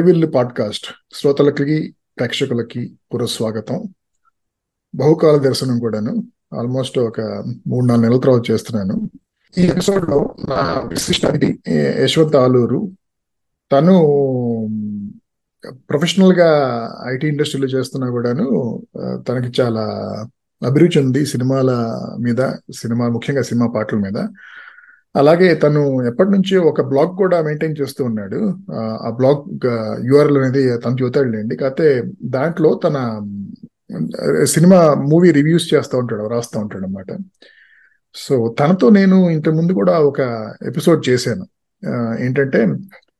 హరివిల్లు podcast శ్రోతలకి ప్రేక్షకులకి పురస్వాగతం బహుకాల దర్శనం కూడాను ఆల్మోస్ట్ ఒక మూడు నాలుగు నెలల తర్వాత చేస్తున్నాను. ఈ ఎపిసోడ్లో నా విశిష్ట అతిథి యశ్వంత్ ఆలూరు. తను ప్రొఫెషనల్గా ఐటీ ఇండస్ట్రీలో చేస్తున్నా కూడాను తనకి చాలా అభిరుచి ఉంది సినిమాల మీద సినిమా ముఖ్యంగా సినిమా పాటల మీద. అలాగే తను ఎప్పటి నుంచి ఒక బ్లాగ్ కూడా మెయింటైన్ చేస్తూ ఉన్నాడు. ఆ బ్లాగ్ యూఆర్ఎల్ అనేది తను చూతాడులేండి కాకపోతే దాంట్లో తన సినిమా మూవీ రివ్యూస్ చేస్తూ ఉంటాడు రాస్తూ ఉంటాడు అనమాట సో తనతో నేను ఇంతకు ముందు కూడా ఒక ఎపిసోడ్ చేశాను. ఏంటంటే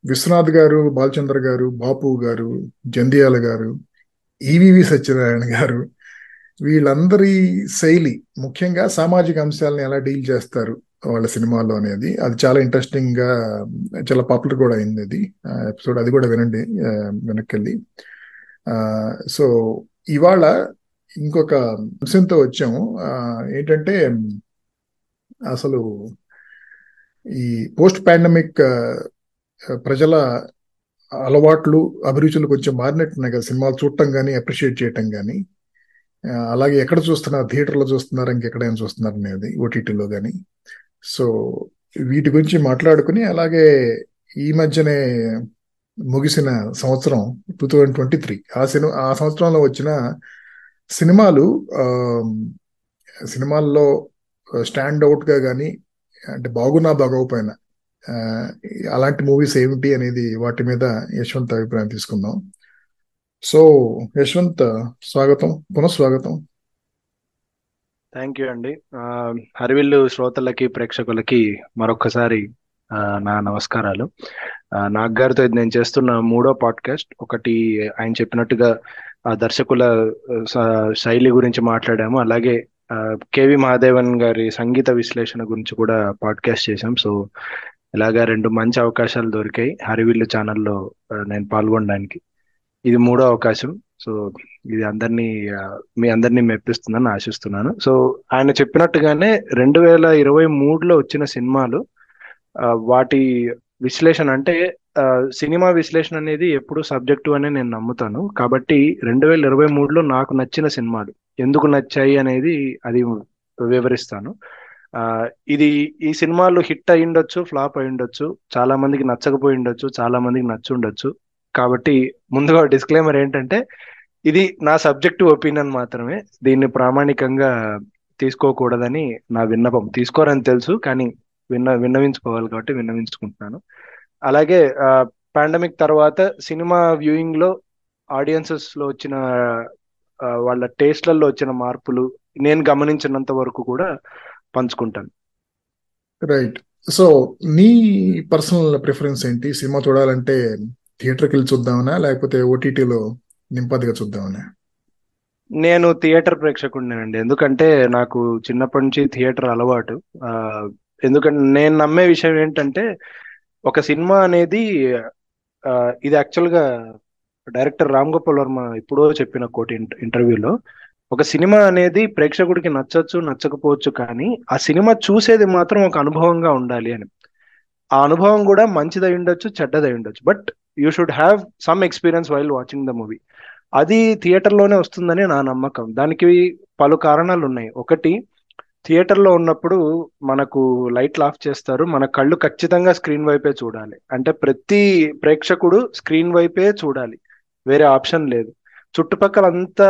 విశ్వనాథ్ గారు బాలచంద్ర గారు బాపు గారు జంధ్యాల గారు ఈవివి సత్యనారాయణ గారు వీళ్ళందరి శైలి ముఖ్యంగా సామాజిక అంశాలను ఎలా డీల్ చేస్తారు వాళ్ళ సినిమాలో అనేది. అది చాలా ఇంట్రెస్టింగ్గా చాలా పాపులర్ కూడా అయింది అది. ఎపిసోడ్ అది కూడా వినండి వెనక్కి సో ఇవాళ ఇంకొక అంశంతో వచ్చాము. ఏంటంటే అసలు ఈ పోస్ట్ పాండమిక్ ప్రజల అలవాట్లు అభిరుచులు కొంచెం మారినట్టున్నాయి కదా సినిమాలు చూడటం కానీ అప్రిషియేట్ చేయటం కానీ అలాగే ఎక్కడ చూస్తున్నారు? థియేటర్లో చూస్తున్నారు? ఇంకెక్కడైనా చూస్తున్నారు అనేది ఓటీటీలో కానీ సో వీటి గురించి మాట్లాడుకుని అలాగే ఈ మధ్యనే ముగిసిన సంవత్సరం టూ థౌజండ్ ట్వంటీ త్రీ ఆ సినిమా ఆ సంవత్సరంలో వచ్చిన సినిమాలు సినిమాల్లో స్టాండ్ అవుట్గా కానీ అంటే బాగున్నా బాగోకపోయినా అలాంటి మూవీస్ ఏమిటి అనేది వాటి మీద యశ్వంత్ అభిప్రాయం తీసుకుందాం. సో యశ్వంత్ స్వాగతం పునఃస్వాగతం. థ్యాంక్ యూ అండి హరివిల్లు శ్రోతలకి ప్రేక్షకులకి మరొకసారి నా నమస్కారాలు. నాగ్ గారితో నేను చేస్తున్న మూడో పాడ్కాస్ట్. ఒకటి ఆయన చెప్పినట్టుగా దర్శకుల శైలి గురించి మాట్లాడాము. అలాగే కేవి మహాదేవన్ గారి సంగీత విశ్లేషణ గురించి కూడా పాడ్కాస్ట్ చేశాం. సో ఇలాగా రెండు మంచి అవకాశాలు దొరికాయి. హరివిల్లు ఛానల్లో నేను పాల్గొనడానికి. ఇది మూడో అవకాశం. సో ఇది అందరినీ మీ అందరినీ మెప్పిస్తుందని ఆశిస్తున్నాను. సో ఆయన చెప్పినట్టుగానే రెండు వేల ఇరవై మూడులో వచ్చిన సినిమాలు వాటి విశ్లేషణ అంటే సినిమా విశ్లేషణ అనేది ఎప్పుడు సబ్జెక్టు అని నేను నమ్ముతాను. కాబట్టి రెండు వేల ఇరవై మూడులో నాకు నచ్చిన సినిమాలు ఎందుకు నచ్చాయి అనేది అది వివరిస్తాను. ఇది ఈ సినిమాలు హిట్ అయి ఉండొచ్చు ఫ్లాప్ అయి ఉండొచ్చు చాలా మందికి నచ్చకపోయి ఉండొచ్చు చాలా మందికి నచ్చి ఉండొచ్చు. కాబట్టి ముందుగా డిస్క్లైమర్ ఏంటంటే ఇది నా సబ్జెక్టివ్ ఒపీనియన్ మాత్రమే. దీన్ని ప్రామాణికంగా తీసుకోకూడదని నా విన్నపం. తీసుకోరని తెలుసు కానీ విన్న విన్నవించుకోవాలి కాబట్టి విన్నవించుకుంటున్నాను. అలాగే పాండమిక్ తర్వాత సినిమా వ్యూయింగ్లో ఆడియన్సెస్లో వచ్చిన వాళ్ళ టేస్ట్లలో వచ్చిన మార్పులు నేను గమనించినంత వరకు కూడా పంచుకుంటాను. రైట్. సో నీ పర్సనల్ ప్రిఫరెన్స్ ఏంటి? సినిమా చూడాలంటే థియేటర్కి వెళ్ళి చూద్దామనా? లేకపోతే ఓటీటీలో నింపదిగా చూద్దామని. నేను థియేటర్ ప్రేక్షకుడినండి ఎందుకంటే నాకు చిన్నప్పటి నుంచి థియేటర్ అలవాటు. ఎందుకంటే నేను నమ్మే విషయం ఏంటంటే ఒక సినిమా అనేది ఇది యాక్చువల్గా డైరెక్టర్ రామ్ గోపాల్ వర్మ ఎప్పుడో చెప్పిన కోటి ఇంటర్వ్యూలో ఒక సినిమా అనేది ప్రేక్షకుడికి నచ్చచ్చు నచ్చకపోవచ్చు కానీ ఆ సినిమా చూసేది మాత్రం ఒక అనుభవంగా ఉండాలి అని. ఆ అనుభవం కూడా మంచిదై ఉండొచ్చు చెడ్డదై ఉండొచ్చు. But you should have some experience while watching the movie. అది థియేటర్లోనే వస్తుందని నా నమ్మకం. దానికి పలు కారణాలు ఉన్నాయి ఒకటి థియేటర్లో ఉన్నప్పుడు మనకు లైట్లు ఆఫ్ చేస్తారు. మన కళ్ళు ఖచ్చితంగా స్క్రీన్ వైపే చూడాలి. అంటే ప్రతి ప్రేక్షకుడు స్క్రీన్ వైపే చూడాలి. వేరే ఆప్షన్ లేదు. చుట్టుపక్కల అంతా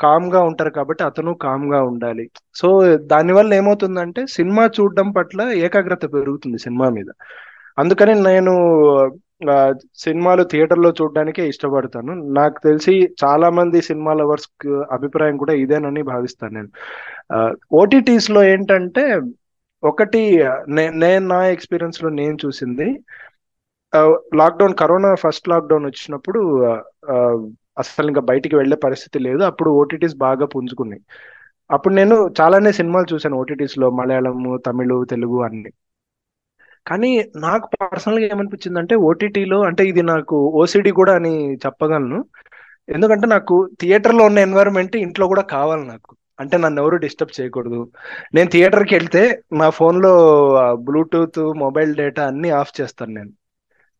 కామ్గా ఉంటారు కాబట్టి అతను కామ్గా ఉండాలి. సో దానివల్ల ఏమవుతుందంటే సినిమా చూడడం పట్ల ఏకాగ్రత పెరుగుతుంది సినిమా మీద. అందుకని నేను సినిమాలు థియేటర్లో చూడడానికే ఇష్టపడతాను. నాకు తెలిసి చాలా మంది సినిమా లవర్స్ అభిప్రాయం కూడా ఇదేనని భావిస్తాను నేను. ఓటీటీస్లో ఏంటంటే ఒకటి నేను నా ఎక్స్పీరియన్స్లో నేను చూసింది లాక్డౌన్ కరోనా ఫస్ట్ లాక్డౌన్ వచ్చినప్పుడు అసలు ఇంకా బయటికి వెళ్ళే పరిస్థితి లేదు. అప్పుడు ఓటీటీస్ బాగా పుంజుకున్నాయి. అప్పుడు నేను చాలానే సినిమాలు చూశాను ఓటీటీస్లో మలయాళము తమిళ తెలుగు అన్ని. కానీ నాకు పర్సనల్గా ఏమనిపించింది అంటే ఓటీటీలో అంటే ఇది నాకు ఓసిడి కూడా అని చెప్పగలను. ఎందుకంటే నాకు థియేటర్లో ఉన్న ఎన్వైరన్మెంట్ ఇంట్లో కూడా కావాలి నాకు. అంటే నన్ను ఎవరు డిస్టర్బ్ చేయకూడదు. నేను థియేటర్కి వెళ్తే నా ఫోన్లో బ్లూటూత్ మొబైల్ డేటా అన్ని ఆఫ్ చేస్తాను నేను.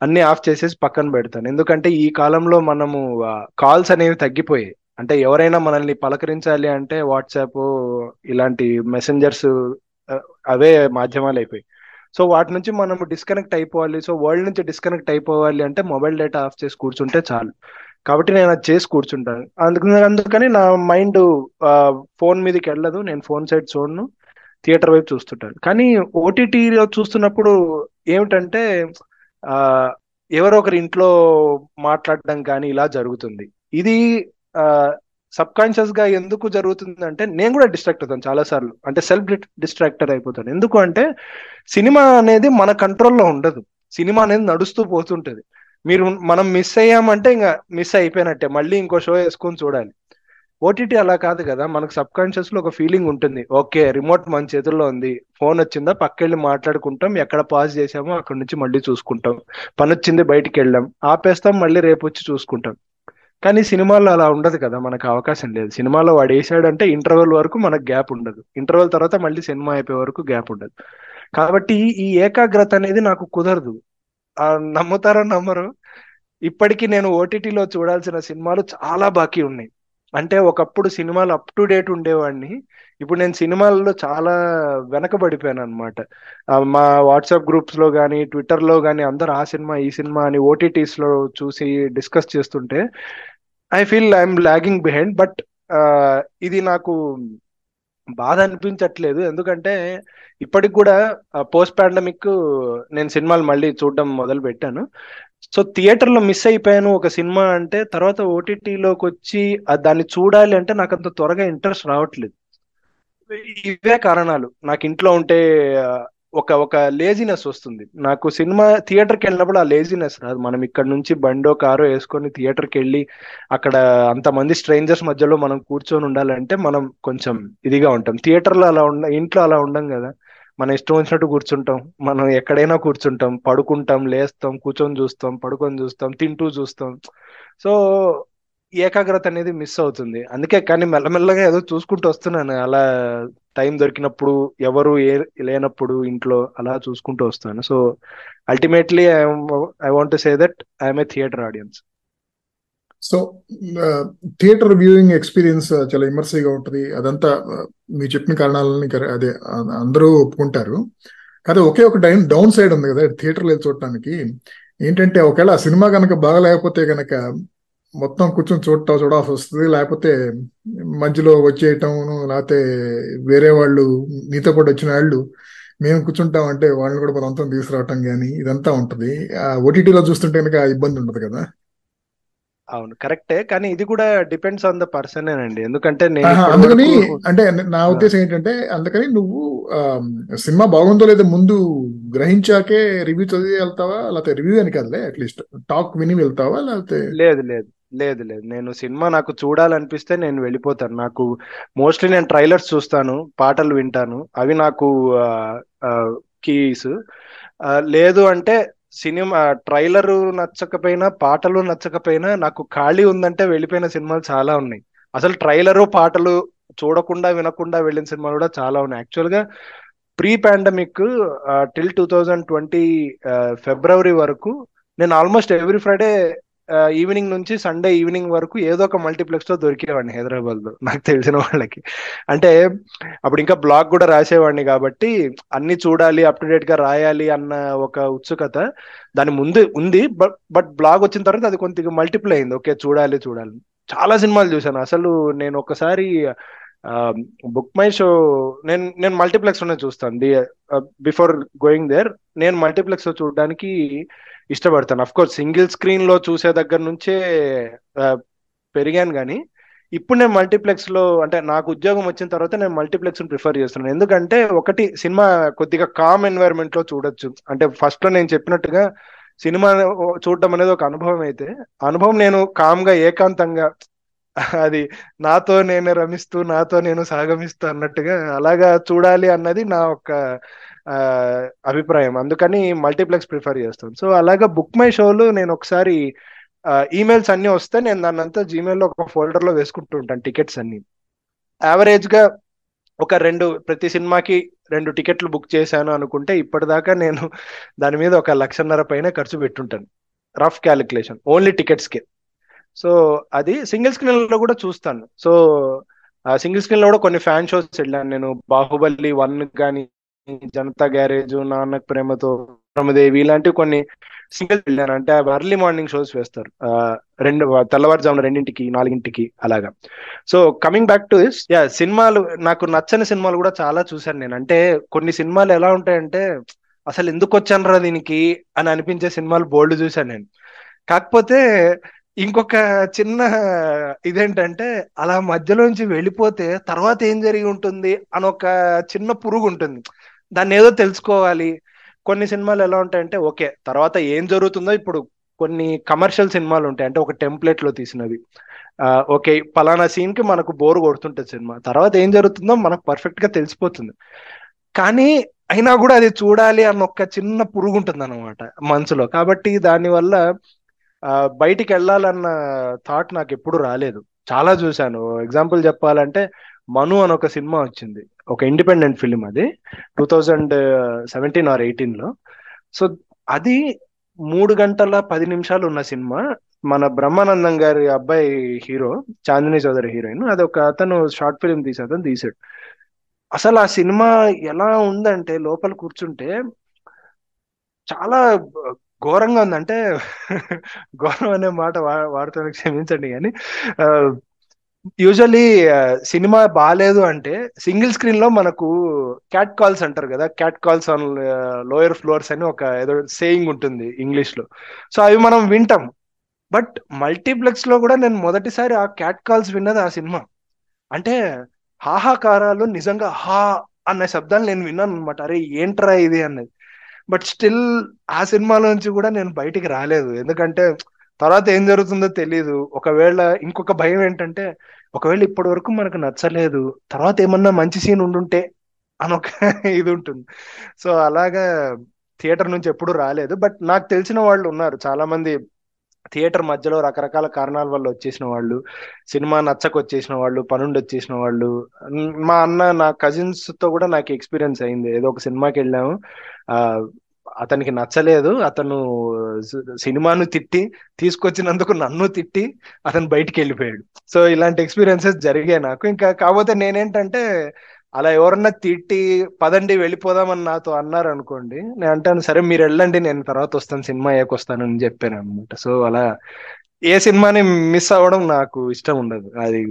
అన్ని ఆఫ్ చేసేసి పక్కన పెడతాను. ఎందుకంటే ఈ కాలంలో మనము కాల్స్ అనేవి తగ్గిపోయాయి. అంటే ఎవరైనా మనల్ని పలకరించాలి అంటే వాట్సాప్ ఇలాంటి మెసెంజర్స్ అవే మాధ్యమాలు అయిపోయి సో వాటి నుంచి మనం డిస్కనెక్ట్ అయిపోవాలి. సో వరల్డ్ నుంచి డిస్కనెక్ట్ అయిపోవాలి అంటే మొబైల్ డేటా ఆఫ్ చేసి కూర్చుంటే చాలు. కాబట్టి నేను అది చేసి కూర్చుంటాను. అందుకని అందుకని నా మైండ్ ఫోన్ మీదకి వెళ్ళదు. నేను ఫోన్ సైడ్ చూడను థియేటర్ వైపు చూస్తుంటాను. కానీ ఓటీటీలో చూస్తున్నప్పుడు ఏమిటంటే ఆ ఎవరో ఒకరి ఇంట్లో మాట్లాడడం కానీ ఇలా జరుగుతుంది. ఇది సబ్ కాన్షియస్గా ఎందుకు జరుగుతుంది అంటే నేను కూడా డిస్ట్రాక్ట్ అవుతాను చాలా సార్లు అంటే సెల్ఫ్ డిస్ట్రాక్టర్ అయిపోతాను. ఎందుకు అంటే సినిమా అనేది మన కంట్రోల్లో ఉండదు. సినిమా అనేది నడుస్తూ పోతుంటది. మీరు మనం మిస్ అయ్యామంటే ఇంకా మిస్ అయిపోయినట్టే. మళ్ళీ ఇంకో షో వేసుకొని చూడాలి. ఓటీటీ అలా కాదు కదా. మనకు సబ్ కాన్షియస్లో ఒక ఫీలింగ్ ఉంటుంది. ఓకే రిమోట్ మన చేతుల్లో ఉంది. ఫోన్ వచ్చిందా? పక్కెళ్ళి మాట్లాడుకుంటాం. ఎక్కడ పాజ్ చేసామో అక్కడ నుంచి మళ్ళీ చూసుకుంటాం. పని వచ్చింది బయటికి వెళ్ళాం. ఆపేస్తాం మళ్ళీ రేపు వచ్చి చూసుకుంటాం. కానీ సినిమాల్లో అలా ఉండదు కదా మనకు అవకాశం లేదు. సినిమాలో వాడు వేసాడంటే ఇంటర్వెల్ వరకు మనకు గ్యాప్ ఉండదు. ఇంటర్వెల్ తర్వాత మళ్ళీ సినిమా అయిపోయే వరకు గ్యాప్ ఉండదు. కాబట్టి ఈ ఏకాగ్రత అనేది నాకు కుదరదు. నమ్ముతారో నమ్మరు. ఇప్పటికీ నేను ఓటీటీలో చూడాల్సిన సినిమాలు చాలా బాకీ ఉన్నాయి. అంటే ఒకప్పుడు సినిమాలు అప్ టు డేట్ ఉండేవాడిని. ఇప్పుడు నేను సినిమాల్లో చాలా వెనకబడిపోయాను అనమాట మా వాట్సాప్ గ్రూప్స్లో కానీ ట్విట్టర్లో కానీ అందరు ఆ సినిమా ఈ సినిమా అని ఓటీటీస్లో చూసి డిస్కస్ చేస్తుంటే I feel I'm lagging behind but ఇది నాకు బాధ అనిపించట్లేదు. ఎందుకంటే ఇప్పటికి కూడా పోస్ట్ పాండమిక్ నేను సినిమాలు మళ్ళీ చూడడం మొదలు పెట్టాను. సో థియేటర్లో మిస్ అయిపోయాను ఒక సినిమా అంటే తర్వాత ఓటీటీలోకి వచ్చి దాన్ని చూడాలి అంటే నాకు అంత త్వరగా ఇంట్రెస్ట్ రావట్లేదు. ఇవే కారణాలు. నాకు ఇంట్లో ఉంటే ఒక ఒక లేజినెస్ వస్తుంది. నాకు సినిమా థియేటర్కి వెళ్ళినప్పుడు ఆ లేజినెస్ రాదు. మనం ఇక్కడ నుంచి బండో కారో వేసుకొని థియేటర్కి వెళ్ళి అక్కడ అంతమంది స్ట్రేంజర్స్ మధ్యలో మనం కూర్చొని ఉండాలంటే మనం కొంచెం ఇదిగా ఉంటాం. థియేటర్లో అలా ఉండ ఇంట్లో అలా ఉండం కదా. మనం ఇష్టం వచ్చినట్టు కూర్చుంటాం. మనం ఎక్కడైనా కూర్చుంటాం. పడుకుంటాం లేస్తాం కూర్చొని చూస్తాం పడుకొని చూస్తాం తింటూ చూస్తాం. సో ఏకాగ్రత అనేది మిస్ అవుతుంది. అందుకే కానీ మెల్లమెల్లగా ఏదో చూసుకుంటూ వస్తున్నాను. అలా టైం దొరికినప్పుడు ఎవరు ఏ లేనప్పుడు ఇంట్లో అలా చూసుకుంటూ వస్తాను. So ultimately I want say that I'm a theatre audience so theatre viewing experience చాలా ఇమర్సివ్గా ఉంటుంది. అదంతా uh, మీరు చెప్పిన కారణాలని అదే అందరూ ఒప్పుకుంటారు. కానీ ఒకే ఒక డైన్ డౌన్ సైడ్ ఉంది కదా థియేటర్లో చూడటానికి. ఏంటంటే ఒకవేళ ఆ సినిమా కనుక బాగా లేకపోతే కనుక మొత్తం కూర్చొని చూడటం చూడాల్సి వస్తుంది లేకపోతే మధ్యలో వచ్చేయటం లేకపోతే వేరే వాళ్ళు నీతో కూడా వచ్చిన వాళ్ళు మేము కూర్చుంటాం అంటే వాళ్ళని కూడా మొత్తం తీసుకురావటం కానీ ఇదంతా ఉంటుంది. ఓటీటీలో చూస్తుంటే కనుక ఇబ్బంది ఉండదు కదా? అవును. కరెక్టే. కానీ ఇది కూడా డిపెండ్స్ ఆన్ ద పర్సన్ అండి ఎందుకంటే అందుకని అంటే నా ఉద్దేశం ఏంటంటే అందుకని నువ్వు సినిమా బాగుందో లేదో ముందు గ్రహించాకే రివ్యూ చదివి వెళ్తావా? లేకపోతే రివ్యూ అని కదలే అట్లీస్ట్ టాక్ విని వెళ్తావా? లేకపోతే లేదు లేదు. లేదు లేదు. నేను సినిమా నాకు చూడాలనిపిస్తే నేను వెళ్ళిపోతాను. నాకు మోస్ట్లీ నేను ట్రైలర్స్ చూస్తాను పాటలు వింటాను. అవి నాకు కీస్. లేదు అంటే సినిమా ట్రైలర్ నచ్చకపోయినా పాటలు నచ్చకపోయినా నాకు ఖాళీ ఉందంటే వెళ్ళిపోయిన సినిమాలు చాలా ఉన్నాయి. అసలు ట్రైలరు పాటలు చూడకుండా వినకుండా వెళ్ళిన సినిమాలు కూడా చాలా ఉన్నాయి. యాక్చువల్గా pre pandemic till two thousand twenty February వరకు నేను ఆల్మోస్ట్ ఎవ్రీ ఫ్రైడే ఈవినింగ్ నుంచి సండే ఈవినింగ్ వరకు ఏదో ఒక మల్టీప్లెక్స్లో దొరికేవాడిని హైదరాబాద్లో నాకు తెలిసిన వాళ్ళకి. అంటే అప్పుడు ఇంకా బ్లాగ్ కూడా రాసేవాడిని కాబట్టి అన్ని చూడాలి అప్ టు డేట్గా రాయాలి అన్న ఒక ఉత్సుకత దాని ముందు ఉంది. బట్ బట్ బ్లాగ్ వచ్చిన తర్వాత అది కొంత మల్టిపుల్ అయింది. ఓకే చూడాలి చూడాలి. చాలా సినిమాలు చూశాను. అసలు నేను ఒకసారి బుక్ మై షో నేను నేను మల్టీప్లెక్స్లోనే చూస్తాను. ది బిఫోర్ గోయింగ్ దేర్ నేను మల్టీప్లెక్స్లో చూడడానికి ఇష్టపడతాను. అఫ్ కోర్స్ సింగిల్ స్క్రీన్లో చూసే దగ్గర నుంచే పెరిగాను కానీ ఇప్పుడు నేను మల్టీప్లెక్స్లో అంటే నాకు ఉద్యోగం వచ్చిన తర్వాత నేను మల్టీప్లెక్స్ ప్రిఫర్ చేస్తున్నాను. ఎందుకంటే ఒకటి సినిమా కొద్దిగా కామ్ ఎన్వైరన్మెంట్లో చూడొచ్చు. అంటే ఫస్ట్లో నేను చెప్పినట్టుగా సినిమా చూడటం అనేది ఒక అనుభవం అయితే అనుభవం నేను కామ్గా ఏకాంతంగా అది నాతో నేను రమిస్తూ నాతో నేను సాగమిస్తూ అన్నట్టుగా అలాగా చూడాలి అన్నది నా ఒక అభిప్రాయం. అందుకని మల్టీప్లెక్స్ ప్రిఫర్ చేస్తాను. సో అలాగా బుక్ మై షోలు నేను ఒకసారి ఈమెయిల్స్ అన్ని వస్తే నేను దాన్ని అంతా జీమెయిల్లో ఒక ఫోల్డర్లో వేసుకుంటూ ఉంటాను టికెట్స్ అన్ని. యావరేజ్గా ఒక రెండు ప్రతి సినిమాకి రెండు టికెట్లు బుక్ చేశాను అనుకుంటే ఇప్పటిదాకా నేను దాని మీద ఒక లక్షన్నర పైన ఖర్చు పెట్టుంటాను. రఫ్ క్యాలిక్యులేషన్ ఓన్లీ టికెట్స్కి. సో అది సింగిల్ స్క్రీన్లో కూడా చూస్తాను. సో సింగిల్ స్క్రీన్లో కూడా కొన్ని ఫ్యాన్ షోస్ వెళ్ళాను. నేను బాహుబలి వన్ కానీ జనతా గ్యారేజ్ నాన్నకు ప్రేమతో బ్రహ్మదేవి ఇలాంటివి కొన్ని సింగిల్ వెళ్ళాను. అంటే అర్లీ మార్నింగ్ షోస్ వేస్తారు. రెండు తెల్లవారుజామున రెండింటికి నాలుగింటికి అలాగా. So coming back to this yeah సినిమాలు నాకు నచ్చని సినిమాలు కూడా చాలా చూశాను నేను. అంటే కొన్ని సినిమాలు ఎలా ఉంటాయంటే అసలు ఎందుకు వచ్చానరా దీనికి అని అనిపించే సినిమాలు బోల్డ్ చూశాను నేను. కాకపోతే ఇంకొక చిన్న ఇదేంటంటే అలా మధ్యలోంచి వెళ్ళిపోతే తర్వాత ఏం జరిగి ఉంటుంది అని ఒక చిన్న పురుగు ఉంటుంది. దాన్ని ఏదో తెలుసుకోవాలి. కొన్ని సినిమాలు ఎలా ఉంటాయంటే ఓకే తర్వాత ఏం జరుగుతుందో ఇప్పుడు కొన్ని కమర్షియల్ సినిమాలు ఉంటాయి. అంటే ఒక టెంప్లెట్లో తీసినవి. ఓకే పలానా సీన్కి మనకు బోర్ కొడుతుంటుంది సినిమా. తర్వాత ఏం జరుగుతుందో మనకు పర్ఫెక్ట్గా తెలిసిపోతుంది. కానీ అయినా కూడా అది చూడాలి అన్న ఒక చిన్న పురుగు ఉంటుంది అనమాట మనసులో. కాబట్టి దానివల్ల బయటికి వెళ్ళాలన్న థాట్ నాకు ఎప్పుడు రాలేదు. చాలా చూశాను. ఎగ్జాంపుల్ చెప్పాలంటే మను అని ఒక సినిమా వచ్చింది. ఒక ఇండిపెండెంట్ ఫిలిం అది టూ థౌజండ్ సెవెంటీన్ ఆర్ ఎయిటీన్లో సో అది మూడు గంటల పది నిమిషాలు ఉన్న సినిమా. మన బ్రహ్మానందం గారి అబ్బాయి హీరో చాందిని చౌదరి హీరోయిన్ అది ఒక అతను షార్ట్ ఫిలిం తీసి అతను తీసాడు. అసలు ఆ సినిమా ఎలా ఉందంటే లోపల కూర్చుంటే చాలా ఘోరంగా ఉందంటే ఘోరం అనే మాట వా- వాడుతాను క్షమించండి కానీ యూజువల్లీ సినిమా బాగాలేదు అంటే సింగిల్ స్క్రీన్లో మనకు క్యాట్ కాల్స్ అంటారు కదా cat calls on lower floors అని ఒక ఏదో సేయింగ్ ఉంటుంది ఇంగ్లీష్లో సో అవి మనం వింటాం. బట్ మల్టీప్లెక్స్లో కూడా నేను మొదటిసారి ఆ క్యాట్ కాల్స్ విన్నది ఆ సినిమా. అంటే హాహాకారాలు నిజంగా హా అన్న శబ్దాలు నేను విన్నాను అనమాట అరే ఏంట్రా ఇది అన్నది. బట్ స్టిల్ ఆ సినిమాలో నుంచి కూడా నేను బయటికి రాలేదు. ఎందుకంటే తర్వాత ఏం జరుగుతుందో తెలియదు ఒకవేళ ఇంకొక భయం ఏంటంటే ఒకవేళ ఇప్పటి వరకు మనకు నచ్చలేదు తర్వాత ఏమన్నా మంచి సీన్ ఉండుంటే అని ఒక ఇది ఉంటుంది. సో అలాగా థియేటర్ నుంచి ఎప్పుడు రాలేదు. బట్ నాకు తెలిసిన వాళ్ళు ఉన్నారు. చాలా మంది థియేటర్ మధ్యలో రకరకాల కారణాల వల్ల వచ్చేసిన వాళ్ళు సినిమా నచ్చక వచ్చేసిన వాళ్ళు పనుండి వచ్చేసిన వాళ్ళు. మా అన్న నా కజిన్స్తో కూడా నాకు ఎక్స్పీరియన్స్ అయింది. ఏదో ఒక సినిమాకి వెళ్ళాము ఆ అతనికి నచ్చలేదు. అతను సినిమాను తిట్టి తీసుకొచ్చినందుకు నన్ను తిట్టి అతను బయటికి వెళ్ళిపోయాడు సో ఇలాంటి ఎక్స్పీరియన్సెస్ జరిగాయి నాకు. ఇంకా కాకపోతే నేనేంటంటే అలా ఎవరన్నా తిట్టి పదండి వెళ్ళిపోదామని నాతో అన్నారు అనుకోండి నేను అంటాను సరే మీరు వెళ్ళండి నేను తర్వాత వస్తాను సినిమా ఏకొస్తాను అని చెప్పాను అనమాట సో అలా ఏ సినిమాని మిస్ అవ్వడం నాకు ఇష్టం ఉండదు. అది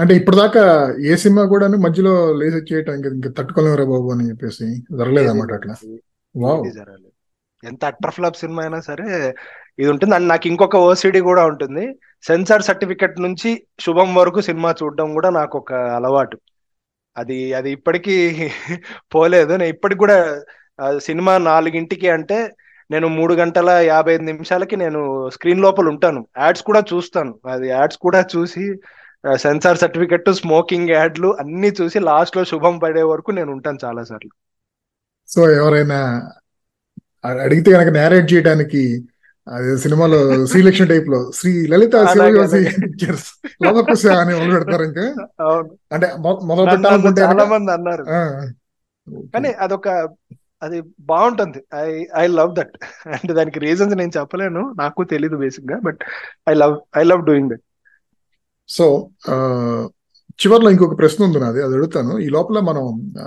అంటే ఇప్పటిదాకా ఏ సినిమా కూడాను మధ్యలో లేసి ఇంకా ఇంకా తట్టుకోలేమురా బాబు అని చెప్పేసి. జరగలేదు అన్నమాట అట్లా జరగలేదు. ఎంత అట్టర్ ఫ్లాప్ సినిమా అయినా సరే ఇది ఉంటుంది. అండ్ నాకు ఇంకొక ఓసిడి కూడా ఉంటుంది. సెన్సార్ సర్టిఫికెట్ నుంచి శుభం వరకు సినిమా చూడడం కూడా నాకు ఒక అలవాటు. అది అది ఇప్పటికీ పోలేదు. నేను ఇప్పటికి కూడా సినిమా నాలుగింటికి అంటే నేను మూడు గంటల యాభై ఐదు నిమిషాలకి నేను స్క్రీన్ లోపల ఉంటాను. యాడ్స్ కూడా చూస్తాను. అది యాడ్స్ కూడా చూసి సెన్సార్ సర్టిఫికెట్ స్మోకింగ్ యాడ్లు అన్ని చూసి లాస్ట్లో శుభం పడే వరకు నేను ఉంటాను చాలా సార్లు సో ఎవరైనా అడిగితే కనుక నేరేట్ చేయడానికి అది సినిమాలో శ్రీలక్ష్మి టైప్లో శ్రీ లలిత. పిక్చర్స్ లవకుశ అని మొదలు పెడతారు ఇంకా. అంటే మొదలు పెట్టాలనుకుంటే చాలా మంది అన్నారు. కానీ అదొక అది బాగుంటుంది. I I love that. అంటే దానికి రీజన్స్ నేను చెప్పలేను. నాకు తెలీదు బేసిక్గా but I love I love doing that so చివర్లో ఇంకొక ప్రశ్న ఉంది నాది అది అడుగుతాను. ఈ లోపల మనం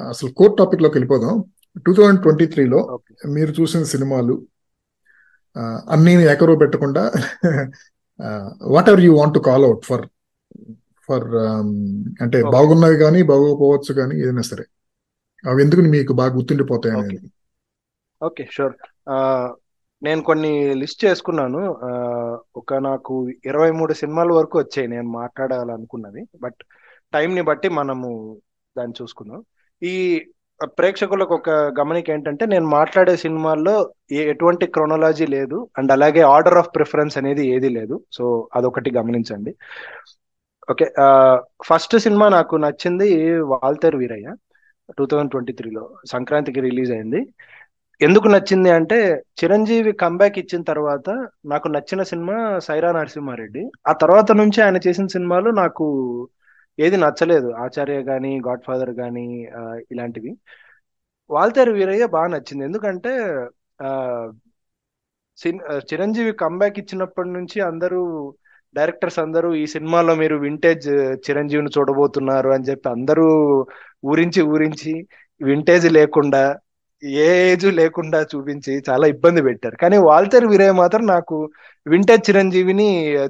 అసలు కోర్ టాపిక్లోకి వెళ్ళిపోదాం. టూ థౌజండ్ ట్వంటీ త్రీలో మీరు చూసిన సినిమాలు అన్నీ ఏకరువు పెట్టకుండా whatever you want to call out for for అంటే. బాగున్నవి కానీ బాగోకపోవచ్చు కానీ ఏదైనా సరే. అవి ఎందుకు మీకు బాగా గుర్తుండిపోతాయి అనేది. ఓకే షూర్ నేను కొన్ని లిస్ట్ చేసుకున్నాను. ఒక నాకు ఇరవై మూడు సినిమాల వరకు వచ్చాయి నేను మాట్లాడాలనుకున్నది బట్ టైంని బట్టి మనము దాన్ని చూసుకుందాం. ఈ ప్రేక్షకులకు ఒక గమనిక ఏంటంటే నేను మాట్లాడే సినిమాల్లో ఏ- ఎటువంటి క్రోనాలజీ లేదు. అండ్ అలాగే ఆర్డర్ ఆఫ్ ప్రిఫరెన్స్ అనేది ఏది లేదు. సో అదొకటి గమనించండి. ఓకే ఫస్ట్ సినిమా నాకు నచ్చింది Waltair Veerayya two thousand twenty త్రీలో సంక్రాంతికి రిలీజ్ అయింది. ఎందుకు నచ్చింది అంటే చిరంజీవి కంబ్యాక్ ఇచ్చిన తర్వాత నాకు నచ్చిన సినిమా సైరా నరసింహారెడ్డి. ఆ తర్వాత నుంచి ఆయన చేసిన సినిమాలు నాకు ఏది నచ్చలేదు. ఆచార్య కానీ గాడ్ ఫాదర్ కానీ ఇలాంటివి. వాల్తేర్ వీరయ్య బాగా నచ్చింది. ఎందుకంటే ఆ సిన్- చిరంజీవి కంబ్యాక్ ఇచ్చినప్పటి నుంచి అందరూ డైరెక్టర్స్ అందరూ ఈ సినిమాలో మీరు వింటేజ్ చిరంజీవిని చూడబోతున్నారు అని చెప్పి అందరూ ఊరించి ఊరించి వింటేజ్ లేకుండా ఏ ఏజ్ లేకుండా చూపించి చాలా ఇబ్బంది పెట్టారు. కానీ వాల్తేర్ విరయ్ మాత్రం నాకు వింటేజ్ చిరంజీవిని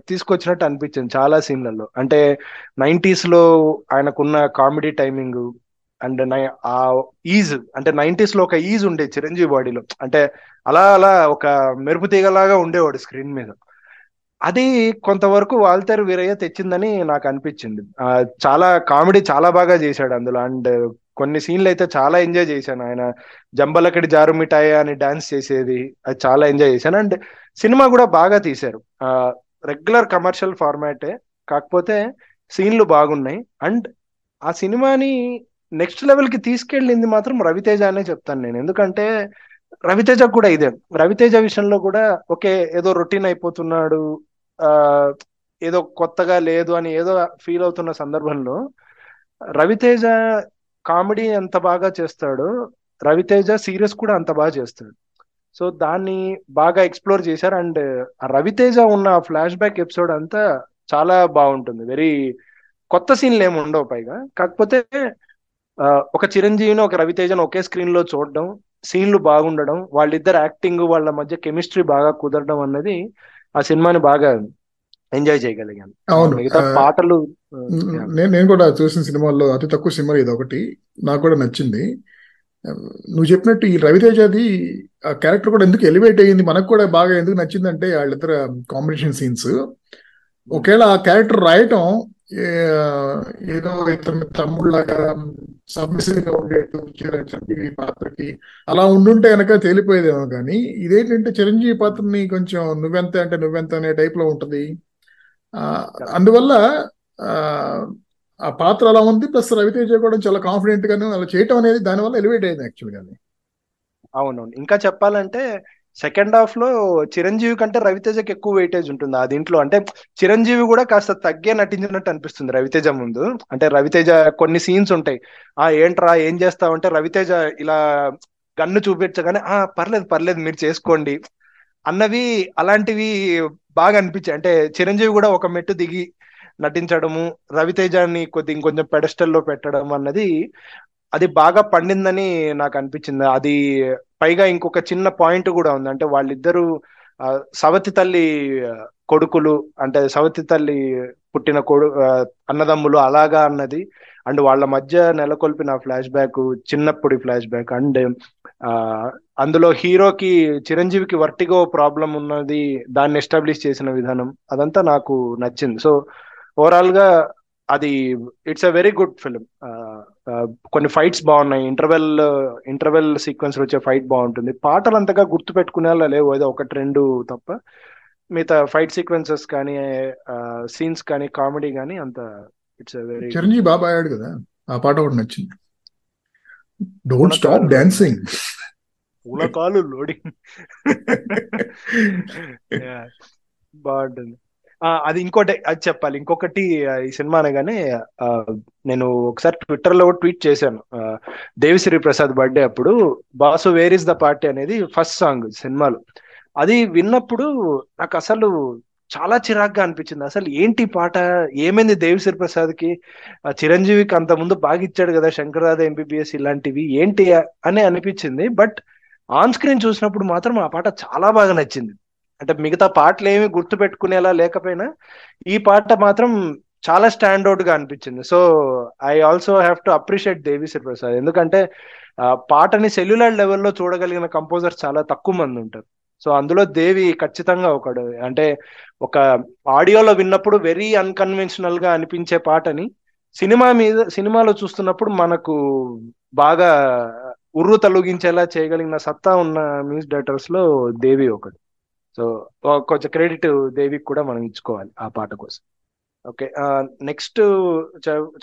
తీసుకొచ్చినట్టు అనిపించింది చాలా సీన్లలో. అంటే నైంటీస్లో ఆయనకున్న కామెడీ టైమింగ్ అండ్ ఆ ఈజ్ అంటే నైంటీస్లో ఒక ఈజ్ ఉండే చిరంజీవి బాడీలో. అంటే అలా అలా ఒక మెరుపు తీగలాగా ఉండేవాడు స్క్రీన్ మీద. అది కొంతవరకు వాల్తేర్ వీరయ్య తెచ్చిందని నాకు అనిపించింది. చాలా కామెడీ చాలా బాగా చేశాడు అందులో. అండ్ కొన్ని సీన్లు అయితే చాలా ఎంజాయ్ చేశాను. ఆయన జంబలకడి జారు మిఠాయి అని డాన్స్ చేసేది అది చాలా ఎంజాయ్ చేశాను. అండ్ సినిమా కూడా బాగా తీశారు. రెగ్యులర్ కమర్షియల్ ఫార్మాటే కాకపోతే సీన్లు బాగున్నాయి. అండ్ ఆ సినిమాని నెక్స్ట్ లెవెల్కి తీసుకెళ్ళింది మాత్రం రవితేజ అనే చెప్తాను నేను. ఎందుకంటే రవితేజ కూడా ఇదే. రవితేజ విషయంలో కూడా ఓకే ఏదో రొటీన్ అయిపోతున్నాడు ఆ ఏదో కొత్తగా లేదు అని ఏదో ఫీల్ అవుతున్న సందర్భంలో రవితేజ కామెడీ ఎంత బాగా చేస్తాడో. రవితేజ సీరియస్ కూడా అంత బాగా చేస్తాడు. సో దాన్ని బాగా ఎక్స్ప్లోర్ చేశారు. అండ్ రవితేజ ఉన్న ఫ్లాష్ బ్యాక్ ఎపిసోడ్ అంతా చాలా బాగుంటుంది. వెరీ కొత్త సీన్లు ఏమి ఉండవు పైగా. కాకపోతే ఒక చిరంజీవిని ఒక రవితేజను ఒకే స్క్రీన్లో చూడడం సీన్లు బాగుండడం వాళ్ళిద్దరు యాక్టింగ్ వాళ్ళ మధ్య కెమిస్ట్రీ బాగా కుదరడం అన్నది ఆ సినిమాని బాగా ఎంజాయ్ చేయగలిగాను. అవును. మిగతా పాటలు నేను నేను కూడా చూసిన సినిమాల్లో అతి తక్కువ సినిమా ఇది ఒకటి. నాకు కూడా నచ్చింది. నువ్వు చెప్పినట్టు ఈ రవితేజది ఆ క్యారెక్టర్ కూడా ఎందుకు ఎలివేట్ అయ్యింది? మనకు కూడా బాగా ఎందుకు నచ్చిందంటే వాళ్ళిద్దరు కాంబినేషన్ సీన్స్. ఒకవేళ ఆ క్యారెక్టర్ రాయటం ఏదో ఇతని తమ్ముళ్ళగా సబ్మిసివ్గా ఉండేట్టు చిరంజీవి పాత్రకి అలా ఉండుంటే కనుక తేలిపోయేదేమో కానీ ఇదేంటంటే చిరంజీవి పాత్రని కొంచెం నువ్వెంత అంటే నువ్వెంత అనే టైప్లో ఉంటది. అందువల్ల ఆ, పాత్ర అలా ఉంది ప్లస్ రవితేజ కూడా చాలా కాన్ఫిడెంట్ గాను అలా చేయటం అనేది దానివల్ల ఎలివేట్ అయింది యాక్చువల్గా అవునవును. ఇంకా చెప్పాలంటే సెకండ్ హాఫ్లో చిరంజీవి కంటే రవితేజకి ఎక్కువ వెయిటేజ్ ఉంటుంది ఆ దీంట్లో. అంటే చిరంజీవి కూడా కాస్త తగ్గే నటించినట్టు అనిపిస్తుంది రవితేజ ముందు. అంటే రవితేజ కొన్ని సీన్స్ ఉంటాయి. ఆ ఏంట్రా ఏం చేస్తావు అంటే రవితేజ ఇలా గన్ను చూపించగానే ఆ పర్లేదు పర్లేదు మీరు చేసుకోండి. అన్నవి అలాంటివి బాగా అనిపించాయి అంటే చిరంజీవి కూడా ఒక మెట్టు దిగి నటించడము రవితేజాన్ని కొద్ది ఇంకొంచెం పెడస్టల్లో పెట్టడం అన్నది అది బాగా పండిందని నాకు అనిపించింది. అది పైగా ఇంకొక చిన్న పాయింట్ కూడా ఉంది. అంటే వాళ్ళిద్దరూ సవతి తల్లి కొడుకులు అంటే సవతి తల్లి పుట్టిన కొడు అన్నదమ్ములు అలాగా అన్నది అండ్ వాళ్ళ మధ్య నెలకొల్పిన ఫ్లాష్ బ్యాక్ చిన్నప్పటి ఫ్లాష్ బ్యాక్ అండ్ అందులో హీరోకి చిరంజీవికి వర్టిగో ప్రాబ్లం ఉన్నది దాన్ని ఎస్టాబ్లిష్ చేసిన విధానం అదంతా నాకు నచ్చింది. సో ఓవరాల్గా అది it's a very good film. కొన్ని ఫైట్స్ బాగున్నాయి. ఇంటర్వెల్ ఇంటర్వెల్ సీక్వెన్స్ వచ్చే ఫైట్ బాగుంటుంది. పాటలు అంతగా గుర్తు పెట్టుకునేలా లేవు. ఏదో ఒకటి రెండు తప్ప. మిగతా ఫైట్ సీక్వెన్సెస్ కానీ సీన్స్ కానీ కామెడీ కానీ అంత ఇట్స్ వెరీ చిరంజీవి బాబా ఆడాడు కదా. ఆ పాట కూడా నచ్చింది. డోంట్ స్టాప్ డాన్సింగ్ పూలకాలు లోడింగ్ బాగుంటుంది ఆ, అది ఇంకోటి అది చెప్పాలి. ఇంకొకటి ఈ సినిమా అనగానే నేను ఒకసారి ట్విట్టర్లో ట్వీట్ చేశాను. దేవిశ్రీ ప్రసాద్ బర్త్డే అప్పుడు boss where is the party అనేది ఫస్ట్ సాంగ్ సినిమాలో. అది విన్నప్పుడు నాకు అసలు చాలా చిరాగ్గా అనిపించింది. అసలు ఏంటి పాట? ఏమైంది దేవిశ్రీ ప్రసాద్కి చిరంజీవికి అంత ముందు బాగా ఇచ్చాడు కదా శంకర్దాద ఎంబీబీఎస్ ఇలాంటివి. ఏంటి అని అనిపించింది. బట్ ఆన్ స్క్రీన్ చూసినప్పుడు మాత్రం ఆ పాట చాలా బాగా నచ్చింది. అంటే మిగతా పాటలు ఏమి గుర్తు పెట్టుకునేలా లేకపోయినా ఈ పాట మాత్రం చాలా స్టాండ్ అవుట్గా అనిపించింది. So I also have to appreciate Devi Sri Prasad ఎందుకంటే ఆ, పాటని సెల్యులర్ లెవెల్లో చూడగలిగిన కంపోజర్ చాలా తక్కువ మంది ఉంటారు. సో అందులో దేవి ఖచ్చితంగా ఒకడు. అంటే ఒక ఆడియోలో విన్నప్పుడు వెరీ అన్కన్వెన్షనల్గా అనిపించే పాటని సినిమా మీద సినిమాలో చూస్తున్నప్పుడు మనకు బాగా ఉర్రు తొలగించేలా చేయగలిగిన సత్తా ఉన్న మ్యూజిక్ డైరెక్టర్స్లో దేవి ఒకటి సో కొంచెం క్రెడిట్ దేవికి కూడా మనం ఇచ్చుకోవాలి ఆ పాట కోసం. ఓకే నెక్స్ట్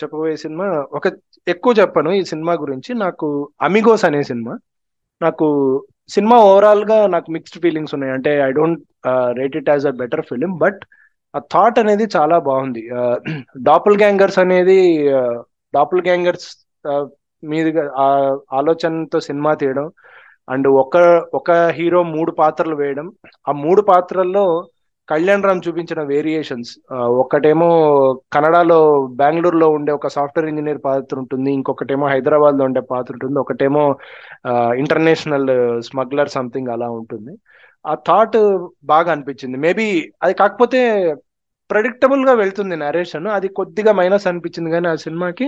చెప్పబోయే సినిమా ఒక ఎక్కువ చెప్పను ఈ సినిమా గురించి. నాకు అమిగోస్ అనే సినిమా. నాకు సినిమా ఓవరాల్గా నాకు మిక్స్డ్ ఫీలింగ్స్ ఉన్నాయి. అంటే I don't rate it as a better film but ఆ థాట్ అనేది చాలా బాగుంది. డాపుల్ గ్యాంగర్స్ అనేది డాపుల్ గ్యాంగర్స్ మీదుగా ఆ ఆలోచనతో సినిమా తీయడం అండ్ ఒక ఒక హీరో మూడు పాత్రలు వేయడం ఆ మూడు పాత్రల్లో కళ్యాణ్ రామ్ చూపించిన వేరియేషన్స్ ఒకటేమో కన్నడలో బెంగళూరులో ఉండే ఒక సాఫ్ట్వేర్ ఇంజనీర్ పాత్ర ఉంటుంది ఇంకొకటేమో హైదరాబాద్లో ఉండే పాత్ర ఉంటుంది ఒకటేమో ఇంటర్నేషనల్ స్మగ్లర్ సంథింగ్ అలా ఉంటుంది. ఆ థాట్ బాగా అనిపించింది. మేబీ అది కాకపోతే ప్రెడిక్టబుల్గా వెళ్తుంది నరేషన్ అది కొద్దిగా మైనస్ అనిపించింది కానీ ఆ సినిమాకి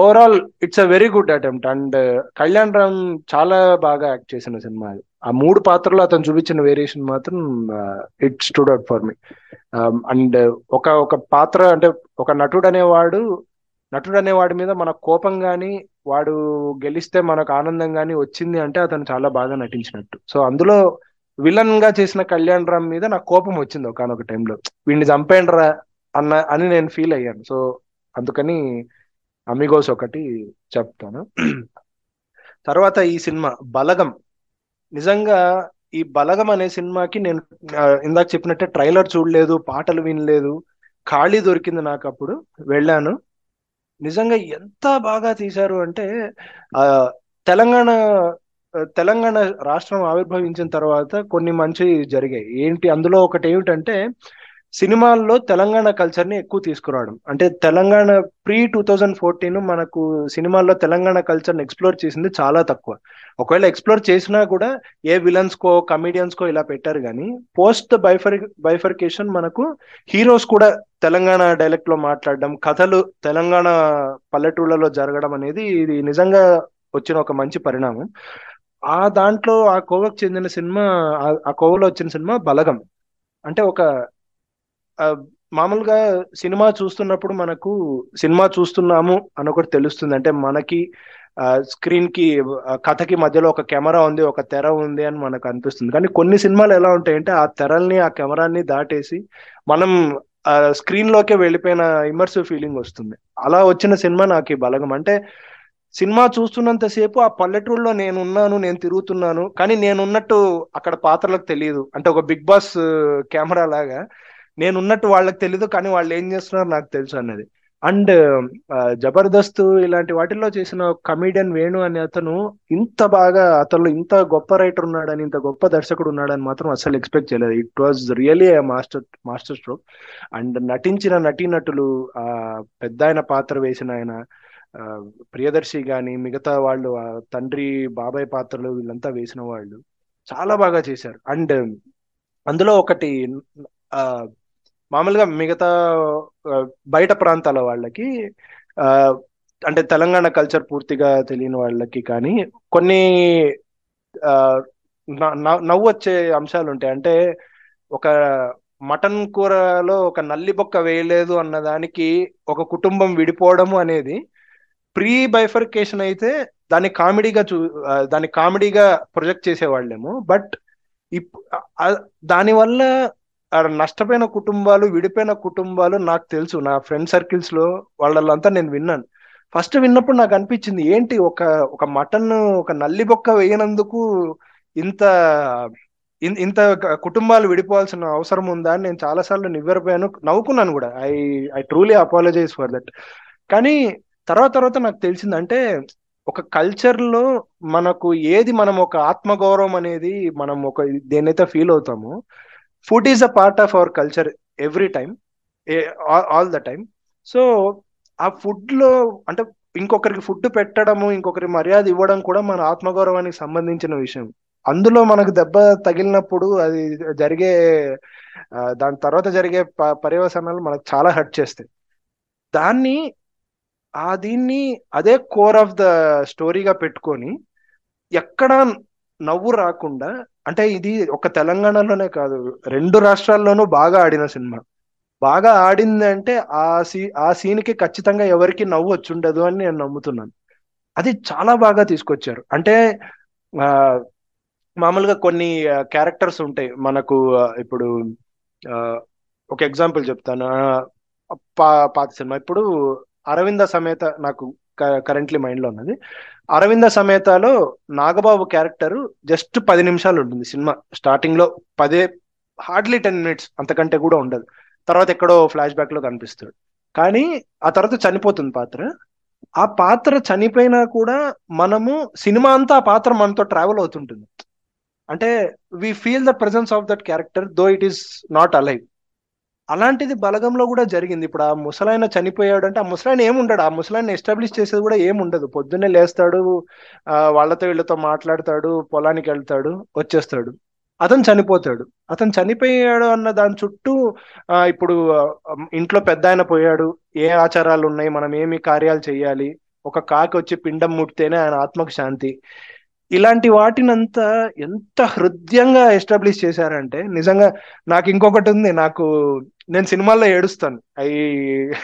overall it's a very good attempt and Kalyan Ram చాలా బాగా యాక్ట్ చేసిన సినిమా అది. ఆ మూడు పాత్రలు అతను చూపించిన వేరియేషన్ మాత్రం it stood out for me and ఒక ఒక పాత్ర అంటే ఒక నటుడు అనేవాడు నటుడు అనేవాడి మీద మన కోపం కానీ వాడు గెలిస్తే మనకు ఆనందం కానీ వచ్చింది అంటే అతను చాలా బాగా నటించినట్టు. సో అందులో విలన్గా చేసిన కళ్యాణ్ రామ్ మీద నాకు కోపం వచ్చింది ఒకనొక టైంలో వీడిని చంపేండ్రా అన్న అని నేను ఫీల్ అయ్యాను. సో అందుకని అమిగోస్ ఒకటి చెప్తాను. తర్వాత ఈ సినిమా బలగం. నిజంగా ఈ బలగం అనే సినిమాకి నేను ఇందాక చెప్పినట్టే ట్రైలర్ చూడలేదు పాటలు వినలేదు ఖాళీ దొరికింది నాకు అప్పుడు వెళ్ళాను. నిజంగా ఎంత బాగా తీశారు అంటే ఆ తెలంగాణ తెలంగాణ రాష్ట్రం ఆవిర్భవించిన తర్వాత కొన్ని మంచి జరిగాయి. ఏంటి అందులో ఒకటి ఏమిటంటే సినిమాల్లో తెలంగాణ కల్చర్ని ఎక్కువ తీసుకురావడం. అంటే Telangana pre two thousand fourteen మనకు సినిమాల్లో తెలంగాణ కల్చర్ని ఎక్స్ప్లోర్ చేసింది చాలా తక్కువ. ఒకవేళ ఎక్స్ప్లోర్ చేసినా కూడా ఏ విలన్స్కో కో కో ఇలా పెట్టారు కానీ పోస్ట్ బైఫర్ బైఫర్కేషన్ మనకు హీరోస్ కూడా తెలంగాణ డైలెక్ట్లో మాట్లాడడం కథలు తెలంగాణ పల్లెటూళ్ళలో జరగడం అనేది ఇది నిజంగా వచ్చిన ఒక మంచి పరిణామం. ఆ దాంట్లో ఆ కోవకు చెందిన సినిమా ఆ కోవలో వచ్చిన సినిమా బలగం. అంటే ఒక మామూలుగా సినిమా చూస్తున్నప్పుడు మనకు సినిమా చూస్తున్నాము అని ఒకటి తెలుస్తుంది. అంటే మనకి స్క్రీన్కి కథకి మధ్యలో ఒక కెమెరా ఉంది ఒక తెర ఉంది అని మనకు అనిపిస్తుంది. కానీ కొన్ని సినిమాలు ఎలా ఉంటాయంటే ఆ తెరల్ని ఆ కెమెరాని దాటేసి మనం స్క్రీన్ లోకే వెళ్ళిపోయిన ఇమర్సివ్ ఫీలింగ్ వస్తుంది. అలా వచ్చిన సినిమా నాకు ఈ బలగం. అంటే సినిమా చూస్తున్నంతసేపు ఆ పల్లెటూరులో నేను ఉన్నాను నేను తిరుగుతున్నాను కానీ నేనున్నట్టు అక్కడ పాత్రలకు తెలియదు. అంటే ఒక బిగ్ బాస్ కెమెరా లాగా. నేను ఉన్నట్టు వాళ్ళకి తెలియదు కానీ వాళ్ళు ఏం చేస్తున్నారు నాకు తెలుసు అన్నది. అండ్ జబర్దస్త్ ఇలాంటి వాటిల్లో చేసిన కమీడియన్ వేణు అనే అతను ఇంత బాగా అతను ఇంత గొప్ప రైటర్ ఉన్నాడని ఇంత గొప్ప దర్శకుడు ఉన్నాడని మాత్రం అసలు ఎక్స్పెక్ట్ చేయలేదు. It was really master masterstroke and నటించిన నటీనటులు ఆ పెద్ద ఆయన పాత్ర వేసిన ఆయన ప్రియదర్శి గాని మిగతా వాళ్ళు తండ్రి బాబాయ్ పాత్రలు వీళ్ళంతా వేసిన వాళ్ళు చాలా బాగా చేశారు. అండ్ అందులో ఒకటి ఆ మామూలుగా మిగతా బయట ప్రాంతాల వాళ్ళకి అంటే తెలంగాణ కల్చర్ పూర్తిగా తెలియని వాళ్ళకి కానీ కొన్ని నవ్వు వచ్చే అంశాలు ఉంటాయి. అంటే ఒక మటన్ కూరలో ఒక నల్లి బొక్క వేయలేదు అన్న దానికి ఒక కుటుంబం విడిపోవడము అనేది ప్రీ బైఫర్కేషన్ అయితే దాన్ని కామెడీగా చూ దాన్ని కామెడీగా ప్రొజెక్ట్ చేసేవాళ్ళేమో. బట్ ఇప్ దానివల్ల నష్టపోయిన కుటుంబాలు విడిపోయిన కుటుంబాలు నాకు తెలుసు. నా ఫ్రెండ్ సర్కిల్స్లో వాళ్ళంతా నేను విన్నాను. ఫస్ట్ విన్నప్పుడు నాకు అనిపించింది ఏంటి ఒక ఒక మటన్ ఒక నల్లి బొక్క వేయనందుకు ఇంత ఇంత కుటుంబాలు విడిపోవాల్సిన అవసరం ఉందా అని నేను చాలాసార్లు నివ్వెరపోయాను నవ్వుకున్నాను కూడా. I I truly apologize for that. కానీ తర్వాత తర్వాత నాకు తెలిసింది అంటే ఒక కల్చర్లో మనకు ఏది మనం ఒక ఆత్మగౌరవం అనేది మనం ఒక దేనైతే ఫీల్ అవుతామో food is a part of our culture every time all the time so ఆ ఫుడ్లో అంటే ఇంకొకరికి ఫుడ్ పెట్టడము ఇంకొకరి మర్యాద ఇవ్వడం కూడా మన ఆత్మగౌరవానికి సంబంధించిన విషయం. అందులో మనకు దెబ్బ తగిలినప్పుడు అది జరిగే దాని తర్వాత జరిగే పర్యవసనాలు మనకు చాలా హర్ట్ చేస్తాయి. దాన్ని ఆ దీన్ని అదే కోర్ ఆఫ్ ద స్టోరీగా పెట్టుకొని ఎక్కడా నవ్వు రాకుండా అంటే ఇది ఒక తెలంగాణలోనే కాదు రెండు రాష్ట్రాల్లోనూ బాగా ఆడిన సినిమా. బాగా ఆడింది అంటే ఆ సీ ఆ సీన్కి ఖచ్చితంగా ఎవరికి నవ్వు వచ్చుండదు అని నేను నమ్ముతున్నాను. అది చాలా బాగా తీసుకొచ్చారు. అంటే మామూలుగా కొన్ని క్యారెక్టర్స్ ఉంటాయి. మనకు ఇప్పుడు ఒక ఎగ్జాంపుల్ చెప్తాను. పా పాత సినిమా. ఇప్పుడు అరవింద సమేత నాకు కరెంట్లీ మైండ్లో ఉన్నది. అరవింద సమేతలో నాగబాబు క్యారెక్టర్ జస్ట్ పది నిమిషాలు ఉంటుంది సినిమా. స్టార్టింగ్లో పదే హార్డ్లీ టెన్ మినిట్స్ అంతకంటే కూడా ఉండదు. తర్వాత ఎక్కడో ఫ్లాష్ బ్యాక్లో కనిపిస్తాడు. కానీ ఆ తర్వాత చనిపోతుంది పాత్ర. ఆ పాత్ర చనిపోయినా కూడా మనము సినిమా అంతా ఆ పాత్ర మనతో ట్రావెల్ అవుతుంటుంది. అంటే we feel the presence of that character though it is not alive అలాంటిది బలగంలో కూడా జరిగింది. ఇప్పుడు ఆ ముసలాయన చనిపోయాడు అంటే ఆ ముసలాయన ఏముండడు. ఆ ముసలాయన ఎస్టాబ్లిష్ చేసేది కూడా ఏముండదు. పొద్దున్నే లేస్తాడు వాళ్ళతో వీళ్ళతో మాట్లాడతాడు పొలానికి వెళ్తాడు వచ్చేస్తాడు. అతను చనిపోతాడు. అతను చనిపోయాడు అన్న దాని చుట్టూ ఇప్పుడు ఇంట్లో పెద్ద ఆయన పోయాడు. ఏ ఆచారాలు ఉన్నాయి? మనం ఏమి కార్యాలు చేయాలి? ఒక కాకి వచ్చి పిండం ముట్టితేనే ఆయన ఆత్మకు శాంతి. ఇలాంటి వాటినంతా ఎంత హృదయంగా ఎస్టాబ్లిష్ చేశారంటే నిజంగా నాకు ఇంకొకటి ఉంది. నాకు నేను సినిమాల్లో ఏడుస్తాను. అవి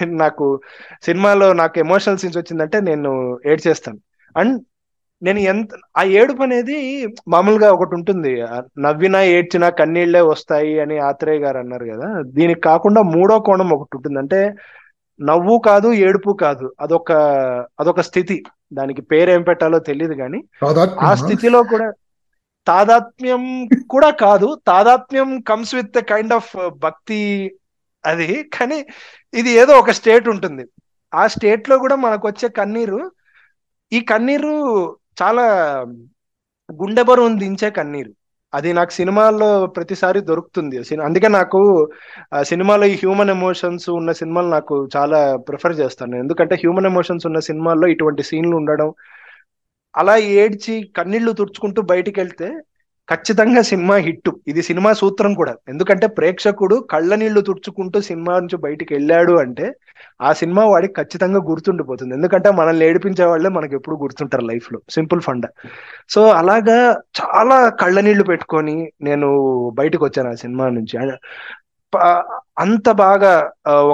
నాకు సినిమాలో నాకు ఎమోషనల్ సీన్స్ వచ్చిందంటే నేను ఏడ్చేస్తాను. అండ్ నేను ఎంత ఆ ఏడుపు అనేది మామూలుగా ఒకటి ఉంటుంది. నవ్వినా ఏడ్చినా కన్నీళ్ళే వస్తాయి అని ఆత్రేయ గారు అన్నారు కదా. దీనికి కాకుండా మూడో కోణం ఒకటి ఉంటుంది. అంటే నవ్వు కాదు ఏడుపు కాదు. అదొక అదొక స్థితి. దానికి పేరేం పెట్టాలో తెలియదు కానీ ఆ? స్థితిలో కూడా తాదాత్మ్యం కూడా కాదు. తాదాత్మ్యం కమ్స్ విత్ కైండ్ ఆఫ్ భక్తి అది. కానీ ఇది ఏదో ఒక స్టేట్ ఉంటుంది. ఆ స్టేట్లో కూడా మనకు వచ్చే కన్నీరు ఈ కన్నీరు చాలా గుండె బరువును దించే కన్నీరు. అది నాకు సినిమాల్లో ప్రతిసారి దొరుకుతుంది. అందుకే నాకు ఆ, సినిమాలో ఈ హ్యూమన్ ఎమోషన్స్ ఉన్న సినిమాలు నాకు చాలా ప్రిఫర్ చేస్తాను. ఎందుకంటే హ్యూమన్ ఎమోషన్స్ ఉన్న సినిమాల్లో ఇటువంటి సీన్లు ఉండడం అలా ఏడ్చి కన్నీళ్ళు తుడుచుకుంటూ బయటికి వెళ్తే ఖచ్చితంగా సినిమా హిట్ ఇది సినిమా సూత్రం కూడా. ఎందుకంటే ప్రేక్షకుడు కళ్ళ నీళ్ళు తుడుచుకుంటూ సినిమా నుంచి బయటికి వెళ్ళాడు అంటే ఆ సినిమా వాడికి ఖచ్చితంగా గుర్తుండిపోతుంది. ఎందుకంటే మనల్ని ఏడిపించే వాళ్ళే మనకి ఎప్పుడు గుర్తుంటారు లైఫ్లో సింపుల్ ఫండ్. సో అలాగా చాలా కళ్ళ నీళ్ళు పెట్టుకొని నేను బయటకు వచ్చాను ఆ సినిమా నుంచి. అంత బాగా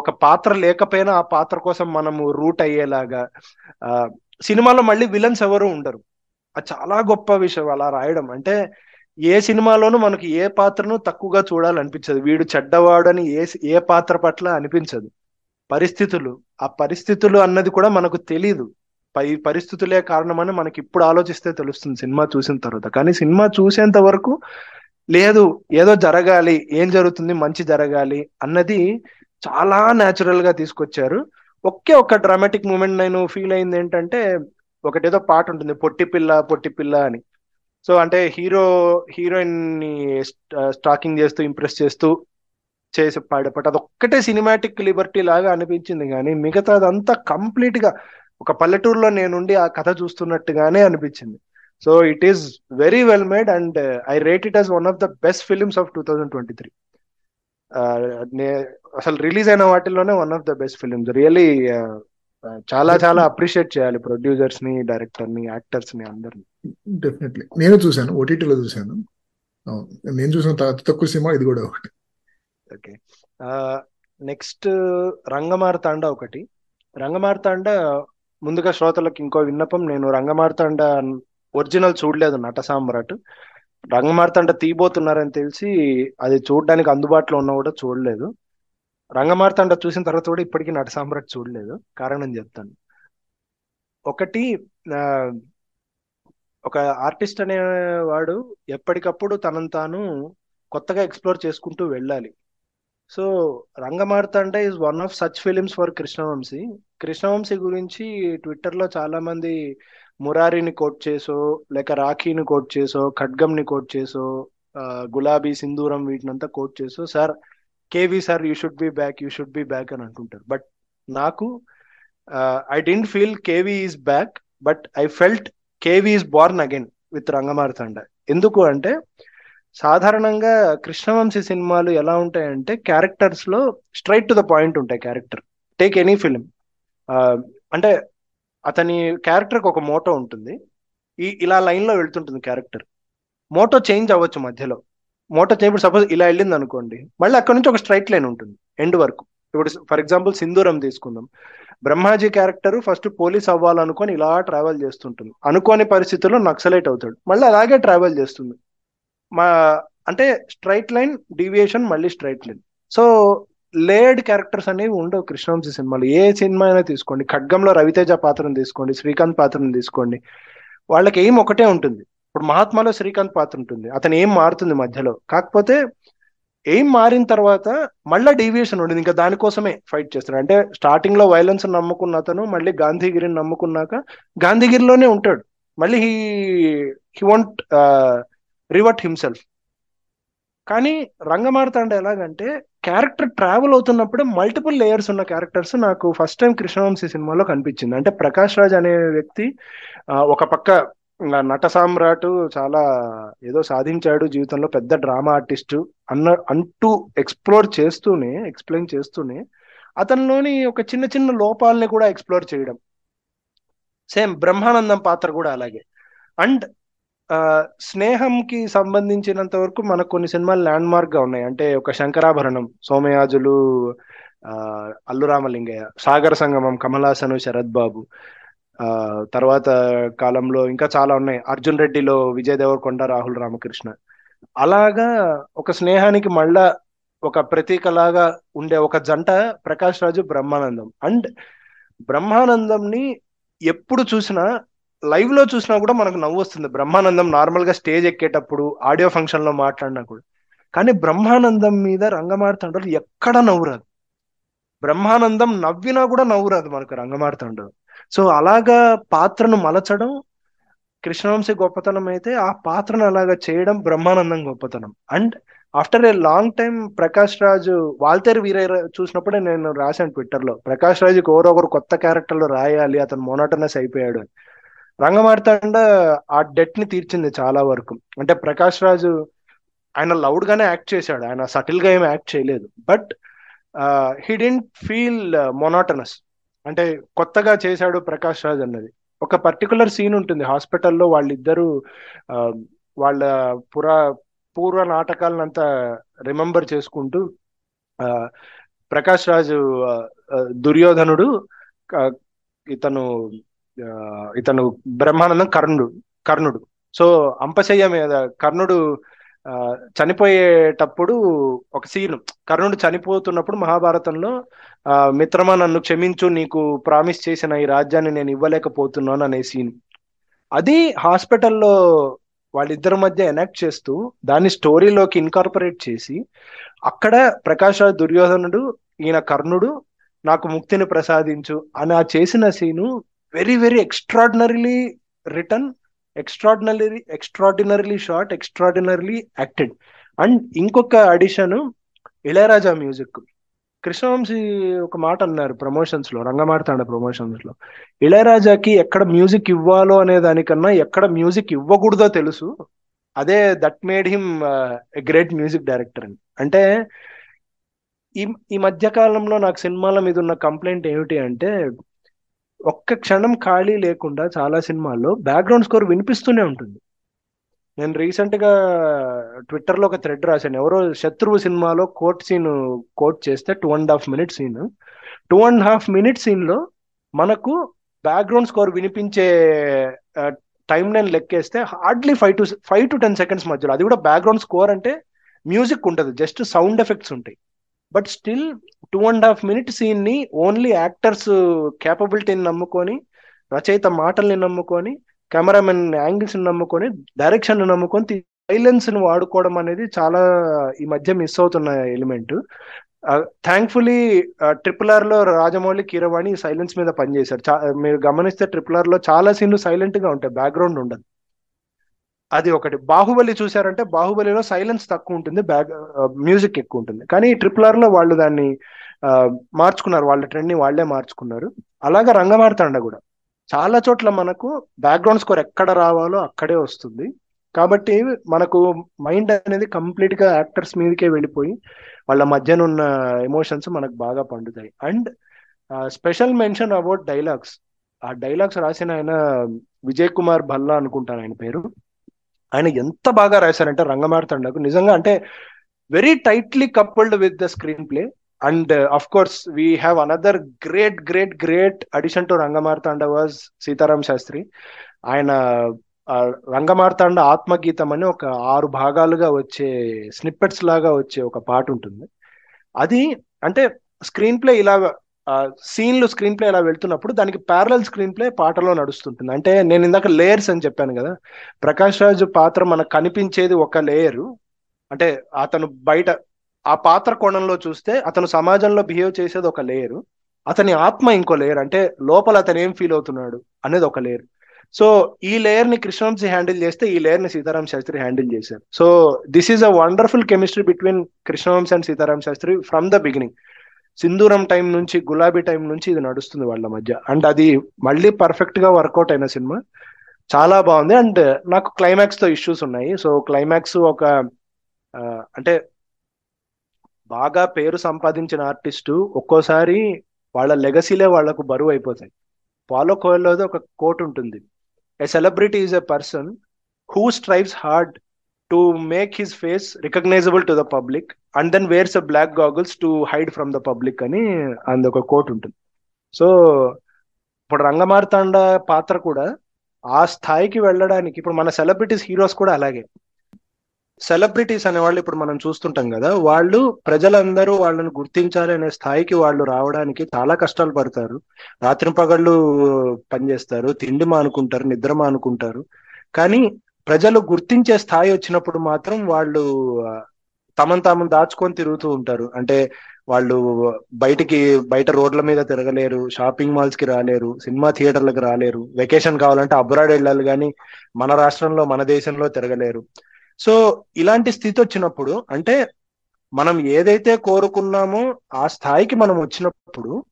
ఒక పాత్ర లేకపోయినా ఆ పాత్ర కోసం మనము రూట్ అయ్యేలాగా ఆ, సినిమాలో మళ్ళీ విలన్స్ ఎవరు ఉండరు. అది చాలా గొప్ప విషయం అలా రాయడం. అంటే ఏ సినిమాలోనూ మనకి ఏ పాత్రను తక్కువగా చూడాలనిపించదు. వీడు చెడ్డవాడని ఏ ఏ పాత్ర పట్ల అనిపించదు. పరిస్థితులు ఆ పరిస్థితులు అన్నది కూడా మనకు తెలియదు పై పరిస్థితులే కారణమని మనకి ఇప్పుడు ఆలోచిస్తే తెలుస్తుంది సినిమా చూసిన తర్వాత. కానీ సినిమా చూసేంత వరకు లేదు ఏదో జరగాలి ఏం జరుగుతుంది మంచి జరగాలి అన్నది చాలా న్యాచురల్గా తీసుకొచ్చారు. ఒకే ఒక డ్రామాటిక్ మూమెంట్ నేను ఫీల్ అయింది ఏంటంటే ఒకటేదో పాట ఉంటుంది పొట్టి పిల్ల పొట్టి పిల్ల అని. సో అంటే హీరో హీరోయిన్ని స్టాకింగ్ చేస్తూ ఇంప్రెస్ చేస్తూ చేసి అది అదొక్కటే సినిమాటిక్ లిబర్టీ లాగా అనిపించింది కానీ మిగతా అదంతా కంప్లీట్గా ఒక పల్లెటూరులో నేనుండి ఆ కథ చూస్తున్నట్టుగానే అనిపించింది. So it is very well made and I rate it as one of the best films of two thousand twenty three. అసలు రిలీజ్ అయిన వాటిల్లోనే one of the best films. Really చాలా చాలా అప్రిషియేట్ చేయాలి ప్రొడ్యూసర్స్ని డైరెక్టర్ని యాక్టర్స్ని అందరిని డెఫినెట్లీ నేను చూశాను ఓటీటీలో చూశాను. నేను చూసిన అతి తక్కువ సినిమా ఇది కూడా ఒకటి. ఓకే. నెక్స్ట్ రంగమార్తాండ ఒకటి. రంగమార్తాండ ముందుగా శ్రోతలకు ఇంకో విన్నపం నేను రంగమార్తాండ ఒరిజినల్ చూడలేదు నట సామ్రాట్ రంగమార్తాండ తీయబోతున్నారని తెలిసి అది చూడడానికి అందుబాటులో ఉన్నా కూడా చూడలేదు. రంగమార్తాండ చూసిన తర్వాత కూడా ఇప్పటికీ నట సామ్రాట్ చూడలేదు. కారణం చెప్తాను. ఒకటి ఒక ఆర్టిస్ట్ అనేవాడు ఎప్పటికప్పుడు తనను తాను కొత్తగా ఎక్స్ప్లోర్ చేసుకుంటూ వెళ్ళాలి. So Rangamarthanda is one of such films for Krishna Vamsi. Krishna Vamsi గురించి ట్విట్టర్లో చాలామంది మురారిని కోట్ చేసో లేక రాఖీని కోట్ చేసో ఖడ్గంని కోట్ చేసో గులాబీ సింధూరం వీటినంతా కోట్ చేసో sir KV sir you should be back you should be back అని అంటుంటారు. బట్ నాకు I didn't feel KV is back but I felt KV is born again with Rangamarthanda ఎందుకు అంటే సాధారణంగా కృష్ణవంశీ సినిమాలు ఎలా ఉంటాయంటే క్యారెక్టర్స్లో స్ట్రైట్ టు ద పాయింట్ ఉంటాయి క్యారెక్టర్ టేక్ ఎనీ ఫిలిం అంటే అతని క్యారెక్టర్కి ఒక మోటో ఉంటుంది. ఈ ఇలా లైన్లో వెళ్తుంటుంది క్యారెక్టర్ మోటో చేంజ్ అవ్వచ్చు మధ్యలో. మోటార్ చేయబడి సపోజ్ ఇలా వెళ్ళింది అనుకోండి మళ్ళీ అక్కడ నుంచి ఒక స్ట్రైట్ లైన్ ఉంటుంది ఎండ్ వరకు. ఇప్పుడు ఫర్ ఎగ్జాంపుల్ సింధూరం తీసుకుందాం. బ్రహ్మాజీ క్యారెక్టర్ ఫస్ట్ పోలీస్ అవ్వాలనుకొని ఇలా ట్రావెల్ చేస్తుంటుంది. అనుకోని పరిస్థితుల్లో నక్సలైట్ అవుతాడు. మళ్ళీ అలాగే ట్రావెల్ చేస్తుంది. మా అంటే స్ట్రైట్ లైన్ డీవియేషన్ మళ్ళీ straight line. So layered characters అనేవి ఉండవు కృష్ణవంశీ సినిమాలు. ఏ సినిమా అయినా తీసుకోండి. ఖడ్గంలో రవితేజ పాత్రను తీసుకోండి శ్రీకాంత్ పాత్రను తీసుకోండి. వాళ్ళకి ఏం ఒకటే ఉంటుంది. ఇప్పుడు మహాత్మాలో శ్రీకాంత్ పాత్ర ఉంటుంది. అతను ఏం మారుతుంది మధ్యలో? కాకపోతే ఏం మారిన తర్వాత మళ్ళీ డీవియేషన్ ఉండేది. ఇంకా దానికోసమే ఫైట్ చేస్తాడు. అంటే స్టార్టింగ్లో వైలెన్స్ నమ్ముకున్న అతను మళ్ళీ గాంధీగిరిని నమ్ముకున్నాక గాంధీగిరిలోనే ఉంటాడు. మళ్ళీ he he want revert himself. కానీ రంగమార్తాండ ఎలాగంటే క్యారెక్టర్ ట్రావెల్ అవుతున్నప్పుడే మల్టిపుల్ లేయర్స్ ఉన్న క్యారెక్టర్స్ నాకు ఫస్ట్ టైం కృష్ణవంశీ సినిమాలో కనిపించింది. అంటే ప్రకాష్ రాజ్ అనే వ్యక్తి ఒక పక్క నట సామ్రాట్ చాలా ఏదో సాధించాడు జీవితంలో పెద్ద డ్రామా ఆర్టిస్ట్ అన్న అంటూ ఎక్స్ప్లోర్ చేస్తూనే ఎక్స్ప్లెయిన్ చేస్తూనే అతనిలోని ఒక చిన్న చిన్న లోపాలని కూడా ఎక్స్ప్లోర్ చేయడం. సేమ్ బ్రహ్మానందం పాత్ర కూడా అలాగే. అండ్ స్నేహంకి సంబంధించినంత వరకు మనకు కొన్ని సినిమాలు ల్యాండ్ మార్క్గా ఉన్నాయి. అంటే ఒక శంకరాభరణం సోమయాజులు అల్లు రామలింగయ్య సాగర సంగమం కమలాసను శరత్ బాబు తర్వాత కాలంలో ఇంకా చాలా ఉన్నాయి. అర్జున్ రెడ్డిలో విజయ్ దేవరకొండ రాహుల్ రామకృష్ణ. అలాగా ఒక స్నేహానికి మళ్ళా ఒక ప్రతీకలాగా ఉండే ఒక జంట ప్రకాష్ రాజు బ్రహ్మానందం. అండ్ బ్రహ్మానందంని ఎప్పుడు చూసినా లైవ్లో చూసినా కూడా మనకు నవ్వు వస్తుంది. బ్రహ్మానందం నార్మల్గా స్టేజ్ ఎక్కేటప్పుడు ఆడియో ఫంక్షన్లో మాట్లాడినా కూడా. కానీ బ్రహ్మానందం మీద రంగమార్తాండలు ఎక్కడ నవ్వురాదు. బ్రహ్మానందం నవ్వినా కూడా నవ్వురాదు మనకు రంగమార్తాండలు. సో అలాగా పాత్రను మలచడం కృష్ణవంశీ గొప్పతనం అయితే ఆ పాత్రను అలాగా చేయడం బ్రహ్మానందం గొప్పతనం. And after a long time Prakash Raj Waltair Veerayya చూసినప్పుడే నేను రాశాను ట్విట్టర్లో ప్రకాష్ రాజుకి ఎవరో కొత్త క్యారెక్టర్లు రాయాలి అతను మోనోటనస్ అయిపోయాడు అని. రంగమార్తాండ ఆ డెట్ని తీర్చింది చాలా వరకు. అంటే ప్రకాష్ రాజు ఆయన లౌడ్ గానే యాక్ట్ చేశాడు ఆయన సటిల్గా ఏమి యాక్ట్ చేయలేదు. But he didn't feel monotonous. అంటే కొత్తగా చేశాడు ప్రకాష్ రాజ్ అన్నది. ఒక పర్టికులర్ సీన్ ఉంటుంది. హాస్పిటల్లో వాళ్ళిద్దరూ ఆ, వాళ్ళ పురా పూర్వ నాటకాలనంతా రిమెంబర్ చేసుకుంటూ ప్రకాష్ రాజు దుర్యోధనుడు ఇతను ఇతను బ్రహ్మానందం కర్ణుడు కర్ణుడు. సో అంపశయ్య మీద కర్ణుడు చనిపోయేటప్పుడు ఒక సీన్ కర్ణుడు చనిపోతున్నప్పుడు మహాభారతంలో ఆ, మిత్రమా నన్ను క్షమించు నీకు ప్రామిస్ చేసిన ఈ రాజ్యాన్ని నేను ఇవ్వలేకపోతున్నాను అనే సీన్. అది హాస్పిటల్లో వాళ్ళిద్దరి మధ్య ఎనాక్ట్ చేస్తూ దాన్ని స్టోరీలోకి ఇన్కార్పొరేట్ చేసి అక్కడ ప్రకాష్ రాజ్ దుర్యోధనుడు ఈయన కర్ణుడు నాకు ముక్తిని ప్రసాదించు అని ఆ చేసిన scene very very extraordinarily return extraordinary extraordinarily shot extraordinarily acted and ఇంకొక అడిషన్ ఇళయరాజా మ్యూజిక్ కృష్ణవంశీ ఒక మాట అన్నారు ప్రమోషన్స్లో రంగమాడతాడు ప్రమోషన్స్లో. ఇళయరాజాకి ఎక్కడ మ్యూజిక్ ఇవ్వాలో అనే దానికన్నా ఎక్కడ మ్యూజిక్ ఇవ్వకూడదో తెలుసు. అదే that made him great music director అని. అంటే ఈ ఈ మధ్య కాలంలో నాకు సినిమాల మీద ఉన్న కంప్లైంట్ ఏమిటి అంటే ఒక్క క్షణం ఖాళీ లేకుండా చాలా సినిమాల్లో బ్యాక్గ్రౌండ్ స్కోర్ వినిపిస్తూనే ఉంటుంది. నేను రీసెంట్గా ట్విట్టర్లో ఒక థ్రెడ్ రాశాను. ఎవరో శత్రువు సినిమాలో కోర్ట్ సీన్ కోట్ చేస్తే two and half minute scene two and half minute సీన్లో మనకు బ్యాక్గ్రౌండ్ స్కోర్ వినిపించే టైం నేను లెక్కేస్తే hardly five to five to ten seconds మధ్యలో. అది కూడా బ్యాక్గ్రౌండ్ స్కోర్ అంటే మ్యూజిక్ ఉంటుంది. జస్ట్ సౌండ్ ఎఫెక్ట్స్ ఉంటాయి. But still two and half minute సీన్ని only actors క్యాపబిలిటీని నమ్ముకొని రచయిత మాటల్ని నమ్ముకొని కెమెరామెన్ యాంగిల్స్ నమ్ముకొని డైరెక్షన్ నమ్ముకొని సైలెన్స్ను వాడుకోవడం అనేది చాలా ఈ మధ్య మిస్ అవుతున్న ఎలిమెంట్ థ్యాంక్ఫుల్లీ ట్రిపుల్ ఆర్లో రాజమౌళి కీరవాణి సైలెన్స్ మీద పనిచేశారు. చా- మీరు గమనిస్తే ట్రిపుల్ ఆర్లో చాలా సీన్లు సైలెంట్గా ఉంటాయి. బ్యాక్గ్రౌండ్ ఉండదు. అది ఒకటి. బాహుబలి చూసారంటే బాహుబలిలో సైలెన్స్ తక్కువ ఉంటుంది బ్యాక్ మ్యూజిక్ ఎక్కువ ఉంటుంది. కానీ ట్రిపుల్ ఆర్లో వాళ్ళు దాన్ని మార్చుకున్నారు. వాళ్ళ ట్రెండ్ని వాళ్ళే వాళ్ళే మార్చుకున్నారు. అలాగా రంగమార్తాండ కూడా. చాలా చోట్ల మనకు బ్యాక్గ్రౌండ్ స్కోర్ ఎక్కడ రావాలో అక్కడే వస్తుంది. కాబట్టి మనకు మైండ్ అనేది కంప్లీట్గా యాక్టర్స్ మీదకే వెళ్ళిపోయి వాళ్ళ మధ్యన ఉన్న ఎమోషన్స్ మనకు బాగా పండుతాయి. And special mention about dialogues ఆ డైలాగ్స్ రాసిన ఆయన విజయ్ కుమార్ భల్లా అనుకుంటాను ఆయన పేరు. ఆయన ఎంత బాగా రాశారంటే రంగమార్తాండకు నిజంగా అంటే very tightly coupled with the screenplay and of course we have another great great great addition to Rangamarthanda was Seetharam Sastry. ఆయన రంగమార్తాండ ఆత్మగీతం అని ఒక ఆరు భాగాలుగా వచ్చే స్నిప్పెట్స్ లాగా వచ్చే ఒక పాట ఉంటుంది. అది అంటే స్క్రీన్ ప్లే ఇలా సీన్లు స్క్రీన్ ప్లే అలా వెళ్తున్నప్పుడు దానికి ప్యారలల్ స్క్రీన్ ప్లే పాటలో నడుస్తుంటుంది. అంటే నేను ఇందాక లేయర్స్ అని చెప్పాను కదా. ప్రకాష్ రాజు పాత్ర మనకు కనిపించేది ఒక లేయరు అంటే అతను బయట ఆ పాత్ర కోణంలో చూస్తే అతను సమాజంలో బిహేవ్ చేసేది ఒక లేయరు అతని ఆత్మ ఇంకో లేయర్ అంటే లోపల అతను ఏం ఫీల్ అవుతున్నాడు అనేది ఒక లేయర్ సో ఈ లేయర్ని కృష్ణవంశి హ్యాండిల్ చేస్తే ఈ లేయర్ని సీతారాం శాస్త్రి హ్యాండిల్ చేశారు. So this is a wonderful chemistry between Krishna Vamsi and Sitaram Sastry from the beginning Sindhooram time నుంచి గులాబీ టైం నుంచి ఇది నడుస్తుంది వాళ్ళ మధ్య. అండ్ అది మళ్ళీ పర్ఫెక్ట్గా వర్కౌట్ అయిన సినిమా. చాలా బాగుంది. అండ్ నాకు క్లైమాక్స్తో ఇష్యూస్ ఉన్నాయి. సో క్లైమాక్స్ ఒక అంటే బాగా పేరు సంపాదించిన ఆర్టిస్టు ఒక్కోసారి వాళ్ళ లెగసీలే వాళ్ళకు బరువు అయిపోతాయి. పాలో కోయల్లోది ఒక కోట్ ఉంటుంది. A celebrity is a person who strives hard to make his face recognisable to the public and then wears a black goggles to hide from the public అని అందు ఒక కోట్ ఉంటుంది. సో ఇప్పుడు రంగమార్తాండ పాత్ర కూడా ఆ స్థాయికి వెళ్ళడానికి ఇప్పుడు మన సెలబ్రిటీస్ హీరోస్ కూడా అలాగే. సెలబ్రిటీస్ అనే వాళ్ళు ఇప్పుడు మనం చూస్తుంటాం కదా వాళ్ళు ప్రజలందరూ వాళ్ళని గుర్తించాలి అనే స్థాయికి వాళ్ళు రావడానికి చాలా కష్టాలు పడతారు. రాత్రి పగళ్ళు పనిచేస్తారు తిండి మానుకుంటారు నిద్ర మానుకుంటారు. కానీ ప్రజలు గుర్తించే స్థాయి వచ్చినప్పుడు మాత్రం వాళ్ళు తమను తాము దాచుకొని తిరుగుతూ ఉంటారు. అంటే వాళ్ళు బయటికి బయట రోడ్ల మీద తిరగలేరు షాపింగ్ మాల్స్కి రాలేరు సినిమా థియేటర్లకు రాలేరు. వెకేషన్ కావాలంటే అబ్రాడ్ వెళ్ళాలి కానీ మన రాష్ట్రంలో మన దేశంలో తిరగలేరు. సో ఇలాంటి స్థితి వచ్చినప్పుడు అంటే మనం ఏదైతే కోరుకున్నామో ఆ స్థాయికి మనం వచ్చినప్పుడు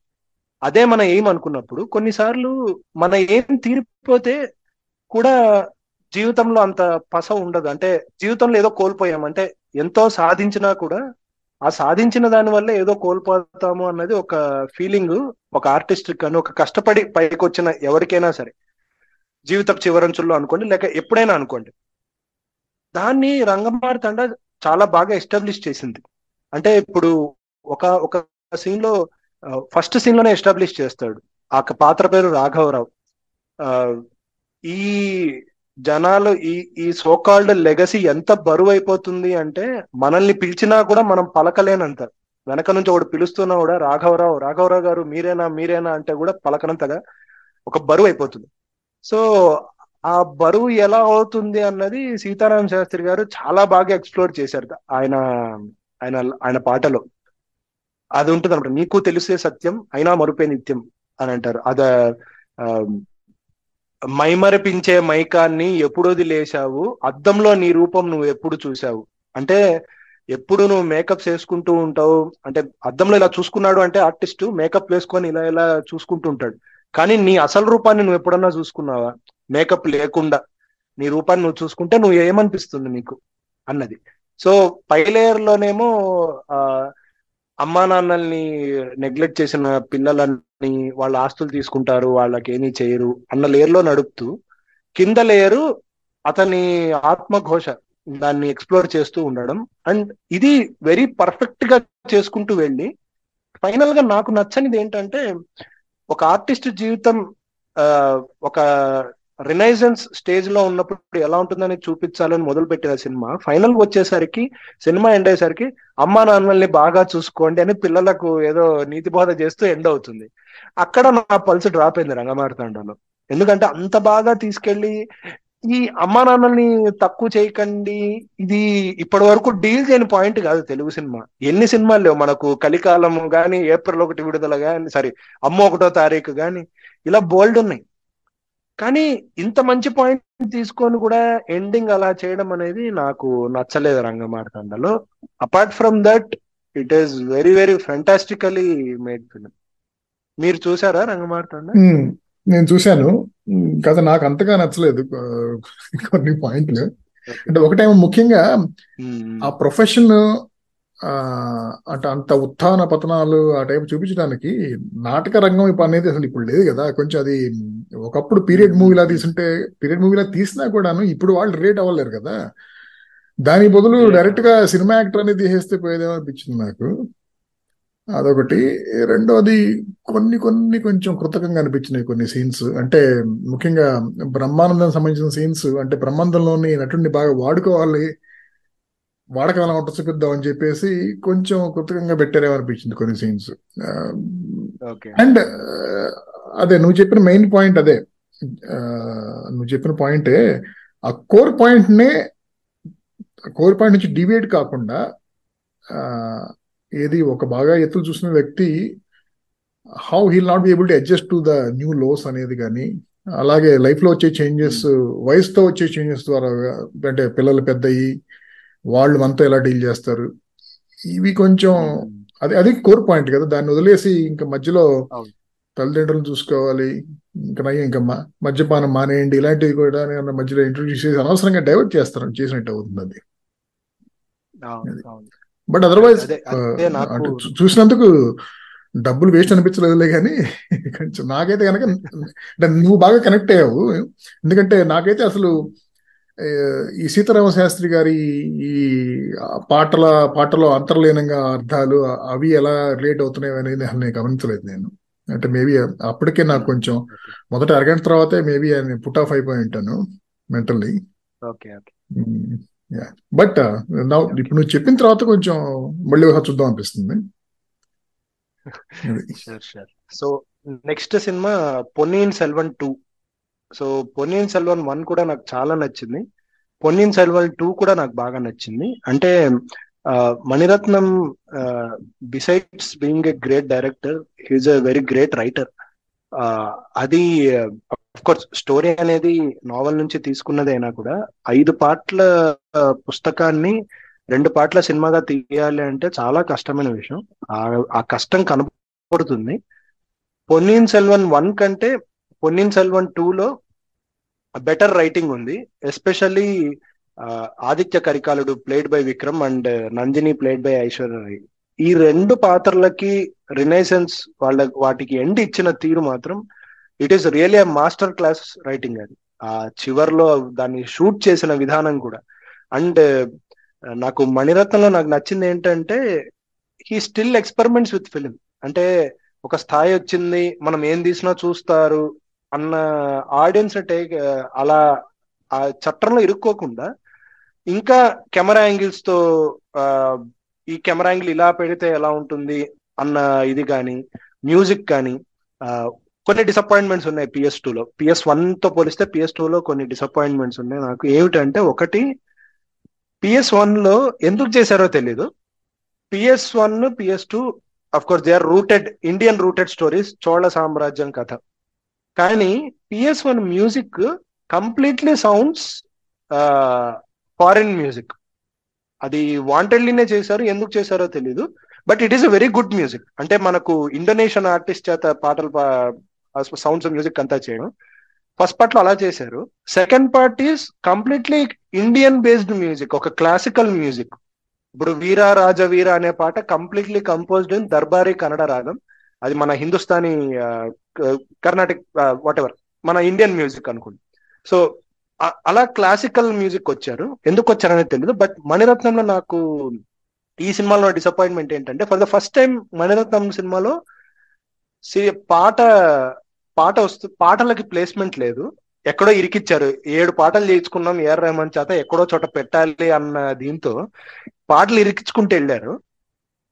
అదే మన ఏం అనుకున్నప్పుడు కొన్నిసార్లు మన ఏం తీరిపోతే కూడా జీవితంలో అంత పస ఉండదు. అంటే జీవితంలో ఏదో కోల్పోయాం. అంటే ఎంతో సాధించినా కూడా ఆ సాధించిన దాని వల్ల ఏదో కోల్పోతాము అన్నది ఒక ఫీలింగ్ ఒక ఆర్టిస్ట్ కానీ ఒక కష్టపడి పైకి వచ్చిన ఎవరికైనా సరే. జీవిత చివరంచుల్లో అనుకోండి లేక ఎప్పుడైనా అనుకోండి. దాన్ని రంగమారి తండ చాలా బాగా ఎస్టాబ్లిష్ చేసింది. అంటే ఇప్పుడు ఒక ఒక సీన్లో ఫస్ట్ సీన్లోనే ఎస్టాబ్లిష్ చేస్తాడు. ఆ పాత్ర పేరు రాఘవరావు. ఈ జనాలు ఈ ఈ సోకాల్డ్ లెగసీ ఎంత బరువు అయిపోతుంది అంటే మనల్ని పిలిచినా కూడా మనం పలకలేనంత వెనక నుంచి ఒకడు పిలుస్తున్నా కూడా రాఘవరావు రాఘవరావు గారు మీరేనా మీరేనా అంటే కూడా పలకనంతగా ఒక బరువు అయిపోతుంది సో ఆ బరువు ఎలా అవుతుంది అన్నది సీతారాం శాస్త్రి గారు చాలా బాగా ఎక్స్ప్లోర్ చేశారు. ఆయన ఆయన ఆయన పాటలో. అది ఉంటుంది అనమాట నీకు తెలిసే సత్యం అయినా మరుపే నిత్యం అని అంటారు. అద మైమరపించే మైకాన్ని ఎప్పుడు వదిలేశావు? అద్దంలో నీ రూపం నువ్వు ఎప్పుడు చూసావు అంటే ఎప్పుడు నువ్వు మేకప్ చేసుకుంటూ ఉంటావు? అంటే అద్దంలో ఇలా చూసుకున్నాడు అంటే ఆర్టిస్ట్ మేకప్ వేసుకొని ఇలా ఇలా చూసుకుంటూ ఉంటాడు. కానీ నీ అసలు రూపాన్ని నువ్వు ఎప్పుడన్నా చూసుకున్నావా? మేకప్ లేకుండా. నీ రూపాన్ని నువ్వు చూసుకుంటే నువ్వు ఏమనిపిస్తుంది నీకు? అన్నది. సో పై లేయర్ లోనేమో ఆ అమ్మా నాన్నల్ని నెగ్లెక్ట్ చేసిన పిల్లలని వాళ్ళ ఆస్తులు తీసుకుంటారు వాళ్ళకి ఏమీ చేయరు అన్న లేయర్లో నడుపుతూ కింద లేయరు అతని ఆత్మఘోష దాన్ని ఎక్స్ప్లోర్ చేస్తూ ఉండడం. అండ్ ఇది వెరీ పర్ఫెక్ట్గా చేసుకుంటూ వెళ్ళి ఫైనల్గా నాకు నచ్చనిది ఏంటంటే ఒక ఆర్టిస్ట్ జీవితం ఒక రినైజెన్స్ స్టేజ్లో ఉన్నప్పుడు ఎలా ఉంటుందని చూపించాలని మొదలు పెట్టిన సినిమా ఫైనల్ వచ్చేసరికి సినిమా ఎండ్ అయ్యేసరికి అమ్మా నాన్నల్ని బాగా చూసుకోండి అని పిల్లలకు ఏదో నీతి బోధ చేస్తూ ఎండ్ అవుతుంది. అక్కడ నా పల్స్ డ్రాప్ అయింది రంగమార్తాండలో ఎందుకంటే అంత బాగా తీసుకెళ్ళి ఈ అమ్మా నాన్నల్ని తక్కువ చేయకండి ఇది ఇప్పటి వరకు డీల్ చేయని పాయింట్ కాదు తెలుగు సినిమా. ఎన్ని సినిమాలు లేవు మనకు కలికాలం గాని ఏప్రిల్ ఒకటి విడుదల గాని సారీ అమ్మ ఒకటో తారీఖు గాని ఇలా బోల్డ్ ఉన్నాయి. కానీ ఇంత మంచి పాయింట్ తీసుకొని కూడా ఎండింగ్ అలా చేయడం అనేది నాకు నచ్చలేదు రంగమార్తాండలో. Apart from that it is very very fantastically made film మీరు చూసారా రంగమార్తాండ? నేను చూశాను. కథ నాకు అంతగా నచ్చలేదు కొన్ని పాయింట్లు. అంటే ఒకటేమో ముఖ్యంగా ఆ ప్రొఫెషన్ అంటే అంత ఉత్థాన పతనాలు ఆ టైప్ చూపించడానికి నాటక రంగం ఇప్పుడు అనేది అసలు ఇప్పుడు లేదు కదా. కొంచెం అది ఒకప్పుడు పీరియడ్ మూవీలా తీసుంటే పీరియడ్ మూవీలా తీసినా కూడాను ఇప్పుడు వాళ్ళు రిలేట్ అవ్వలేరు కదా. దాని బదులు డైరెక్ట్గా సినిమా యాక్టర్ అనేది తీసేస్తే పోయేదేమో అనిపించింది నాకు. అదొకటి. రెండోది కొన్ని కొన్ని కొంచెం కృతకంగా అనిపించినాయి కొన్ని సీన్స్. అంటే ముఖ్యంగా బ్రహ్మానందం సంబంధించిన సీన్స్ అంటే బ్రహ్మానందంలోని నటుడిని బాగా వాడుకోవాలి వాడకం ఎలా ఉంటుంది చూపిద్దాం అని చెప్పేసి కొంచెం కృతకంగా పెట్టారేమో అనిపించింది కొన్ని సీన్స్ అండ్ అదే నువ్వు చెప్పిన మెయిన్ పాయింట్ అదే. నువ్వు చెప్పిన పాయింటే ఆ కోర్ పాయింట్ నే కోర్ పాయింట్ నుంచి డివేట్ కాకుండా ఏది ఒక బాగా ఎత్తులు చూసిన వ్యక్తి how he'll not be able to adjust to the new lows అనేది కానీ అలాగే లైఫ్లో వచ్చే చేంజెస్ వయసుతో వచ్చే చేంజెస్ ద్వారా అంటే పిల్లలు పెద్దయి వాళ్ళు మనతో ఎలా డీల్ చేస్తారు? ఇవి కొంచెం అది అది కోర్ పాయింట్ కదా. దాన్ని వదిలేసి ఇంకా మధ్యలో తల్లిదండ్రులు చూసుకోవాలి ఇంకా నయ్యం ఇంకా మద్యపానం మానేయండి ఇలాంటివి కూడా మధ్యలో ఇంట్రొడ్యూస్ చేసి అనవసరంగా డైవర్ట్ చేస్తారు చేసినట్టు అవుతుంది అది. బట్ అదర్వైజ్ చూసినందుకు డబ్బులు వేస్ట్ అనిపించలేదులే కానీ కొంచెం నాకైతే కనుక అంటే నువ్వు బాగా కనెక్ట్ అయ్యావు. ఎందుకంటే నాకైతే అసలు ఈ సీతారామ శాస్త్రి గారి ఈ పాటల పాటలో అంతర్లీనంగా అర్థాలు అవి ఎలా రిలేట్ అవుతున్నాయి అనేది నేను గమనించలేదు నేను. అంటే మేబీ అప్పటికే నాకు కొంచెం మొదట అరగంట తర్వాతే మేబీ పుట్ ఆఫ్ అయిపోయి ఉంటాను మెంటల్లీ. బట్ ఇప్పుడు నువ్వు చెప్పిన తర్వాత కొంచెం మళ్ళీ చూద్దాం అనిపిస్తుంది. So next cinema Ponniyin Selvan two. So Ponniyin Selvan one కూడా నాకు చాలా నచ్చింది. పొన్నియిన్ సెల్వన్ టూ కూడా నాకు బాగా నచ్చింది. అంటే Mani Ratnam besides being a great director he's a very great writer అది కోర్స్ స్టోరీ అనేది నావల్ నుంచి తీసుకున్నదైనా కూడా ఐదు పాటల పుస్తకాన్ని రెండు పాటల సినిమాగా తీయాలి అంటే చాలా కష్టమైన విషయం. ఆ కష్టం కనపడుతుంది పొన్నియిన్ సెల్వన్ వన్ కంటే పొన్నిన్ సెల్వన్ టూలో బెటర్ రైటింగ్ ఉంది. Especially Aditya కరికాలుడు played by Vikram and Nandini played by Aishwarya Rai ఈ రెండు పాత్రలకి రినైసెన్స్ వాళ్ళ వాటికి ఎండ్ ఇచ్చిన తీరు మాత్రం it is really master class writing అది. ఆ చివర్లో దాన్ని షూట్ చేసిన విధానం కూడా. అండ్ uh, నాకు మణిరత్నంలో నాకు నచ్చింది ఏంటంటే he still experiments with film అంటే ఒక స్థాయి వచ్చింది మనం ఏం తీసినా చూస్తారు అన్న ఆడియన్స్ టేక్ అలా ఆ చట్టంలో ఇరుక్కోకుండా ఇంకా కెమెరా యాంగిల్స్తో ఈ కెమెరా యాంగిల్ ఇలా పెడితే ఎలా ఉంటుంది అన్న ఇది కానీ మ్యూజిక్ కానీ కొన్ని డిసప్పాయింట్మెంట్స్ ఉన్నాయి పిఎస్ టూలో. పిఎస్ వన్తో పోలిస్తే పిఎస్ టూలో కొన్ని డిసప్పాయింట్మెంట్స్ ఉన్నాయి. నాకు ఏమిటంటే ఒకటి పిఎస్ వన్లో ఎందుకు చేశారో తెలీదు. PS one PS two of course they are rooted Indian rooted stories Chola సామ్రాజ్యం కథ. కానీ PS one music completely sounds foreign music అది వాంటెడ్లీనే చేశారు ఎందుకు చేశారో తెలీదు. But it is a very good music అంటే మనకు ఇండోనేషియన్ ఆర్టిస్ట్ చేత పాటలు సౌండ్స్ మ్యూజిక్ అంతా చేయడం. ఫస్ట్ పార్ట్లో అలా చేశారు. Second part is completely Indian based music ఒక క్లాసికల్ మ్యూజిక్ ఇప్పుడు వీర రాజ వీర అనే పాట completely composed in Darbari Kannada రాగం. అది మన హిందుస్థానీ కర్ణాటక వాట్ ఎవర్ మన ఇండియన్ మ్యూజిక్ అనుకోండి. సో అలా క్లాసికల్ మ్యూజిక్ వచ్చారు. ఎందుకు వచ్చారనేది తెలియదు బట్ మణిరత్నంలో నాకు ఈ సినిమాలో డిసప్పాయింట్మెంట్ ఏంటంటే for the first time Mani Ratnam సినిమాలో పాట పాట వస్తు పాటలకి ప్లేస్మెంట్ లేదు. ఎక్కడో ఇరికిచ్చారు. ఏడు పాటలు చేయించుకున్నాం ఏఆర్ రెహమాన్ చేత ఎక్కడో చోట పెట్టాలి అన్న దీంతో పాటలు ఇరికించుకుంటూ వెళ్ళారు.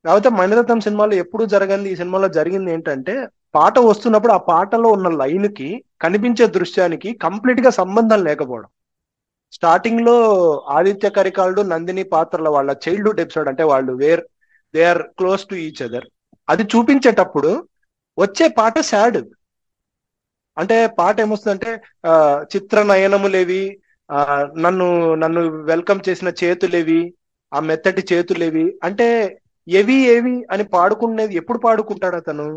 కాకపోతే మణిరత్నం సినిమాలో ఎప్పుడు జరగంది ఈ సినిమాలో జరిగింది ఏంటంటే పాట వస్తున్నప్పుడు ఆ పాటలో ఉన్న లైన్కి కనిపించే దృశ్యానికి కంప్లీట్గా సంబంధం లేకపోవడం. స్టార్టింగ్లో ఆదిత్య కరికాలుడు నందిని పాత్రల వాళ్ళ చైల్డ్హుడ్ ఎపిసోడ్ అంటే వాళ్ళు where they are close to each other. అది చూపించేటప్పుడు వచ్చే పాట సాడ్. అంటే పాట ఏమొస్తుందంటే ఆ చిత్ర నయనములేవి ఆ నన్ను నన్ను వెల్కమ్ చేసిన చేతులేవి ఆ మెత్తటి చేతులేవి. అంటే ఏవి ఏవి అని పాడుకునేది ఎప్పుడు పాడుకుంటాడు అతను?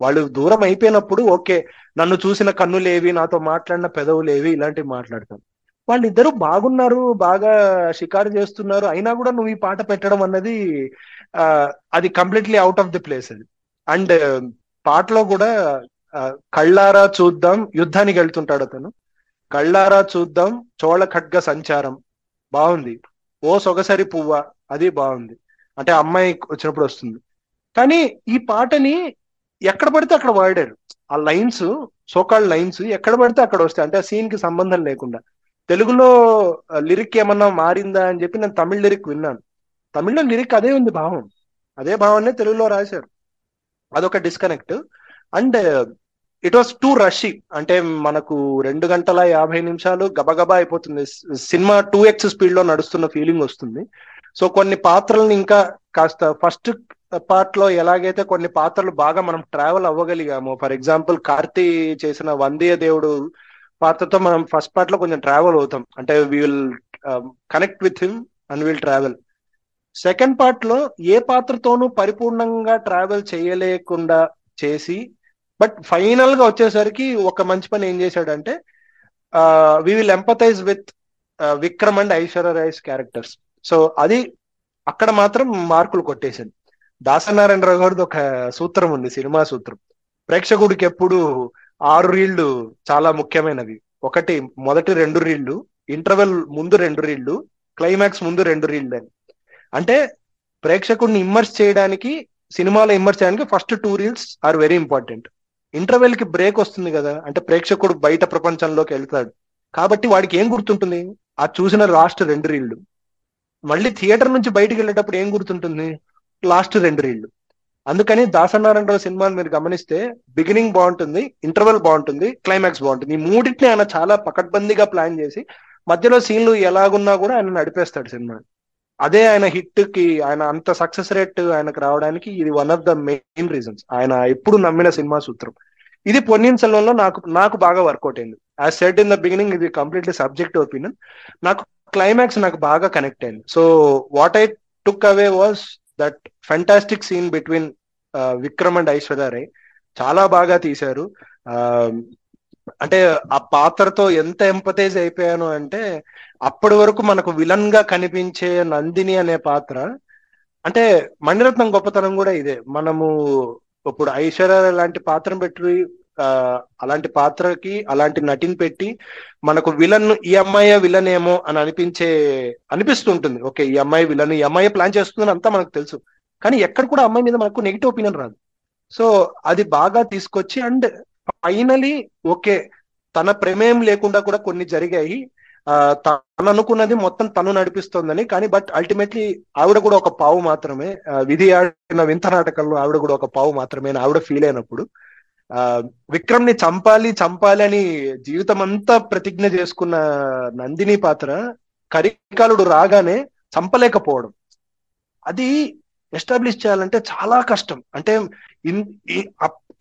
వాళ్ళు దూరం అయిపోయినప్పుడు ఓకే నన్ను చూసిన కన్నులేవి నాతో మాట్లాడిన పెదవులేవి ఇలాంటివి మాట్లాడతాం వాళ్ళిద్దరూ బాగున్నారు బాగా షికారు చేస్తున్నారు. అయినా కూడా నువ్వు ఈ పాట పెట్టడం అన్నది అది completely out of the place అది. అండ్ పాటలో కూడా కళ్ళారా చూద్దాం యుద్ధానికి వెళ్తుంటాడు అతను. కళ్ళారా చూద్దాం చోళ ఖడ్గ సంచారం. బాగుంది. ఓ సొగసరి పువ్వ అది బాగుంది. అంటే అమ్మాయి వచ్చినప్పుడు వస్తుంది. కానీ ఈ పాటని ఎక్కడ పడితే అక్కడ వాడారు. ఆ లైన్స్ సోకాల్ లైన్స్ ఎక్కడ పడితే అక్కడ వస్తాయి. అంటే ఆ సీన్కి సంబంధం లేకుండా. తెలుగులో లిరిక్ ఏమన్నా మారిందా అని చెప్పి నేను తమిళ లిరిక్ విన్నాను. తమిళ్ళో లిరిక్ అదే ఉంది భావం. అదే భావాన్ని తెలుగులో రాశారు. అదొక disconnect. And it was too rushy. అంటే మనకు రెండు గంటల యాభై నిమిషాలు గబగబా అయిపోతుంది. సినిమా టూ ఎక్స్ స్పీడ్లో నడుస్తున్న ఫీలింగ్ వస్తుంది. సో కొన్ని పాత్రలను ఇంకా కాస్త ఫస్ట్ పార్ట్లో ఎలాగైతే కొన్ని పాత్రలు బాగా మనం ట్రావెల్ అవ్వగలిగాము ఫర్ ఎగ్జాంపుల్ కార్తీ చేసిన వందీయ దేవుడు పాత్రతో మనం ఫస్ట్ పార్ట్లో కొంచెం ట్రావెల్ అవుతాం. అంటే we will connect with him and will travel second పార్ట్లో ఏ పాత్రతోనూ పరిపూర్ణంగా ట్రావెల్ చేయలేకుండా చేసి బట్ ఫైనల్గా వచ్చేసరికి ఒక మంచి పని ఏం చేశాడంటే we will empathise with Vikram and Aishwarya Rai's characters so అది అక్కడ మాత్రం మార్కులు కొట్టేసింది దాసనారాయణరావు గారిది ఒక సూత్రం ఉంది సినిమా సూత్రం. ప్రేక్షకుడికి ఎప్పుడు ఆరు రీళ్ళు చాలా ముఖ్యమైనవి. ఒకటి మొదటి రెండు రీళ్ళు ఇంటర్వెల్ ముందు రెండు రీళ్ళు క్లైమాక్స్ ముందు రెండు రీళ్ళు అని. అంటే ప్రేక్షకుడిని ఇమ్మర్స్ చేయడానికి సినిమాలో ఇమ్మర్స్ చేయడానికి first two reels are very important. ఇంటర్వెల్కి break వస్తుంది కదా అంటే ప్రేక్షకుడు బయట ప్రపంచంలోకి వెళ్తాడు. కాబట్టి వాడికి ఏం గుర్తుంటుంది? ఆ చూసిన లాస్ట్ రెండు రీళ్ళు. మళ్ళీ థియేటర్ నుంచి బయటికి వెళ్ళేటప్పుడు ఏం గుర్తుంటుంది? లాస్ట్ రెండు రీళ్ళు. అందుకని దాసనారాయణరావు సినిమాని మీరు గమనిస్తే బిగినింగ్ బాగుంటుంది ఇంటర్వెల్ బాగుంటుంది క్లైమాక్స్ బాగుంటుంది. ఈ మూడింటిని ఆయన చాలా పకడ్బందీగా ప్లాన్ చేసి మధ్యలో సీన్లు ఎలాగున్నా కూడా ఆయన నడిపేస్తాడు సినిమా అదే ఆయన హిట్కి ఆయన అంత సక్సెస్ రేట్ ఆయనకు రావడానికి ఇది one of the main reasons ఆయన ఎప్పుడు నమ్మిన సినిమా సూత్రం. ఇది పొన్నియిన్ సెల్వంలో నాకు నాకు బాగా వర్కౌట్ అయింది. As set in the beginning ఇది కంప్లీట్లీ సబ్జెక్ట్ ఒపీనియన్ నాకు క్లైమాక్స్ నాకు బాగా కనెక్ట్ అయింది. So what I took away was that fantastic scene between Vikram and Aishwarya Rai చాలా బాగా తీశారు. Um, అంటే ఆ పాత్రతో ఎంత ఎంపతైజ్ అయిపోయాను అంటే అప్పటి వరకు మనకు విలన్గా కనిపించే నందిని అనే పాత్ర. అంటే మణిరత్నం గొప్పతనం కూడా ఇదే. మనము ఇప్పుడు ఐశ్వర్య లాంటి పాత్రను పెట్టి అలాంటి పాత్రకి అలాంటి నటిని పెట్టి మనకు విలన్ ఈ అమ్మాయి విలన్ ఏమో అని అనిపించే అనిపిస్తుంటుంది. ఓకే ఈ అమ్మాయి విలన్ ఈ అమ్మాయి ప్లాన్ చేస్తుందని అంతా మనకు తెలుసు. కానీ ఎక్కడ కూడా అమ్మాయి మీద మనకు నెగిటివ్ ఒపీనియన్ రాదు. సో అది బాగా తీసుకొచ్చి అండ్ ఫైనలీ ఓకే తన ప్రమేయం లేకుండా కూడా కొన్ని జరిగాయి. తను అనుకున్నది మొత్తం తను నడిపిస్తోందని కానీ బట్ అల్టిమేట్లీ ఆవిడ కూడా ఒక పావు మాత్రమే. విధి ఆడిన వింత నాటకంలో ఆవిడ కూడా ఒక పావు మాత్రమే ఆవిడ ఫీల్ అయినప్పుడు. విక్రమ్ని చంపాలి చంపాలి అని జీవితం అంతా ప్రతిజ్ఞ చేసుకున్న నందిని పాత్ర కరికాలుడు రాగానే చంపలేకపోవడం. అది ఎస్టాబ్లిష్ చేయాలంటే చాలా కష్టం. అంటే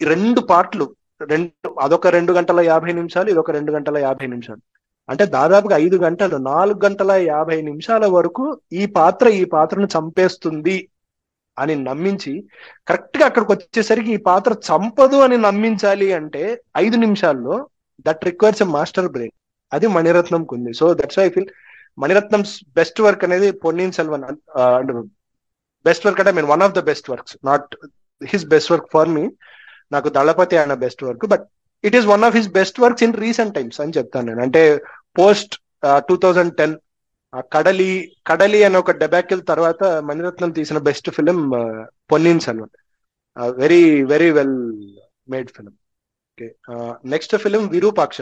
రెండు పార్ట్లు రెండు అదొక రెండు గంటల యాభై నిమిషాలు ఇదొక రెండు గంటల యాభై నిమిషాలు. అంటే దాదాపుగా ఐదు గంటలు నాలుగు గంటల యాభై నిమిషాల వరకు ఈ పాత్ర ఈ పాత్రను చంపేస్తుంది. అని నమ్మించి కరెక్ట్గా అక్కడికి వచ్చేసరికి ఈ పాత్ర చంపదు అని నమ్మించాలి అంటే ఐదు నిమిషాల్లో that requires a master brain. అది మణిరత్నంకు ఉంది so that's I feel Mani Ratnam best work అనేది Ponniyin Selvan and best work అంటే mean one of the best works. Not his best work for me. నాకు దళపతి ఆయన best work but it is one of his best works in recent times అని చెప్తాను నేను. అంటే post two thousand ten కడలి కడలి అనే ఒక డెబాకిల్ తర్వాత మణిరత్నం తీసిన బెస్ట్ ఫిలిం పొన్నిన్స్ అనమాట very very well made film okay next film Virupaksha.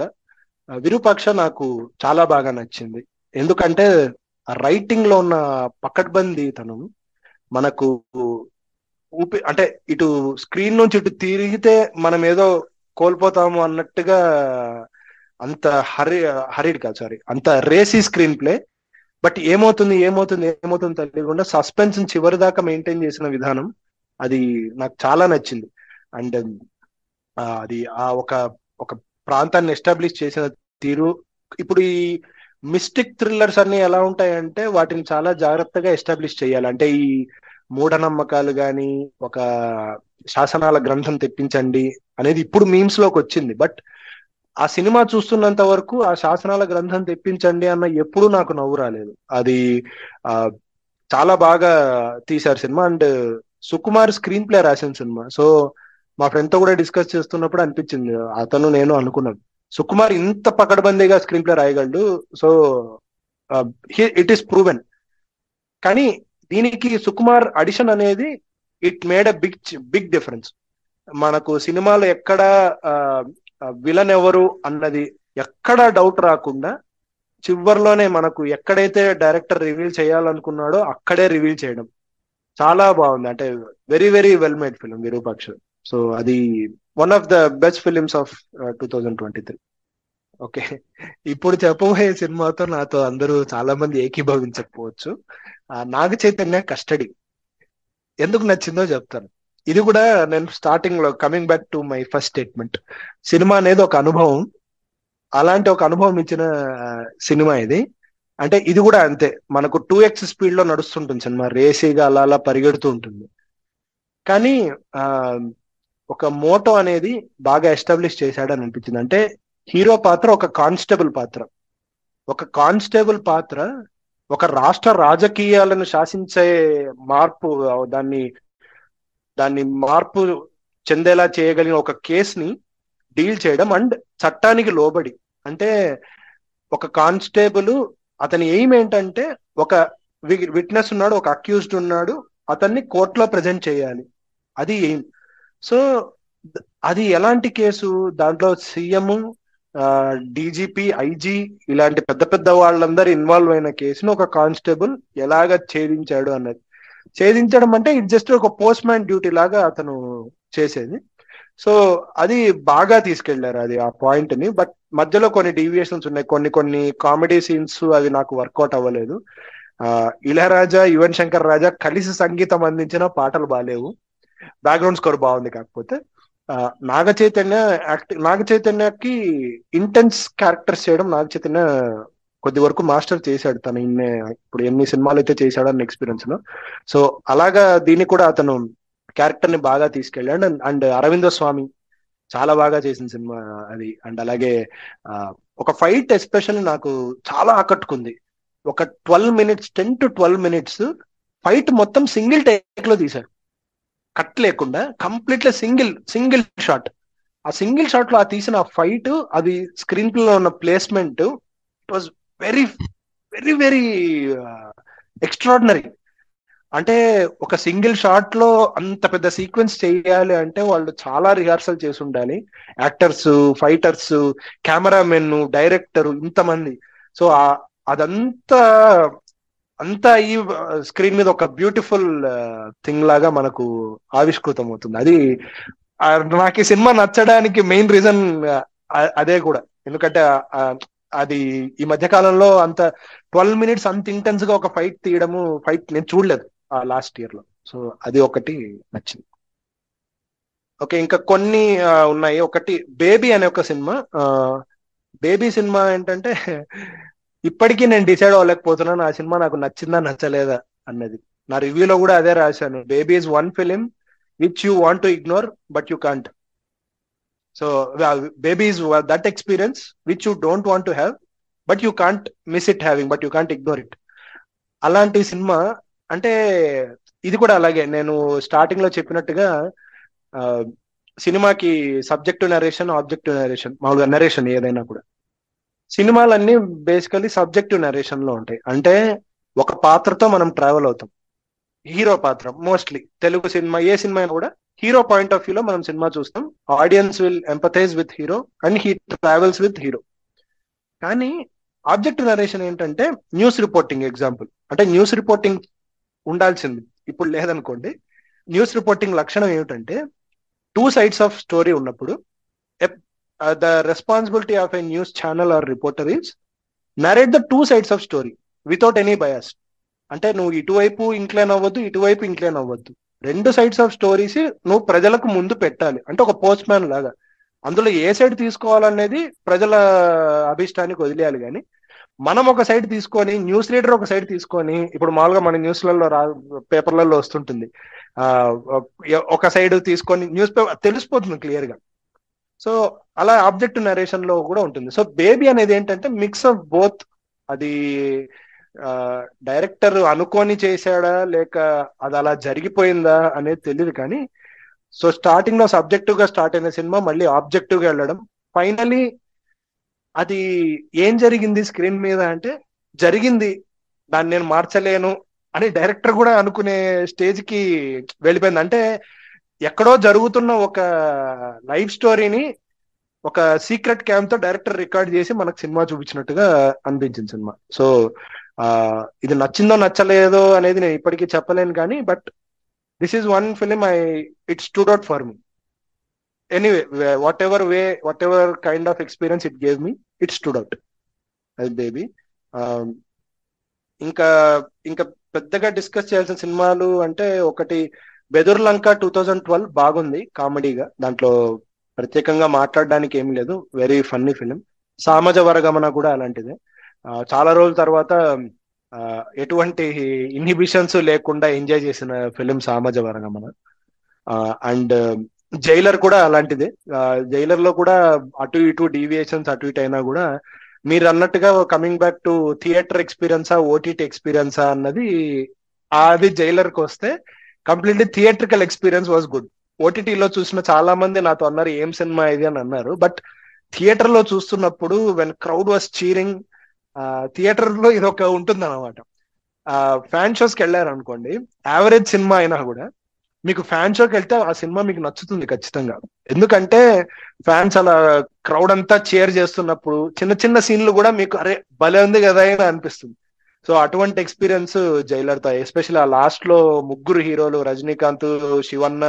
Virupaksha నాకు చాలా బాగా నచ్చింది. ఎందుకంటే రైటింగ్లో ఉన్న పకడ్బందీ తనం మనకు ఊపి అంటే ఇటు స్క్రీన్ నుంచి ఇటు తిరిగితే మనం ఏదో కోల్పోతాము అన్నట్టుగా అంత హరి హరిడ్ కాదు సారీ అంత రేసీ స్క్రీన్ ప్లే బట్ ఏమవుతుంది ఏమవుతుంది ఏమవుతుంది తెలియకుండా సస్పెన్స్ చివరి దాకా మెయింటైన్ చేసిన విధానం అది నాకు చాలా నచ్చింది. అండ్ అది ఆ ఒక ఒక ప్రాంతాన్ని ఎస్టాబ్లిష్ చేసిన తీరు. ఇప్పుడు ఈ మిస్టిక్ థ్రిల్లర్స్ అన్ని ఎలా ఉంటాయంటే వాటిని చాలా జాగ్రత్తగా ఎస్టాబ్లిష్ చేయాలి. అంటే ఈ మూఢనమ్మకాలు కానీ ఒక శాసనాల గ్రంథం తెప్పించండి అనేది ఇప్పుడు మీమ్స్లోకి వచ్చింది. బట్ ఆ సినిమా చూస్తున్నంత వరకు ఆ శాసనాల గ్రంథం తెప్పించండి అన్న ఎప్పుడు నాకు నవ్వు రాలేదు. అది ఆ చాలా బాగా తీశారు cinema. And Sukumar screenplay రాసిన సినిమా. సో మా ఫ్రెండ్తో కూడా డిస్కస్ చేస్తున్నప్పుడు అనిపించింది. అతను నేను అనుకున్నాను సుకుమార్ ఇంత పకడ్బందీగా screenplay రాయగలడు. So it is proven. కానీ దీనికి సుకుమార్ అడిషన్ అనేది it made a big big difference. మనకు సినిమాలు ఎక్కడ విలన్ ఎవరు అన్నది ఎక్కడ డౌట్ రాకుండా చివరిలోనే మనకు ఎక్కడైతే డైరెక్టర్ రివీల్ చేయాలనుకున్నాడో అక్కడే రివీల్ చేయడం. చాలా బాగుంది. అంటే very very well made film Virupaksha. So అది one of the best films of two thousand twenty three okay ఇప్పుడు చెప్పబోయే సినిమాతో నాతో అందరూ చాలా మంది ఏకీభవించకపోవచ్చు. నాగ చైతన్య కస్టడీ. ఎందుకు నచ్చిందో చెప్తాను. ఇది కూడా నేను స్టార్టింగ్లో coming back to my first statement cinema అనేది ఒక అనుభవం. అలాంటి ఒక అనుభవం ఇచ్చిన సినిమా ఇది. అంటే ఇది కూడా అంతే. మనకు టూ ఎక్స్ స్పీడ్లో నడుస్తుంటుంది సినిమా. రేసీగా అలా అలా పరిగెడుతూ ఉంటుంది. కానీ ఆ ఒక మోటో అనేది బాగా ఎస్టాబ్లిష్ చేశాడని అనిపించింది. అంటే హీరో పాత్ర ఒక కానిస్టేబుల్ పాత్ర. ఒక కానిస్టేబుల్ పాత్ర ఒక రాష్ట్ర రాజకీయాలను శాసించే మార్పు దాన్ని దాన్ని మార్పు చెందేలా చేయగలిగిన ఒక కేసుని డీల్ చేయడం అండ్ చట్టానికి లోబడి. అంటే ఒక కానిస్టేబుల్ అతని ఎయిమ్ ఏంటంటే ఒక విట్నెస్ ఉన్నాడు ఒక అక్యూజ్డ్ ఉన్నాడు అతన్ని కోర్టులో ప్రజెంట్ చేయాలి. అది ఎయిమ్. సో అది ఎలాంటి కేసు? దాంట్లో సీఎం డీజీపీ ఐజీ ఇలాంటి పెద్ద పెద్ద వాళ్ళందరూ ఇన్వాల్వ్ అయిన కేసును ఒక కానిస్టేబుల్ ఎలాగ ఛేదించాడు అన్నది. ఛేదించడం అంటే ఇది జస్ట్ ఒక పోస్ట్ మ్యాన్ డ్యూటీ లాగా అతను చేసేది. సో అది బాగా తీసుకెళ్ళారు అది ఆ పాయింట్ని. బట్ మధ్యలో కొన్ని డీవియేషన్స్ ఉన్నాయి. కొన్ని కొన్ని కామెడీ సీన్స్ అవి నాకు వర్కౌట్ అవ్వలేదు. ఆ ఇళయరాజా యువన్ శంకర్ రాజా కలిసి సంగీతం అందించిన పాటలు బాగాలేవు బ్యాక్గ్రౌండ్ స్కోర్ బాగుంది కాకపోతే. నాగ చైతన్య యాక్ట్ నాగ చైతన్యకి ఇంటెన్స్ క్యారెక్టర్స్ చేయడం నాగ చైతన్య కొద్ది వరకు మాస్టర్ చేశాడు తను ఇన్నే ఇప్పుడు ఎన్ని సినిమాలు అయితే చేశాడో అన్న ఎక్స్పీరియన్స్లో సో అలాగా దీన్ని కూడా అతను క్యారెక్టర్ని బాగా తీసుకెళ్ళాడు. అండ్ అండ్ అరవింద స్వామి చాలా బాగా చేసిన సినిమా అది. అండ్ అలాగే ఒక ఫైట్ ఎస్పెషల్లీ నాకు చాలా ఆకట్టుకుంది. ఒక twelve minutes ten to twelve minutes fight మొత్తం సింగిల్ టేక్లో తీశారు కట్ లేకుండా కంప్లీట్లీ సింగిల్ సింగిల్ షాట్ ఆ సింగిల్ షాట్లో ఆ తీసిన ఫైట్ అది స్క్రీన్ ప్లే లో ఉన్న placement it was very very very extraordinary అంటే ఒక సింగిల్ షాట్లో అంత పెద్ద సీక్వెన్స్ చేయాలి అంటే వాళ్ళు చాలా రిహార్సల్ చేసి ఉండాలి యాక్టర్స్ ఫైటర్స్ కెమెరామెన్ డైరెక్టర్ ఇంతమంది. సో అదంతా అంతా ఈ స్క్రీన్ మీద ఒక బ్యూటిఫుల్ థింగ్ లాగా మనకు ఆవిష్కృతం అవుతుంది అది నాకు ఈ సినిమా నచ్చడానికి మెయిన్ రీజన్ అదే కూడా. ఎందుకంటే అది ఈ మధ్య కాలంలో అంత ట్వెల్వ్ మినిట్స్ అంత ఇంటెన్స్గా ఒక ఫైట్ తీయడము ఫైట్ నేను చూడలేదు ఆ లాస్ట్ ఇయర్లో సో అది ఒకటి నచ్చింది. ఓకే ఇంకా కొన్ని ఉన్నాయి. ఒకటి బేబీ అనే ఒక సినిమా. బేబీ సినిమా ఏంటంటే ఇప్పటికీ నేను డిసైడ్ అవ్వలేకపోతున్నాను. ఆ సినిమా నాకు నచ్చిందా నచ్చలేదా అన్నది. నా రివ్యూలో కూడా అదే రాశాను. Baby is one film which you want to ignore but you can't. So Baby's that experience which you don't want to have but you can't miss it having but you can't ignore it అలాంటి cinema అంటే ఇది కూడా అలాగే. నేను స్టార్టింగ్లో చెప్పినట్టుగా సినిమాకి subject narration objective narration మామూలుగా నరేషన్ ఏదైనా కూడా. సినిమాలన్నీ బేసికలీ సబ్జెక్టివ్ నరేషన్లో ఉంటాయి. అంటే ఒక పాత్రతో మనం ట్రావెల్ అవుతాం. హీరో పాత్ర మోస్ట్లీ తెలుగు సినిమా ఏ సినిమా అయినా కూడా హీరో పాయింట్ ఆఫ్ వ్యూలో మనం సినిమా చూస్తాం. Audience will empathise with hero and he travels with hero కానీ ఆబ్జెక్టివ్ నరేషన్ ఏంటంటే న్యూస్ రిపోర్టింగ్ ఎగ్జాంపుల్ అంటే న్యూస్ రిపోర్టింగ్ ఉండాల్సింది. ఇప్పుడు లేదనుకోండి. న్యూస్ రిపోర్టింగ్ లక్షణం ఏమిటంటే టూ సైడ్స్ ఆఫ్ స్టోరీ ఉన్నప్పుడు the responsibility of a news channel or reporter is narrate the two sides of story without any bias అంటే నువ్వు ఇటువైపు ఇంక్లైన్ అవ్వద్దు ఇటువైపు ఇంక్లైన్ అవ్వద్దు. రెండు సైడ్స్ ఆఫ్ స్టోరీస్ నువ్వు ప్రజలకు ముందు పెట్టాలి. అంటే ఒక పోస్ట్ మ్యాన్ లాగా. అందులో ఏ సైడ్ తీసుకోవాలనేది ప్రజల అభిష్టానికి వదిలేయాలి కానీ మనం ఒక సైడ్ తీసుకొని న్యూస్ రీడర్ ఒక సైడ్ తీసుకొని ఇప్పుడు మామూలుగా మన న్యూస్లలో రా పేపర్లలో వస్తుంటుంది. ఆ ఒక సైడ్ తీసుకొని న్యూస్ పేపర్ తెలిసిపోతుంది క్లియర్గా. సో అలా ఆబ్జెక్ట్ నరేషన్లో కూడా ఉంటుంది. సో బేబీ అనేది ఏంటంటే మిక్స్ ఆఫ్ బోత్ అది డైరెక్టర్ అనుకోని చేశాడా? లేక అది అలా జరిగిపోయిందా అనేది తెలియదు కానీ సో స్టార్టింగ్లో సబ్జెక్టివ్గా స్టార్ట్ అయిన సినిమా మళ్ళీ ఆబ్జెక్టివ్గా వెళ్ళడం. ఫైనలీ అది ఏం జరిగింది స్క్రీన్ మీద అంటే జరిగింది దాన్ని నేను మార్చలేను అని డైరెక్టర్ కూడా అనుకునే స్టేజ్కి వెళ్ళిపోయింది. అంటే ఎక్కడో జరుగుతున్న ఒక లైఫ్ స్టోరీని ఒక సీక్రెట్ క్యాంప్తో డైరెక్టర్ రికార్డ్ చేసి మనకు సినిమా చూపించినట్టుగా అనిపించింది సినిమా. సో ఆ ఇది నచ్చిందో నచ్చలేదో అనేది నేను ఇప్పటికీ చెప్పలేను కానీ but this is one film I it stood out for me. Anyway whatever way whatever kind of experience it gave me it stood out అది బేబీ ఇంకా ఇంకా పెద్దగా డిస్కస్ చేయాల్సిన సినిమాలు అంటే ఒకటి Bedurulanka two thousand twelve బాగుంది కామెడీగా. దాంట్లో ప్రత్యేకంగా మాట్లాడడానికి ఏం లేదు. Very funny film Samajavaragamana కూడా అలాంటిదే. చాలా రోజుల తర్వాత ఎటువంటి ఇన్హిబిషన్స్ లేకుండా ఎంజాయ్ చేసిన film Samajavaragamana and Jailer కూడా అలాంటిదే. జైలర్లో కూడా అటు ఇటు డీవియేషన్స్ అటు ఇటు అయినా కూడా మీరు అన్నట్టుగా కమింగ్ బ్యాక్ టు థియేటర్ ఎక్స్పీరియన్సా ఓటీటీ ఎక్స్పీరియన్సా అన్నది అది జైలర్కి వస్తే completely theatrical experience was good ఓటీటీలో చూసిన చాలా మంది నాతో అన్నారు ఏం సినిమా ఇది? అని అన్నారు. బట్ థియేటర్లో చూస్తున్నప్పుడు వెన్ క్రౌడ్ వాస్ చీరింగ్ థియేటర్లో ఇది ఒక ఉంటుంది అనమాట ఫ్యాన్ షోస్కి వెళ్ళారు అనుకోండి యావరేజ్ సినిమా అయినా కూడా మీకు ఫ్యాన్ షోకి వెళ్తే ఆ సినిమా మీకు నచ్చుతుంది ఖచ్చితంగా. ఎందుకంటే ఫ్యాన్స్ అలా క్రౌడ్ అంతా చేర్ చేస్తున్నప్పుడు చిన్న చిన్న సీన్లు కూడా మీకు అరే భలే ఉంది కదా అని అనిపిస్తుంది. సో అటువంటి ఎక్స్పీరియన్స్ జైలర్తో ఎస్పెషల్ ఆ లాస్ట్లో ముగ్గురు హీరోలు రజనీకాంత్ శివన్న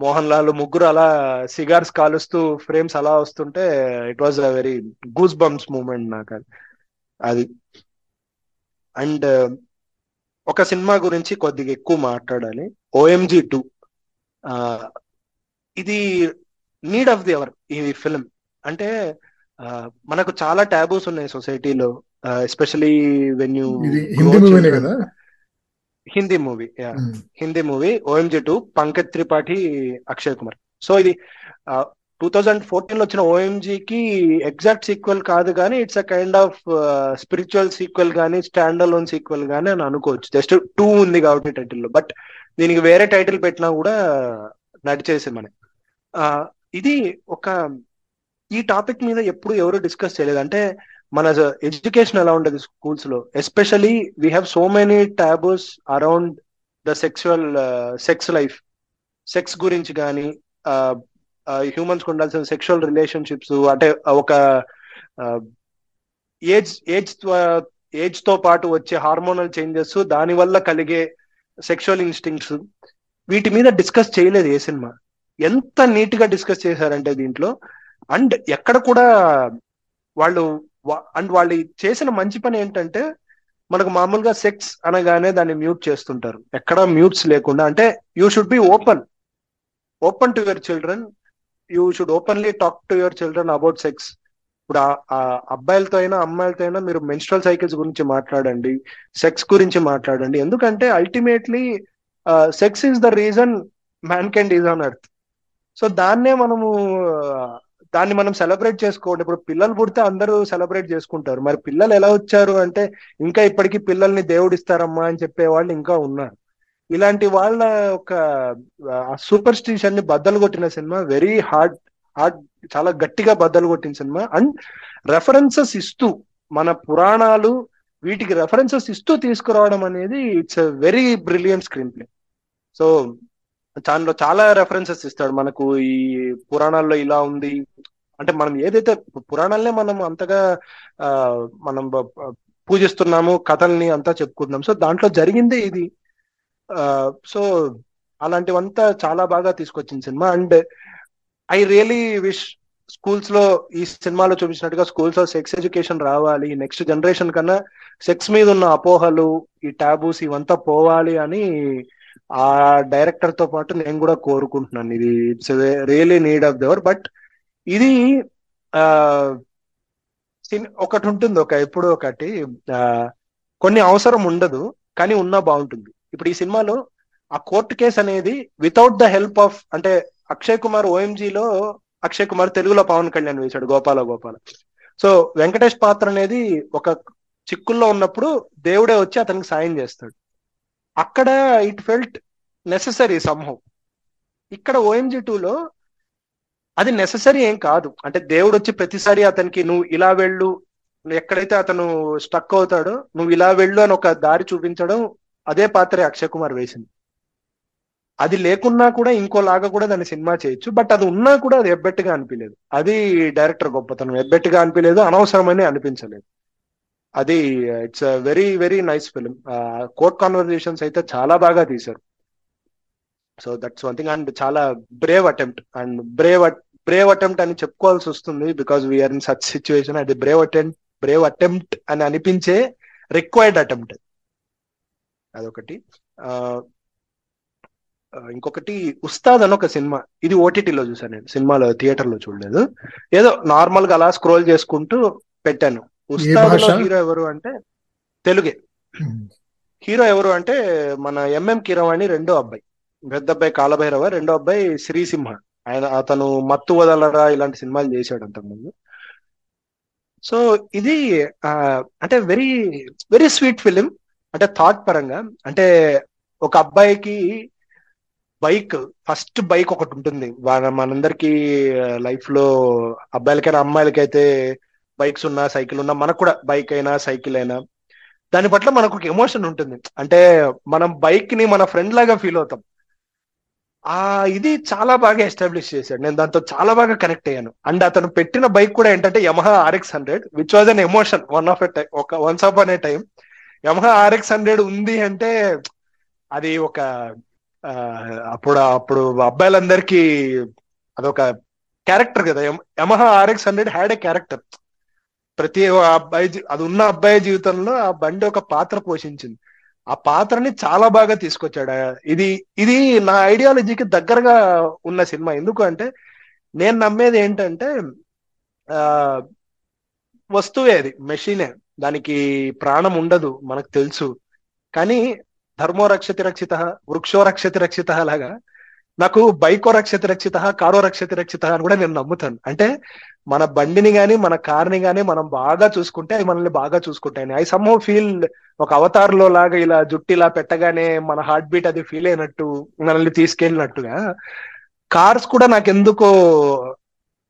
మోహన్ లాల్ ముగ్గురు అలా సిగార్స్ కాలుస్తూ ఫ్రేమ్స్ అలా వస్తుంటే it was a very goose bumps moment నాకు అది. అది. అండ్ ఒక సినిమా గురించి కొద్దిగా ఎక్కువ మాట్లాడాలి. ఓఎంజీ టూ ఇది నీడ్ ఆఫ్ ది అవర్ ఈ ఫిలిం అంటే మనకు చాలా ట్యాబూస్ ఉన్నాయి సొసైటీలో especially when you Hindi movie Hindi movie OMG two Pankaj Tripathi Akshay Kumar so ఇది టూ థౌజండ్ ఫోర్టీన్లో వచ్చిన ఓఎంజీకి ఎగ్జాక్ట్ సీక్వెల్ కాదు కానీ it's a kind of spiritual sequel కానీ స్టాండ్ అలోన్ సీక్వెల్ కానీ అని అనుకోవచ్చు. జస్ట్ టూ ఉంది కాబట్టి టైటిల్లో బట్ దీనికి వేరే టైటిల్ పెట్టినా కూడా నడిచేసి మన ఇది ఒక ఈ టాపిక్ మీద ఎప్పుడు ఎవరు డిస్కస్ చేయలేదు. అంటే మన ఎడ్యుకేషన్ ఎలా ఉండదు స్కూల్స్లో especially we have so many taboos around the sexual sex life sex గురించి కానీ హ్యూమన్స్ ఉండాల్సిన సెక్షువల్ రిలేషన్షిప్స్ అంటే ఒక ఏజ్ ఏజ్ ఏజ్తో పాటు వచ్చే హార్మోనల్ చేంజెస్ దాని వల్ల కలిగే సెక్షువల్ ఇన్స్టింగ్స్ వీటి మీద డిస్కస్ చేయలేదు ఏ సినిమా. ఎంత నీట్గా డిస్కస్ చేశారంటే దీంట్లో అండ్ ఎక్కడ కూడా వాళ్ళు అండ్ వాళ్ళు చేసిన మంచి పని ఏంటంటే మనకు మామూలుగా సెక్స్ అనగానే దాన్ని మ్యూట్ చేస్తుంటారు. ఎక్కడ మ్యూట్స్ లేకుండా అంటే you should be open open to your children you should openly talk to your children about sex ఇప్పుడు ఆ అబ్బాయిలతో అయినా అమ్మాయిలతో అయినా మీరు మెన్స్ట్రల్ సైకిల్స్ గురించి మాట్లాడండి సెక్స్ గురించి మాట్లాడండి. ఎందుకంటే ultimately sex is the reason man can is on earth so దాన్నే మనము దాన్ని మనం సెలబ్రేట్ చేసుకోండి. ఇప్పుడు పిల్లలు పుడితే అందరూ సెలబ్రేట్ చేసుకుంటారు. మరి పిల్లలు ఎలా వచ్చారు అంటే ఇంకా ఇప్పటికీ పిల్లల్ని దేవుడిస్తారమ్మా అని చెప్పే వాళ్ళు ఇంకా ఉన్నారు. ఇలాంటి వాళ్ళ ఒక సూపర్ స్టిషన్ని బద్దలు కొట్టిన సినిమా వెరీ హార్డ్ హార్డ్ చాలా గట్టిగా బద్దలు కొట్టిన సినిమా. అండ్ రెఫరెన్సెస్ ఇస్తూ మన పురాణాలు వీటికి రెఫరెన్సెస్ ఇస్తూ తీసుకురావడం అనేది it's very brilliant screenplay so దానిలో చాలా రెఫరెన్సెస్ ఇస్తాడు. మనకు ఈ పురాణాల్లో ఇలా ఉంది. అంటే మనం ఏదైతే పురాణాలనే మనం అంతగా ఆ మనం పూజిస్తున్నాము కథల్ని అంతా చెప్పుకుంటున్నాం. సో దాంట్లో జరిగిందే ఇది. సో అలాంటివంతా చాలా బాగా తీసుకొచ్చింది cinema. And I really wish స్కూల్స్లో ఈ సినిమాలో చూపించినట్టుగా స్కూల్స్లో సెక్స్ ఎడ్యుకేషన్ రావాలి నెక్స్ట్ జనరేషన్ కన్నా సెక్స్ మీద ఉన్న అపోహలు ఈ టాబూస్ ఇవంతా పోవాలి అని ఆ డైరెక్టర్తో పాటు నేను కూడా కోరుకుంటున్నాను. ఇది it's really need of the hour but ఇది ఆ ఒకటి ఉంటుంది ఒక ఎప్పుడు ఒకటి కొన్ని అవసరం ఉండదు కానీ ఉన్నా బాగుంటుంది. ఇప్పుడు ఈ సినిమాలో ఆ కోర్టు కేసు అనేది వితౌట్ ద హెల్ప్ ఆఫ్ అంటే అక్షయ్ కుమార్ ఓఎంజీలో అక్షయ్ కుమార్ తెలుగులో పవన్ కళ్యాణ్ వేశాడు గోపాల గోపాల. సో వెంకటేష్ పాత్ర అనేది ఒక చిక్కుల్లో ఉన్నప్పుడు దేవుడే వచ్చి అతనికి సాయం చేస్తాడు. అక్కడ ఇట్ ఫెల్ట్ నెససరీ సంహం ఇక్కడ ఓఎంజీ టూలో అది నెససరీ ఏం కాదు. అంటే దేవుడు వచ్చి ప్రతిసారి అతనికి నువ్వు ఇలా వెళ్ళు ఎక్కడైతే అతను స్టక్ అవుతాడో నువ్వు ఇలా వెళ్ళు అని ఒక దారి చూపించడం అదే పాత్రే అక్షయ్ కుమార్ వేసింది. అది లేకున్నా కూడా ఇంకోలాగా కూడా దాన్ని సినిమా చేయొచ్చు బట్ అది ఉన్నా కూడా అది ఎబ్బెట్టుగా అనిపించలేదు అది డైరెక్టర్ గొప్పతనం. ఎబ్బెట్టుగా అనిపించలేదు అనవసరమని అనిపించలేదు. అది it's very very nice film court conversations అయితే చాలా బాగా తీశారు. So that's one thing and చాలా brave attempt and brave brave attempt అని చెప్పుకోవాల్సి వస్తుంది because we are in such situation అది బ్రేవ్ అటెంప్ట్ బ్రేవ్ అటెంప్ట్ అని అనిపించే రిక్వైర్డ్ అటెంప్ట్ అదొకటి. ఇంకొకటి ఉస్తాద్ అని ఒక సినిమా. ఇది ఓటీటీలో చూసాను నేను. సినిమాలో థియేటర్లో చూడలేదు. ఏదో నార్మల్గా అలా స్క్రోల్ చేసుకుంటూ పెట్టాను. ఉస్తాద్? హీరో ఎవరు అంటే తెలుగే. హీరో ఎవరు అంటే మన ఎంఎం కిరవాణి రెండో అబ్బాయి. పెద్ద అబ్బాయి కాలభైరవ రెండో అబ్బాయి శ్రీసింహ. ఆయన అతను మత్తు వదలరా ఇలాంటి సినిమాలు చేశాడు అంతకుముందు. సో ఇది అంటే వెరీ వెరీ స్వీట్ ఫిలిం. అంటే థాట్ పరంగా అంటే ఒక అబ్బాయికి బైక్ ఫస్ట్ బైక్ ఒకటి ఉంటుంది. మన- మనందరికీ లైఫ్లో అబ్బాయిలకైనా అమ్మాయిలకైతే బైక్స్ ఉన్నా సైకిల్ ఉన్నా మనకు కూడా బైక్ అయినా సైకిల్ అయినా దాని పట్ల మనకు ఒక ఎమోషన్ ఉంటుంది. అంటే మనం బైక్ని మన ఫ్రెండ్ లాగా ఫీల్ అవుతాం. ఆ ఇది చాలా బాగా ఎస్టాబ్లిష్ చేశాడు. నేను దాంతో చాలా బాగా కనెక్ట్ అయ్యాను. అండ్ అతను పెట్టిన బైక్ కూడా ఏంటంటే Yamaha RX hundred which was an emotion one of a time ఒక once of an a time Yamaha RX hundred ఉంది అంటే అది ఒక ఆ, అప్పుడు అప్పుడు అబ్బాయిలందరికీ అదొక క్యారెక్టర్ కదా. Yamaha RX hundred had a character. ప్రతి అబ్బాయి అది ఉన్న అబ్బాయి జీవితంలో ఆ బండి ఒక పాత్ర పోషించింది. ఆ పాత్రని చాలా బాగా తీసుకొచ్చాడు. ఇది ఇది నా ఐడియాలజీకి దగ్గరగా ఉన్న సినిమా. ఎందుకు అంటే నేను నమ్మేది ఏంటంటే ఆ వస్తువే అది మెషినే. దానికి ప్రాణం ఉండదు మనకు తెలుసు. కానీ ధర్మో రక్షతి రక్షిత వృక్షో రక్షతి రక్షిత లాగా నాకు బైకో రక్షతి రక్షిత కారో రక్షతి రక్షిత అని కూడా నేను నమ్ముతాను. అంటే మన బండిని గాని మన కార్ని గాని మనం బాగా చూసుకుంటే అవి మనల్ని బాగా చూసుకుంటాయి ఐ సమ్ ఫీల్ ఒక అవతార్లో లాగా ఇలా జుట్టు ఇలా పెట్టగానే మన హార్ట్ బీట్ అది ఫీల్ అయినట్టు మనల్ని తీసుకెళ్ళినట్టుగా. కార్స్ కూడా నాకు ఎందుకో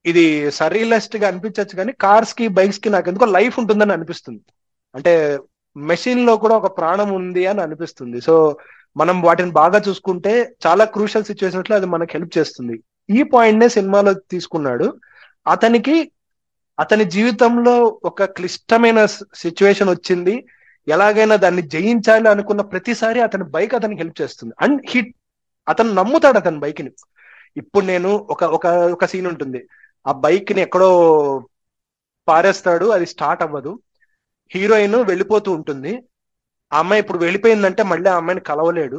ఇది సరీలెస్ట్గా అనిపించవచ్చు కానీ కార్స్కి బైక్స్కి నాకు ఎందుకో లైఫ్ ఉంటుందని అనిపిస్తుంది. అంటే మెషిన్లో కూడా ఒక ప్రాణం ఉంది అని అనిపిస్తుంది. సో మనం వాటిని బాగా చూసుకుంటే చాలా క్రూషల్ సిచ్యువేషన్స్లో అది మనకి హెల్ప్ చేస్తుంది. ఈ పాయింట్ నే సినిమాలో తీసుకున్నాడు. అతనికి అతని జీవితంలో ఒక క్లిష్టమైన సిచ్యువేషన్ వచ్చింది. ఎలాగైనా దాన్ని జయించాలి అనుకున్న ప్రతిసారి అతని బైక్ అతనికి హెల్ప్ చేస్తుంది. అండ్ హిట్ అతను నమ్ముతాడు అతని బైక్ని. ఇప్పుడు నేను ఒక ఒక ఒక సీన్ ఉంటుంది. ఆ బైక్ని ఎక్కడో పారేస్తాడు అది స్టార్ట్ అవ్వదు. హీరోయిన్ వెళ్ళిపోతూ ఉంటుంది. ఆ అమ్మాయి ఇప్పుడు వెళ్ళిపోయిందంటే మళ్ళీ ఆ అమ్మాయిని కలవలేడు.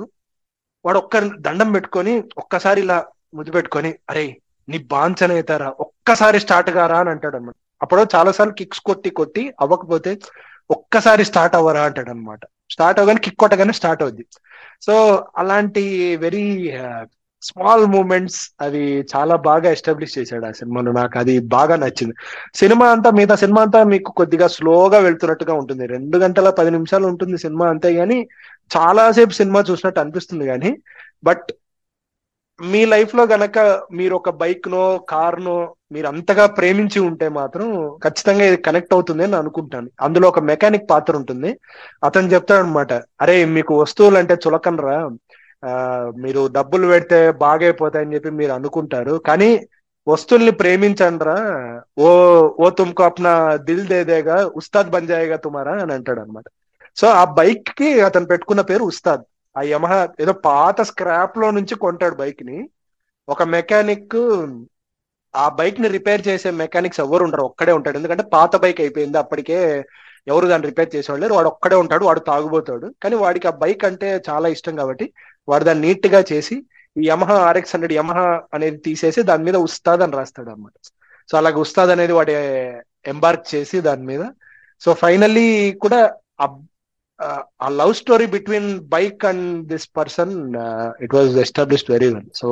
వాడు ఒక్క దండం పెట్టుకొని ఒక్కసారి ఇలా ముద్దు పెట్టుకొని అరే నీ బాంచనైతారా ఒక్కసారి స్టార్ట్ కారా అని అంటాడు అనమాట అప్పుడు చాలాసార్లు కిక్స్ కొట్టి కొట్టి అవ్వకపోతే ఒక్కసారి స్టార్ట్ అవ్వరా అంటాడు అనమాట స్టార్ట్ అవ్వగానే కిక్ కొట్టగానే స్టార్ట్ అవుద్ది. సో అలాంటి వెరీ స్మాల్ మూమెంట్స్ అవి చాలా బాగా ఎస్టాబ్లిష్ చేశాడు ఆ సినిమాను. నాకు అది బాగా నచ్చింది. సినిమా అంతా మిగతా సినిమా అంతా మీకు కొద్దిగా స్లోగా వెళ్తున్నట్టుగా ఉంటుంది. రెండు గంటల పది నిమిషాలు ఉంటుంది సినిమా అంతే గాని చాలాసేపు సినిమా చూసినట్టు అనిపిస్తుంది కానీ బట్ మీ లైఫ్లో గనక మీరు ఒక బైక్ నో కార్ నో మీరు అంతగా ప్రేమించి ఉంటే మాత్రం ఖచ్చితంగా ఇది కనెక్ట్ అవుతుంది అని అనుకుంటాను. అందులో ఒక మెకానిక్ పాత్ర ఉంటుంది. అతను చెప్తాడు అనమాట అరే మీకు వస్తువులు అంటే చులకనరా? మీరు డబ్బులు పెడితే బాగైపోతాయని చెప్పి మీరు అనుకుంటారు. కానీ వస్తువుల్ని ప్రేమించండ్రా. ఓ ఓ తుమ్కు అప్నా దిల్ దేదేగా ఉస్తాద్ బన్ జాయేగా తుమారా అని అంటాడు అనమాట సో ఆ బైక్కి అతను పెట్టుకున్న పేరు ఉస్తాద్. ఆ యమహా ఏదో పాత స్క్రాప్లో నుంచి కొంటాడు బైక్ని ఒక మెకానిక్ ఆ బైక్ని రిపేర్ చేసే మెకానిక్స్ ఎవరు ఉండరు ఒక్కడే ఉంటాడు. ఎందుకంటే పాత బైక్ అయిపోయింది అప్పటికే ఎవరు దాన్ని రిపేర్ చేసేవాళ్ళు లేరు. వాడు ఒక్కడే ఉంటాడు వాడు తాగుబోతాడు. కానీ వాడికి ఆ బైక్ అంటే చాలా ఇష్టం కాబట్టి వాడు దాన్ని నీట్గా చేసి ఈ యమహా ఆర్ఎక్స్ హండ్రెడ్ యమహా అనేది తీసేసి దాని మీద ఉస్తాద్ అని రాస్తాడు అనమాట సో అలాగే ఉస్తాద్ అనేది వాడి ఎంబార్క్ చేసి దాని మీద. సో ఫైనల్లీ కూడా ఆ love story between bike and this person it was established very well so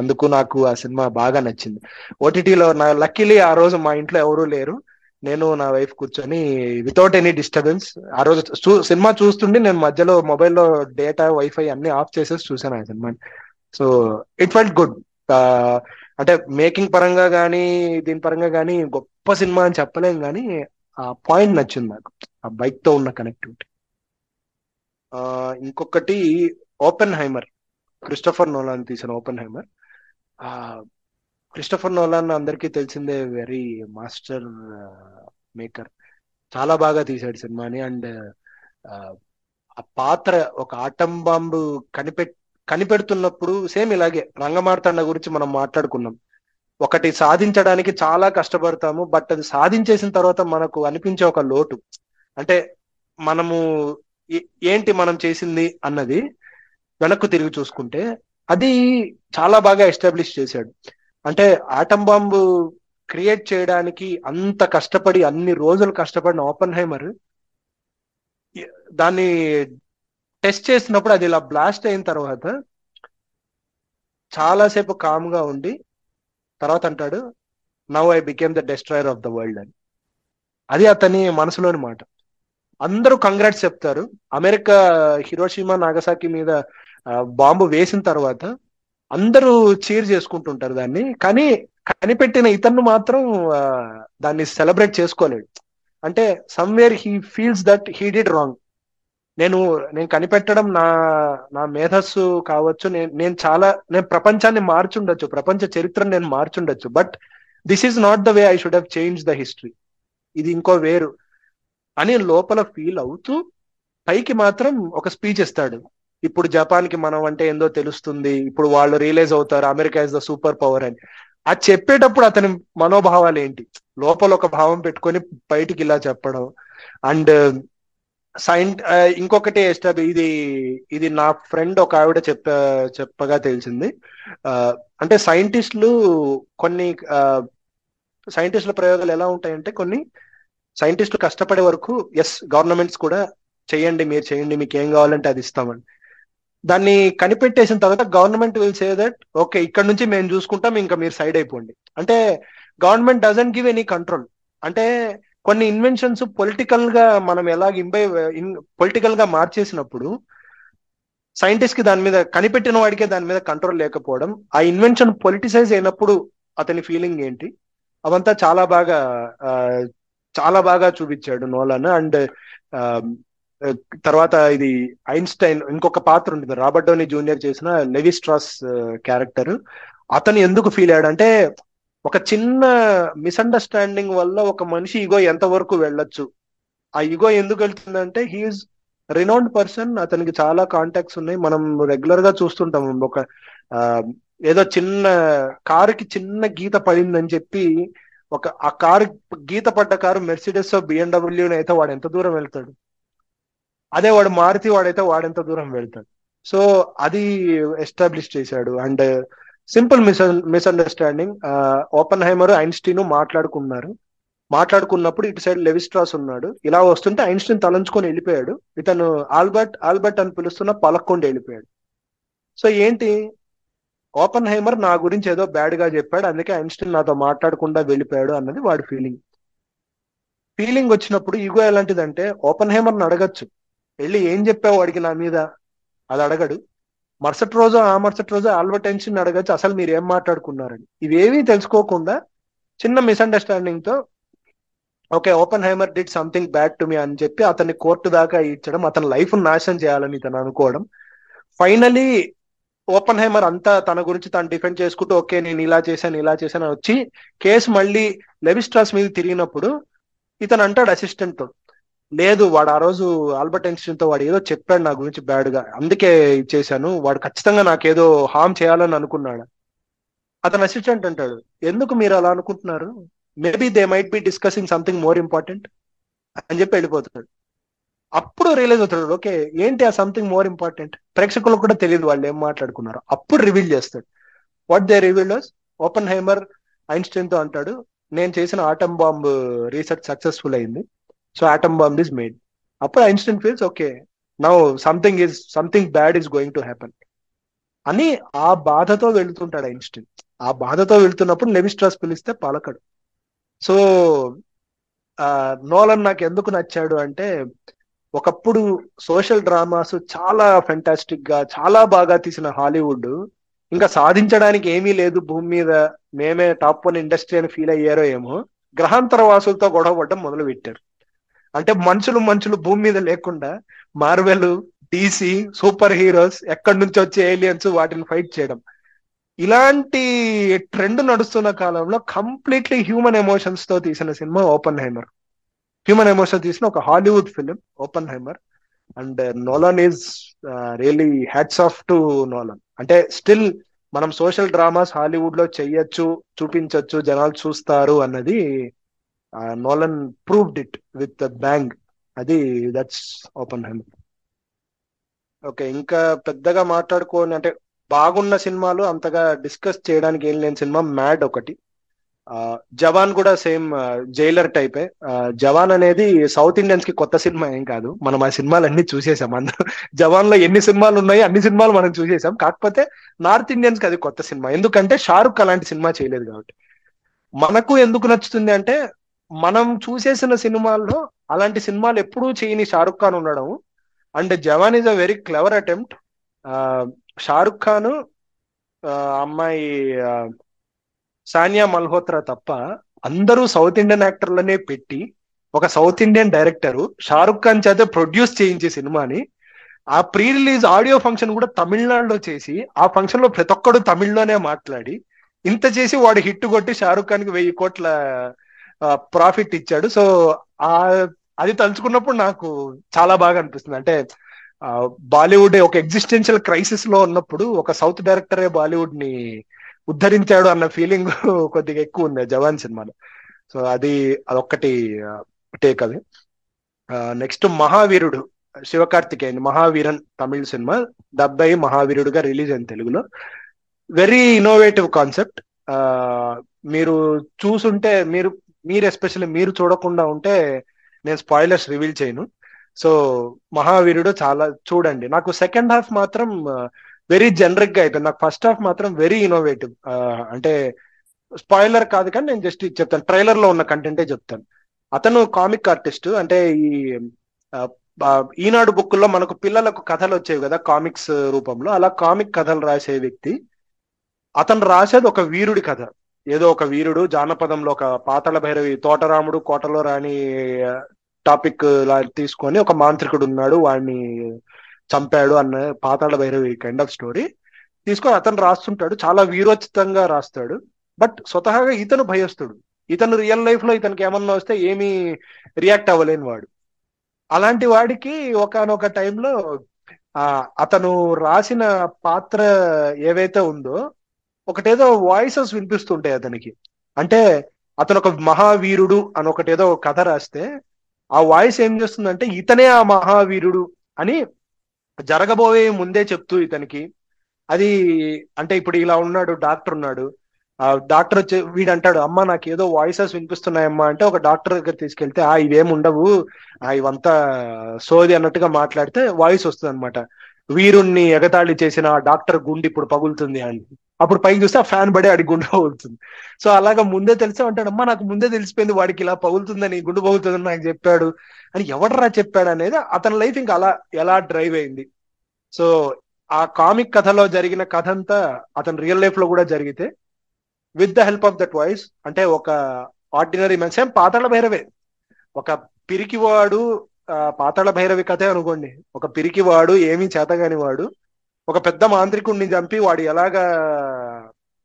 అందుకు నాకు ఆ సినిమా బాగా నచ్చింది. ఓటీటీలో నా లక్కీలీ ఆ రోజు మా ఇంట్లో ఎవరూ లేరు. నేను నా వైఫ్ కూర్చొని వితౌట్ ఎనీ డిస్టర్బెన్స్ ఆ రోజు సినిమా చూస్తుంటే నేను మధ్యలో మొబైల్లో డేటా వైఫై అన్ని ఆఫ్ చేసేసి చూసాను ఆ cinema so it felt good అంటే మేకింగ్ పరంగా కానీ దీని పరంగా కానీ గొప్ప సినిమా అని చెప్పలేం కానీ ఆ పాయింట్ నచ్చింది నాకు. ఆ బైక్తో ఉన్న కనెక్టివిటీ ఇంకొకటి ఓపెన్ హైమర్ క్రిస్టఫర్ నోలాన్ తీసిన ఓపెన్ హైమర్ క్రిస్టఫర్ నోలాన్ అందరికీ తెలిసిందే వెరీ మాస్టర్ మేకర్. చాలా బాగా తీశాడు సినిమాని అండ్ ఆ పాత్ర ఒక ఆటం బాంబు కనిపెట్ కనిపెడుతున్నప్పుడు సేమ్ ఇలాగే రంగమార్తాండ గురించి మనం మాట్లాడుకున్నాం. ఒకటి సాధించడానికి చాలా కష్టపడతాము బట్ అది సాధించేసిన తర్వాత మనకు అనిపించే ఒక లోటు. అంటే మనము ఏ- ఏంటి మనం చేసింది అన్నది వెనక్కు తిరిగి చూసుకుంటే అది చాలా బాగా ఎస్టాబ్లిష్ చేశాడు. అంటే ఆటం బాంబు క్రియేట్ చేయడానికి అంత కష్టపడి అన్ని రోజులు కష్టపడిన ఓపెన్ హైమర్ దాన్ని టెస్ట్ చేసినప్పుడు అది ఇలా బ్లాస్ట్ అయిన తర్వాత చాలాసేపు కామ్గా ఉండి తర్వాత అంటాడు now I became the destroyer of the world అని. అది అతని మనసులోని మాట. అందరూ కంగ్రాట్స్ చెప్తారు. అమెరికా హిరోషిమా నాగసాకి మీద బాంబు వేసిన తర్వాత అందరూ చీర్ చేసుకుంటుంటారు దాన్ని. కానీ కనిపెట్టిన ఇతను మాత్రం దాన్ని సెలబ్రేట్ చేసుకోలేడు. అంటే somewhere he feels that he did wrong నేను నేను కనిపెట్టడం నా నా మేధస్సు కావచ్చు నేను నేను చాలా నేను ప్రపంచాన్ని మార్చుండొచ్చు ప్రపంచ చరిత్రను నేను మార్చుండొచ్చు but this is not the way I should have change the history ఇది ఇంకో వేరు. అని లోపల ఫీల్ అవుతూ పైకి మాత్రం ఒక స్పీచ్ ఇస్తాడు. ఇప్పుడు జపాన్కి మనం అంటే ఏందో తెలుస్తుంది. ఇప్పుడు వాళ్ళు రియలైజ్ అవుతారు America is the super power అని. అది చెప్పేటప్పుడు అతని మనోభావాలు ఏంటి? లోపల ఒక భావం పెట్టుకొని బయటికి ఇలా చెప్పడం. అండ్ సైంట్ ఇంకొకటి ఎస్టాబ్ ఇది ఇది నా ఫ్రెండ్ ఒక ఆవిడ చెప్ప చెప్పగా తెలిసింది. ఆ, అంటే సైంటిస్టులు కొన్ని సైంటిస్టుల ప్రయోగాలు ఎలా ఉంటాయంటే కొన్ని సైంటిస్టులు కష్టపడే వరకు ఎస్ గవర్నమెంట్స్ కూడా చేయండి మీరు చేయండి మీకు ఏం కావాలంటే అది ఇస్తామని. దాన్ని కనిపెట్టేసిన తర్వాత government will say that okay ఇక్కడ నుంచి మేము చూసుకుంటాం ఇంకా మీరు సైడ్ అయిపోండి. అంటే government doesn't give any control అంటే కొన్ని ఇన్వెన్షన్స్ పొలిటికల్గా మనం ఎలా ఇంబై పొలిటికల్గా మార్చేసినప్పుడు సైంటిస్ట్కి దాని మీద కనిపెట్టిన వాడికే దాని మీద కంట్రోల్ లేకపోవడం ఆ ఇన్వెన్షన్ పొలిటిసైజ్ అయినప్పుడు అతని ఫీలింగ్ ఏంటి? అవంతా చాలా బాగా చాలా బాగా చూపించాడు నోలాన్. అండ్ తర్వాత ఇది ఐన్స్టైన్ ఇంకొక పాత్ర ఉంటుంది. రాబర్ట్ డోనీ జూనియర్ చేసిన లెవిస్ట్రాస్ క్యారెక్టర్. అతను ఎందుకు ఫీల్ అయ్యాడు అంటే ఒక చిన్న మిస్అండర్స్టాండింగ్ వల్ల ఒక మనిషి ఇగో ఎంత వరకు వెళ్ళొచ్చు? ఆ ఇగో ఎందుకు వెళ్తుందంటే హీఈస్ రినౌండ్ పర్సన్ అతనికి చాలా కాంటాక్ట్స్ ఉన్నాయి. మనం రెగ్యులర్గా చూస్తుంటాం ఒక ఏదో చిన్న కారుకి చిన్న గీత పడిందని చెప్పి ఒక ఆ కారు గీత పడ్డ కారు మెర్సిడెస్ బిఎండబ్ల్యూ అయితే వాడు ఎంత దూరం వెళ్తాడు? అదే వాడు మారుతి వాడైతే వాడెంత దూరం వెళ్తాడు. సో అది ఎస్టాబ్లిష్ చేశాడు. And simple miss misunderstanding. Oppenheimer Einstein మాట్లాడుకున్నారు. మాట్లాడుకున్నప్పుడు ఇటు సైడ్ లెవిస్ట్రాస్ ఉన్నాడు. ఇలా వస్తుంటే ఐన్స్టీన్ తలంచుకొని వెళ్ళిపోయాడు. ఇతను ఆల్బర్ట్ ఆల్బర్ట్ అని పిలుస్తున్న పలక్కొండ వెళ్ళిపోయాడు. సో ఏంటి? ఓపెన్ హైమర్ నా గురించి ఏదో బ్యాడ్గా చెప్పాడు. అందుకే ఐన్స్టీన్ నాతో మాట్లాడకుండా వెళ్ళిపోయాడు అన్నది వాడి ఫీలింగ్. ఫీలింగ్ వచ్చినప్పుడు ఈగో ఎలాంటిదంటే ఓపెన్ హైమర్ని అడగచ్చు. వెళ్ళి ఏం చెప్పావు వాడికి నా మీద? అది అడగడు. మరుసటి రోజు ఆ మరుసటి రోజు ఆల్బర్ట్ ఐన్స్టీన్ అడగచ్చు అసలు మీరు ఏం మాట్లాడుకున్నారని. ఇవేమీ తెలుసుకోకుండా చిన్న మిస్అండర్స్టాండింగ్తో okay Oppenheimer did something bad to me అని చెప్పి అతన్ని కోర్టు దాకా ఇచ్చడం అతని లైఫ్ నాశనం చేయాలని ఇతను అనుకోవడం. ఫైనలీ ఓపెన్ హైమర్ అంతా తన గురించి తను డిఫెండ్ చేసుకుంటూ ఓకే నేను ఇలా చేశాను ఇలా చేశాను వచ్చి కేసు మళ్ళీ లెవిస్ట్రాస్ మీద తిరిగినప్పుడు ఇతను అంటాడు అసిస్టెంట్తో లేదు వాడు ఆ రోజు ఆల్బర్ట్ ఐన్స్టీన్తో వాడు ఏదో చెప్పాడు నా గురించి బ్యాడ్గా అందుకే ఇచ్చేసాను వాడు ఖచ్చితంగా నాకేదో హామ్ చేయాలని అనుకున్నాడు. అతను అసిస్టెంట్ అంటాడు. ఎందుకు మీరు అలా అనుకుంటున్నారు? Maybe they might be discussing something more important అని చెప్పి వెళ్ళిపోతాడు. అప్పుడు రియలైజ్ అవుతాడు. ఓకే ఏంటి ఆ సంథింగ్ మోర్ ఇంపార్టెంట్? ప్రేక్షకులకు కూడా తెలియదు వాళ్ళు ఏం మాట్లాడుకున్నారు. అప్పుడు రివీల్ చేస్తాడు. What they reveal Oppenheimer ఐన్స్టైన్తో అంటాడు. నేను చేసిన ఆటమ్ బాంబ్ రీసెర్చ్ సక్సెస్ఫుల్ అయింది. So atom bomb is made అప్పుడు Einstein feels okay now something is something bad is going to happen అని ఆ బాధతో వెళ్తుంటాడు ఐన్స్టైన్ ఆ బాధతో వెళ్తున్నప్పుడు లెవిస్ట్రాస్ పిలిస్తే పలకడు. సో నోలన్ నాకు ఎందుకు నచ్చాడు అంటే ఒకప్పుడు సోషల్ డ్రామాస్ చాలా ఫెంటాస్టిక్గా చాలా బాగా తీసిన హాలీవుడ్ ఇంకా సాధించడానికి ఏమీ లేదు భూమి మీద మేమే టాప్ వన్ ఇండస్ట్రీ అని ఫీల్ అయ్యారో ఏమో గ్రహాంతర వాసులతో గొడవ పడడం మొదలు పెట్టారు అంటే మనుషులు మనుషులు భూమి మీద లేకుండా మార్వెల్ డీసీ సూపర్ హీరోస్ ఎక్కడి నుంచి వచ్చే ఏలియన్స్ వాటిని ఫైట్ చేయడం. ఇలాంటి ట్రెండ్ నడుస్తున్న కాలంలో కంప్లీట్లీ హ్యూమన్ ఎమోషన్స్తో తీసిన cinema Oppenheimer human emotion తీసిన ఒక Hollywood film Oppenheimer and Nolan is really hats off to Nolan అంటే స్టిల్ మనం సోషల్ డ్రామాస్ హాలీవుడ్లో చెయ్యొచ్చు చూపించవచ్చు జనాలు చూస్తారు అన్నది Nolan proved it with bang అది దట్స్ ఓపెన్ హ్యాండ్ ఓకే ఇంకా పెద్దగా మాట్లాడుకోని అంటే బాగున్న సినిమాలు అంతగా డిస్కస్ చేయడానికి ఏం లేని సినిమా మ్యాడ్ ఒకటి. జవాన్ కూడా సేమ్ జైలర్ టైపే జవాన్ అనేది సౌత్ ఇండియన్స్కి కొత్త సినిమా ఏం కాదు. మనం ఆ సినిమాలు అన్ని చూసేసాం అందరూ జవాన్లో ఎన్ని సినిమాలు ఉన్నాయి అన్ని సినిమాలు మనం చూసేసాం. కాకపోతే నార్త్ ఇండియన్స్కి అది కొత్త సినిమా. ఎందుకంటే షారుఖ్ అలాంటి సినిమా చేయలేదు కాబట్టి. మనకు ఎందుకు నచ్చుతుంది అంటే మనం చూసేసిన సినిమాల్లో అలాంటి సినిమాలు ఎప్పుడూ చేయని షారుఖ్ ఖాన్ ఉండడం. And Jawan is a very clever attempt. Shahrukh Khan ఆ, అమ్మాయి సానియా మల్హోత్రా తప్ప అందరూ సౌత్ ఇండియన్ యాక్టర్లనే పెట్టి ఒక South Indian director Shahrukh Khan చేత ప్రొడ్యూస్ చేయించే సినిమాని ఆ ప్రీ రిలీజ్ ఆడియో ఫంక్షన్ కూడా తమిళనాడులో చేసి ఆ ఫంక్షన్లో ప్రతి ఒక్కడు తమిళ్ళోనే మాట్లాడి ఇంత చేసి వాడు హిట్ కొట్టి షారుఖ్ ఖాన్కి వెయ్యి కోట్ల ప్రాఫిట్ ఇచ్చాడు. సో ఆ అది తలుచుకున్నప్పుడు నాకు చాలా బాగా అనిపిస్తుంది. అంటే బాలీవుడ్ ఒక ఎగ్జిస్టెన్షియల్ క్రైసిస్లో ఉన్నప్పుడు ఒక సౌత్ డైరెక్టరే బాలీవుడ్ని ఉద్ధరించాడు అన్న ఫీలింగ్ కొద్దిగా ఎక్కువ ఉంది జవాన్ సినిమాలో. సో అది అదొక్కటి టేక్ అది. నెక్స్ట్ మహావీరుడు శివకార్తికేయన్ మహావీరన్ తమిళ సినిమా డెబ్బై మహావీరుడుగా రిలీజ్ అయింది తెలుగులో. వెరీ ఇన్నోవేటివ్ కాన్సెప్ట్ మీరు చూసుంటే మీరు మీరు ఎస్పెషల్లీ మీరు చూడకుండా ఉంటే నేను స్పాయిలర్స్ రివీల్ చేయను. సో మహావీరుడు చాలా చూడండి. నాకు సెకండ్ హాఫ్ మాత్రం వెరీ జనరిక్గా అయిపోయింది. నాకు ఫస్ట్ హాఫ్ మాత్రం వెరీ ఇన్నోవేటివ్ అంటే స్పాయిలర్ కాదు కానీ నేను జస్ట్ చెప్తాను. ట్రైలర్లో ఉన్న కంటెంటే చెప్తాను. అతను కామిక్ ఆర్టిస్ట్ అంటే ఈ ఈనాడు బుక్లో మనకు పిల్లలకు కథలు వచ్చేవి కదా కామిక్స్ రూపంలో. అలా కామిక్ కథలు రాసే వ్యక్తి అతను రాసేది ఒక వీరుడి కథ. ఏదో ఒక వీరుడు జానపదంలో ఒక పాతల భైరవి తోటరాముడు కోటలో రాని టాపిక్ లా తీసుకొని ఒక మాంత్రికుడు ఉన్నాడు. వాడిని చంపాడు అన్న Patala Bhairavi kind of story తీసుకొని అతను రాస్తుంటాడు. చాలా వీరోచితంగా రాస్తాడు. బట్ స్వతహాగా ఇతను భయస్తుడు ఇతను రియల్ లైఫ్లో ఇతనికి ఏమన్నా వస్తే ఏమీ రియాక్ట్ అవ్వలేని వాడు. అలాంటి వాడికి ఒకనొక టైంలో ఆ అతను రాసిన పాత్ర ఏవైతే ఉందో ఒకటేదో వాయిసెస్ వినిపిస్తుంటాయి అతనికి. అంటే అతను ఒక మహావీరుడు అని ఒకటేదో ఒక కథ రాస్తే ఆ వాయిస్ ఏం చేస్తుందంటే ఇతనే ఆ మహావీరుడు అని జరగబోయే ముందే చెప్తూ ఇతనికి. అది అంటే ఇప్పుడు ఇలా ఉన్నాడు డాక్టర్ ఉన్నాడు. ఆ డాక్టర్ వచ్చి వీడు అంటాడు అమ్మ నాకు ఏదో వాయిసెస్ వినిపిస్తున్నాయమ్మా అంటే ఒక డాక్టర్ దగ్గర తీసుకెళ్తే ఆ ఇవేం ఉండవు ఆ ఇవంతా సోది అన్నట్టుగా మాట్లాడితే వాయిస్ వస్తుంది అనమాట వీరుణ్ణి ఎగతాళి చేసిన ఆ డాక్టర్ గుండె ఇప్పుడు పగులుతుంది అని. అప్పుడు పైకి చూస్తే ఆ ఫ్యాన్ పడే ఆడి గుండె పగులుతుంది సో అలాగా ముందే తెలిసే అంటాడు అమ్మా నాకు ముందే తెలిసిపోయింది వాడికి ఇలా పగులుతుందని గుండె పగులుతుందని నాకు చెప్పాడు అని ఎవడరా చెప్పాడు అనేది అతని లైఫ్ ఇంకా అలా ఎలా డ్రైవ్ అయింది. సో ఆ కామిక్ కథలో జరిగిన కథ అంతా అతని రియల్ లైఫ్లో కూడా జరిగితే with the help of that voice అంటే ఒక ఆర్డినరీ మ్యాన్ ఏం పాతాళ భైరవే. ఒక పిరికివాడు పాతాళ భైరవి కథే అనుకోండి. ఒక పిరికివాడు ఏమీ చేతగాని వాడు ఒక పెద్ద మాంత్రికుడిని చంపి వాడు ఎలాగా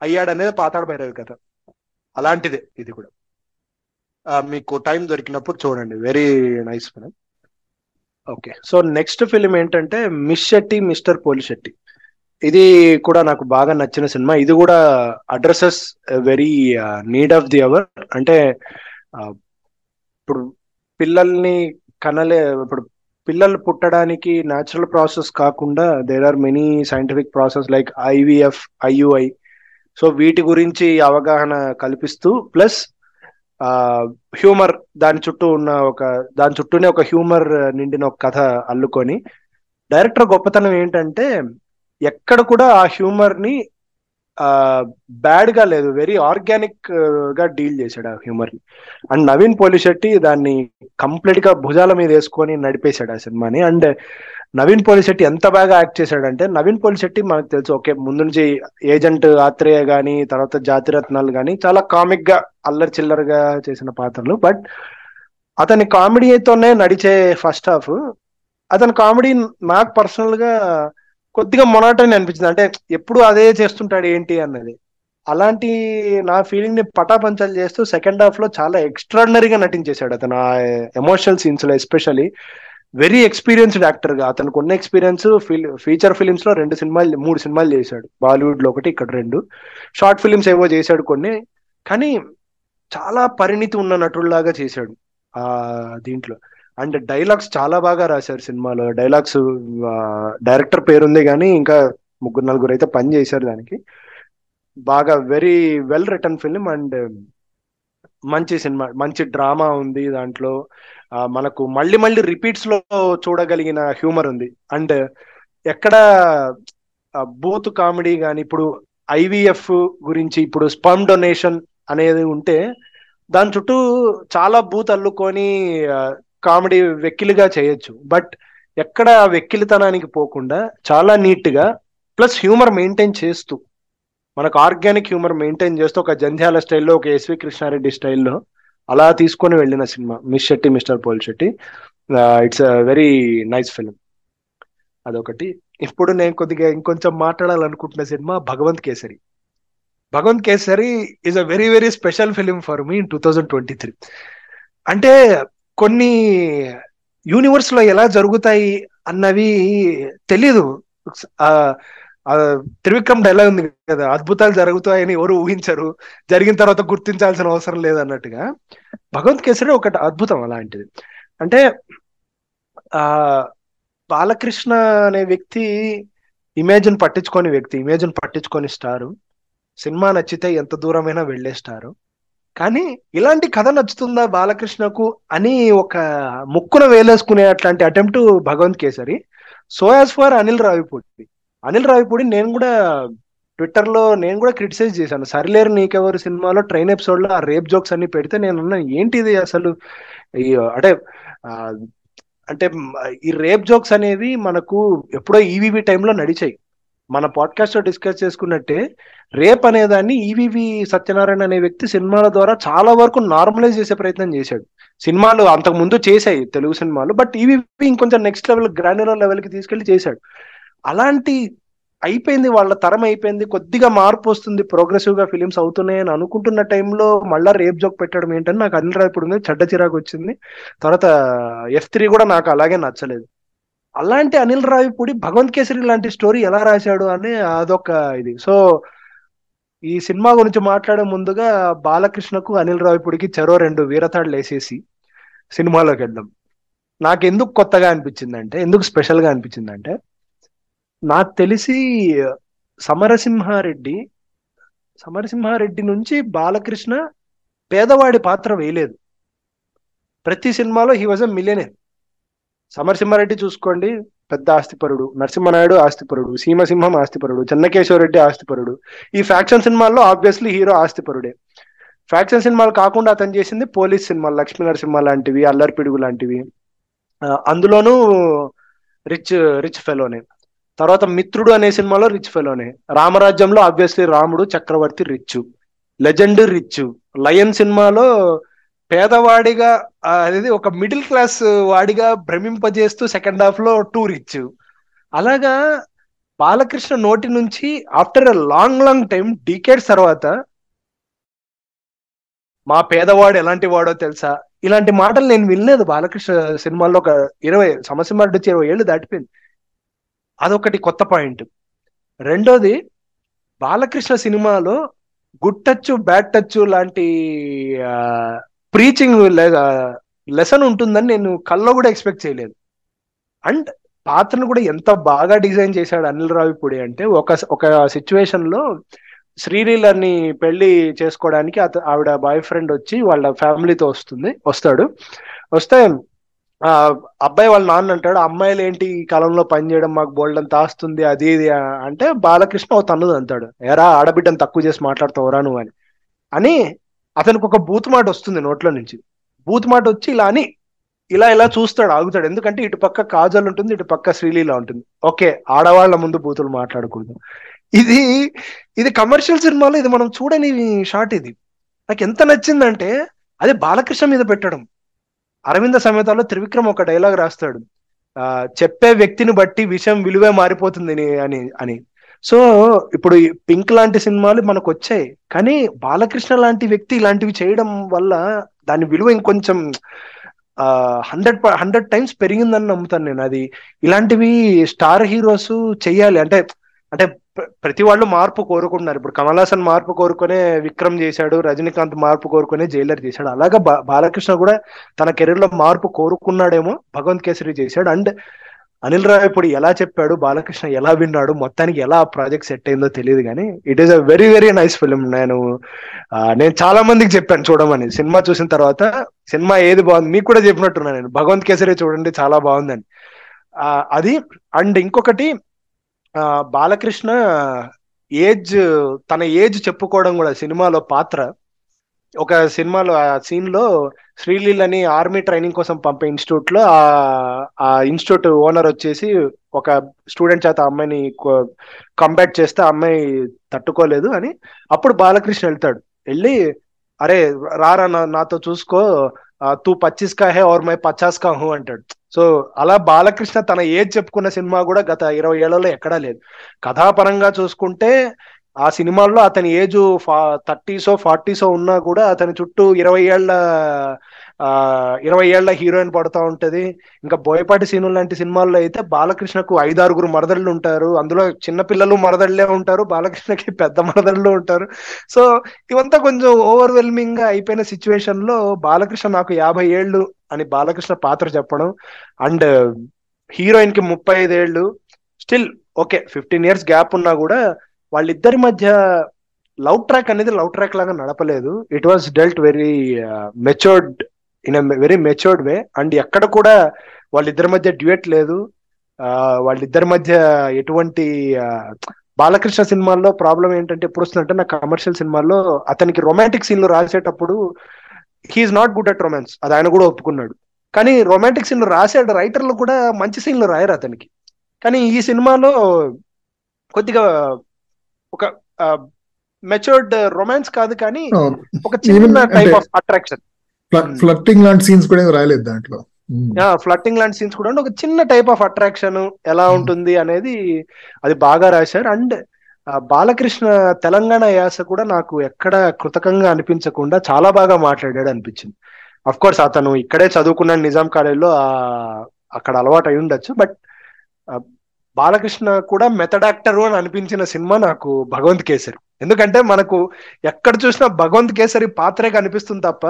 అయ్యాడనేది పాతాడు భైరవి కథ. అలాంటిదే ఇది కూడా. మీకు టైం దొరికినప్పుడు చూడండి. Very nice film okay so next film ఏంటంటే miss Shetty Mister Polishetty. ఇది కూడా నాకు బాగా నచ్చిన సినిమా. ఇది కూడా addresses very need of the hour అంటే ఇప్పుడు పిల్లల్ని కనలే ఇప్పుడు పిల్లలు పుట్టడానికి న్యాచురల్ ప్రాసెస్ కాకుండా there are many scientific process like IVF IUI so వీటి గురించి అవగాహన కల్పిస్తూ ప్లస్ హ్యూమర్ దాని చుట్టూ ఉన్న ఒక దాని చుట్టూనే ఒక హ్యూమర్ నిండిన ఒక కథ అల్లుకొని డైరెక్టర్ గొప్పతనం ఏంటంటే ఎక్కడ కూడా ఆ హ్యూమర్ని బ్యాడ్గా లేదు. వెరీ ఆర్గానిక్గా డీల్ చేశాడు ఆ హ్యూమర్ని అండ్ నవీన్ పోలిశెట్టి దాన్ని కంప్లీట్గా భుజాల మీద వేసుకొని నడిపేశాడు ఆ సినిమాని. అండ్ నవీన్ పోలిశెట్టి ఎంత బాగా యాక్ట్ చేశాడంటే నవీన్ పోలిశెట్టి మనకు తెలుసు ఓకే ముందు నుంచి ఏజెంట్ ఆత్రేయ గాని తర్వాత జాతిరత్నాలు గాని చాలా కామిక్గా అల్లరి చిల్లరగా చేసిన పాత్రలు. బట్ అతని కామెడీతోనే నడిచే ఫస్ట్ హాఫ్ అతని కామెడీ నాకు పర్సనల్గా కొద్దిగా మొనాటని అనిపించింది. అంటే ఎప్పుడు అదే చేస్తుంటాడు ఏంటి అన్నది. అలాంటి నా ఫీలింగ్ని పటాపంచాలు చేస్తూ సెకండ్ హాఫ్లో చాలా ఎక్స్ట్రాడినరీగా నటించేశాడు అతను. ఆ ఎమోషనల్ సీన్స్లో ఎస్పెషల్లీ వెరీ ఎక్స్పీరియన్స్డ్ యాక్టర్గా అతనికి ఉన్న ఎక్స్పీరియన్స్ ఫీచర్ ఫిలిమ్స్లో రెండు సినిమాలు మూడు సినిమాలు చేశాడు. బాలీవుడ్లో ఒకటి ఇక్కడ రెండు. షార్ట్ ఫిలిమ్స్ ఏవో చేశాడు కొన్ని. కానీ చాలా పరిణితి ఉన్న నటుల్లాగా చేశాడు. ఆ దీంట్లో. అండ్ డైలాగ్స్ చాలా బాగా రాశారు సినిమాలో. డైలాగ్స్ డైరెక్టర్ పేరుంది కానీ ఇంకా ముగ్గురు నలుగురు అయితే పని చేశారు దానికి. బాగా very well return film and మంచి సినిమా మంచి డ్రామా ఉంది దాంట్లో. మనకు మళ్ళీ మళ్ళీ రిపీట్స్లో చూడగలిగిన హ్యూమర్ ఉంది. అండ్ ఎక్కడ బూత్ కామెడీ కానీ ఇప్పుడు ఐవీఎఫ్ గురించి ఇప్పుడు స్పమ్ డొనేషన్ అనేది ఉంటే దాని చుట్టూ చాలా బూత్ అల్లుకొని కామెడీ వెక్కిలిగా చేయొచ్చు. బట్ ఎక్కడ వెక్కిలితనానికి పోకుండా చాలా నీట్గా ప్లస్ హ్యూమర్ మెయింటైన్ చేస్తూ మనకు ఆర్గానిక్ హ్యూమర్ మెయింటైన్ చేస్తూ ఒక జంధ్యాల స్టైల్లో ఒక ఎస్వి కృష్ణారెడ్డి స్టైల్లో అలా తీసుకొని వెళ్ళిన cinema. Miss Shetty Mister Polishetty. It's a very nice film. అదొకటి. ఇప్పుడు నేను కొద్దిగా ఇంకొంచెం మాట్లాడాలనుకుంటున్న cinema Bhagavanth Kesari. Bhagavanth Kesari is a very very special film for me in two thousand twenty three అంటే కొన్ని యూనివర్స్లో ఎలా జరుగుతాయి అన్నవి తెలీదు. ఆ, త్రివిక్రమ్ డైలాగ్ ఉంది కదా అద్భుతాలు జరుగుతాయని ఎవరు ఊహించరు. జరిగిన తర్వాత గుర్తించాల్సిన అవసరం లేదన్నట్టుగా భగవంత్ కేసరి ఒకటి అద్భుతం అలాంటిది. అంటే ఆ బాలకృష్ణ అనే వ్యక్తి ఇమేజ్ని పట్టించుకొని వ్యక్తి ఇమేజ్ని పట్టించుకొని స్టారు. సినిమా నచ్చితే ఎంత దూరమైనా వెళ్ళే స్టారు. కానీ ఇలాంటి కథ నచ్చుతుందా బాలకృష్ణకు అని ఒక ముక్కున వేలేసుకునే అట్లాంటి attempt Bhagavanth Kesari? So as for Anil Ravipudi. Anil Ravipudi నేను కూడా ట్విట్టర్లో నేను కూడా క్రిటిసైజ్ చేశాను. సరిలేరు నీకెవరు సినిమాలో ట్రైన్ ఎపిసోడ్లో ఆ రేప్ జోక్స్ అన్ని పెడితే నేను అన్నాను ఏంటి ఇది అసలు అంటే అంటే ఈ రేప్ జోక్స్ అనేవి మనకు ఎప్పుడో ఈవీవీ టైంలో నడిచాయి. మన పాడ్కాస్ట్లో డిస్కస్ చేసుకున్నట్టే రేప్ అనేదాన్ని ఈవీవి సత్యనారాయణ అనే వ్యక్తి సినిమాల ద్వారా చాలా వరకు నార్మలైజ్ చేసే ప్రయత్నం చేశాడు. సినిమాలు అంతకు ముందు చేశాయి తెలుగు సినిమాలు బట్ ఈవీవి ఇంకొంచెం నెక్స్ట్ లెవెల్ గ్రాన్యులర్ లెవెల్కి తీసుకెళ్ళి చేశాడు. అలాంటి అయిపోయింది వాళ్ళ తరం అయిపోయింది కొద్దిగా మార్పు వస్తుంది ప్రోగ్రెసివ్గా ఫిలిమ్స్ అవుతున్నాయి అని అనుకుంటున్న టైంలో మళ్ళా రేప్ జోక్ పెట్టడం ఏంటని నాకు అనిల్ ఇప్పుడు ఉంది చెడ్డ చిరాకు వచ్చింది. తర్వాత ఎఫ్ త్రీ కూడా నాకు అలాగే నచ్చలేదు. అలాంటి అనిల్ రావిపూడి భగవంత్ కేసరి లాంటి స్టోరీ ఎలా రాశాడు అని అదొక ఇది. సో ఈ సినిమా గురించి మాట్లాడే ముందుగా బాలకృష్ణకు అనిల్ రావిపూడికి చెరో రెండు వీరతాడులు వేసేసి సినిమాలోకి వెళ్దాం నాకు ఎందుకు కొత్తగా అనిపించిందంటే ఎందుకు స్పెషల్గా అనిపించిందంటే నాకు తెలిసి సమరసింహారెడ్డి సమరసింహారెడ్డి నుంచి బాలకృష్ణ పేదవాడి పాత్ర వేయలేదు. ప్రతి సినిమాలో he was a millionaire Samarasimha Reddy చూసుకోండి పెద్ద ఆస్తిపరుడు. నరసింహనాయుడు ఆస్తిపరుడు. సీమసింహం ఆస్తిపరుడు. చెన్నకేశ్వరరెడ్డి ఆస్తిపరుడు. ఈ ఫ్యాక్షన్ సినిమాల్లో ఆబ్వియస్లీ హీరో ఆస్తిపరుడే. ఫ్యాక్షన్ సినిమాలు కాకుండా అతను చేసింది పోలీస్ సినిమాలు లక్ష్మీ నరసింహ లాంటివి అల్లరిపిడుగు లాంటివి. అందులోనూ రిచ్ రిచ్ ఫెలోనే. తర్వాత మిత్రుడు అనే సినిమాలో రిచ్ ఫెలోనే. రామరాజ్యంలో ఆబ్వియస్లీ రాముడు చక్రవర్తి రిచ్ లెజెండ్ రిచ్ లయన్ సినిమాలో పేదవాడిగా అనేది ఒక మిడిల్ క్లాస్ వాడిగా భ్రమింపజేస్తూ సెకండ్ హాఫ్లో టూర్ ఇచ్చు. అలాగా బాలకృష్ణ నోటి నుంచి after a long long time decades తర్వాత మా పేదవాడు ఎలాంటి వాడో తెలుసా? ఇలాంటి మాటలు నేను వినలేదు. బాలకృష్ణ సినిమాల్లో ఒక ఇరవై సంవత్సరం వచ్చి ఇరవై ఏళ్ళు దాటిపోయింది. అదొకటి కొత్త పాయింట్. రెండోది బాలకృష్ణ సినిమాలో గుడ్ టచ్ బ్యాడ్ టచ్ లాంటి ప్రీచింగ్ లెసన్ ఉంటుందని నేను కల్లో కూడా ఎక్స్పెక్ట్ చేయలేదు. అండ్ పాత్రను కూడా ఎంత బాగా డిజైన్ చేశాడు అనిల్ రావిపూడి అంటే ఒక ఒక సిచ్యువేషన్లో శ్రీలీలని పెళ్ళి చేసుకోవడానికి అత ఆవిడ బాయ్ ఫ్రెండ్ వచ్చి వాళ్ళ ఫ్యామిలీతో వస్తుంది వస్తాడు. వస్తే ఆ అబ్బాయి వాళ్ళ నాన్న అంటాడు అమ్మాయిలు ఏంటి ఈ కాలంలో పని చేయడం మాకు బోల్డ్ అంత ఆస్తుంది అది ఇది అంటే బాలకృష్ణ ఓ తన్నుది అంటాడు ఎరా ఆడబిడ్డను తక్కువ చేసి మాట్లాడతావురా నువ్వు అని. అని అతనికి ఒక బూత్ మాట వస్తుంది నోట్లో నుంచి. బూత్ మాట వచ్చి ఇలా అని ఇలా ఇలా చూస్తాడు ఆగుతాడు. ఎందుకంటే ఇటు పక్క కాజల్ ఉంటుంది ఇటు పక్క శ్రీలీల ఉంటుంది. ఓకే ఆడవాళ్ళ ముందు బూతులు మాట్లాడకూడదు. ఇది ఇది కమర్షియల్ సినిమాలో ఇది మనం చూడని షాట్ ఇది. నాకు ఎంత నచ్చిందంటే అదే బాలకృష్ణ మీద పెట్టడం. అరవింద సమేతాలో త్రివిక్రమ్ ఒక డైలాగ్ రాస్తాడు. చెప్పే వ్యక్తిని బట్టి విషయం విలువే మారిపోతుంది అని- అని అని. సో ఇప్పుడు ఈ పింక్ లాంటి సినిమాలు మనకు వచ్చాయి కానీ బాలకృష్ణ లాంటి వ్యక్తి ఇలాంటివి చేయడం వల్ల దాని విలువ ఇంకొంచెం హండ్రెడ్ హండ్రెడ్ టైమ్స్ పెరిగిందని నమ్ముతాను నేను. అది ఇలాంటివి స్టార్ హీరోస్ చెయ్యాలి. అంటే అంటే ప్రతి వాళ్ళు మార్పు కోరుకుంటున్నారు. ఇప్పుడు కమల్ హాసన్ మార్పు కోరుకునే విక్రమ్ చేశాడు రజనీకాంత్ మార్పు కోరుకునే జైలర్ చేశాడు. అలాగా బాలకృష్ణ కూడా తన కెరీర్లో మార్పు కోరుకున్నాడేమో భగవంత్ కేసరి చేశాడు. అండ్ అనిల్ రావిపూడి ఎలా చెప్పాడు బాలకృష్ణ ఎలా విన్నాడు మొత్తానికి ఎలా ప్రాజెక్ట్ సెట్ అయిందో తెలియదు కానీ it is a very very nice film నేను ఆ, నేను చాలా మందికి చెప్పాను చూడమని. సినిమా చూసిన తర్వాత సినిమా ఏది బాగుంది మీకు కూడా చెప్పినట్టున్నాను నేను. భగవంత్ కేసరి చూడండి చాలా బాగుందని. ఆ, అది అండ్ ఇంకొకటి ఆ, బాలకృష్ణ ఏజ్ తన ఏజ్ చెప్పుకోవడం కూడా సినిమాలో పాత్ర ఒక సినిమాలో ఆ సీన్లో శ్రీలీల్ అని ఆర్మీ ట్రైనింగ్ కోసం పంపే ఇన్స్టిట్యూట్లో ఆ ఇన్స్టిట్యూట్ ఓనర్ వచ్చేసి ఒక స్టూడెంట్ చేత అమ్మాయిని కంబ్యాక్ట్ చేస్తే అమ్మాయి తట్టుకోలేదు అని అప్పుడు బాలకృష్ణ వెళ్తాడు. వెళ్ళి అరే రారా నాతో చూసుకో. తూ పచ్చిస్ కా హే ఓర్ మై పచాస్ కా అంటాడు. సో అలా బాలకృష్ణ తన ఏజ్ చెప్పుకున్న సినిమా కూడా గత ఇరవై ఏళ్ళలో ఎక్కడా లేదు. కథాపరంగా చూసుకుంటే ఆ సినిమాల్లో అతని ఏజ్ థర్టీసో ఫార్టీసో ఉన్నా కూడా అతని చుట్టూ ఇరవై ఏళ్ళ ఇరవై ఏళ్ళ హీరోయిన్ పడుతూ ఉంటది. ఇంకా బోయపాటి సీను లాంటి సినిమాల్లో అయితే బాలకృష్ణకు ఐదారుగురు మరదళ్ళు ఉంటారు. అందులో చిన్న పిల్లలు మరదళ్ళే ఉంటారు. బాలకృష్ణకి పెద్ద మరదళ్ళు ఉంటారు. సో ఇవంతా కొంచెం ఓవర్వెల్మింగ్గా అయిపోయిన సిచ్యువేషన్లో బాలకృష్ణ నాకు యాభై ఏళ్ళు అని బాలకృష్ణ పాత్ర చెప్పడం. అండ్ హీరోయిన్కి ముప్పై ఐదేళ్ళు still okay fifteen years gap ఉన్నా కూడా వాళ్ళిద్దరి మధ్య లవ్ ట్రాక్ అనేది లవ్ ట్రాక్ లాగా నడపలేదు. It was dealt very matured in very matured way and ఎక్కడ కూడా వాళ్ళిద్దరి మధ్య డ్యూయట్ లేదు. Uh, వాళ్ళిద్దరి మధ్య ఎటువంటి uh, బాలకృష్ణ సినిమాల్లో ప్రాబ్లం ఏంటంటే ఎప్పుడు వస్తుందంటే నా కమర్షియల్ సినిమాల్లో అతనికి రొమాంటిక్ సీన్లు రాసేటప్పుడు he is not good at romance అది ఆయన కూడా ఒప్పుకున్నాడు. కానీ రొమాంటిక్ సీన్లు రాసాడు రైటర్లు కూడా మంచి సీన్లు రాయరు అతనికి. కానీ ఈ సినిమాలో కొద్దిగా ఒక మెచ్యూర్డ్ రొమాన్స్ కాదు కానీ ఒక చిన్న టైప్ ఆఫ్ అట్రాక్షన్ ఫ్లట్టింగ్ లాంటి సీన్స్ కూడా ఏం రాయలేదు దాంట్లో. ఫ్లట్టింగ్ లాంటి సీన్స్ కూడా ఒక చిన్న టైప్ ఆఫ్ అట్రాక్షన్ ఎలా Hmm. ఉంటుంది అనేది అది బాగా రాశారు. అండ్ బాలకృష్ణ తెలంగాణ యాస కూడా నాకు ఎక్కడ కృతకంగా అనిపించకుండా చాలా బాగా మాట్లాడాడు అనిపించింది. అఫ్ కోర్స్ అతను ఇక్కడే చదువుకున్నాడు నిజాం కాలేజ్లో అక్కడ అలవాటు అయి ఉండొచ్చు బట్ బాలకృష్ణ కూడా మెథడ్ యాక్టర్ అని అనిపించిన సినిమా నాకు భగవంత్ కేసరి. ఎందుకంటే మనకు ఎక్కడ చూసినా భగవంత్ కేసరి పాత్రే కనిపిస్తుంది తప్ప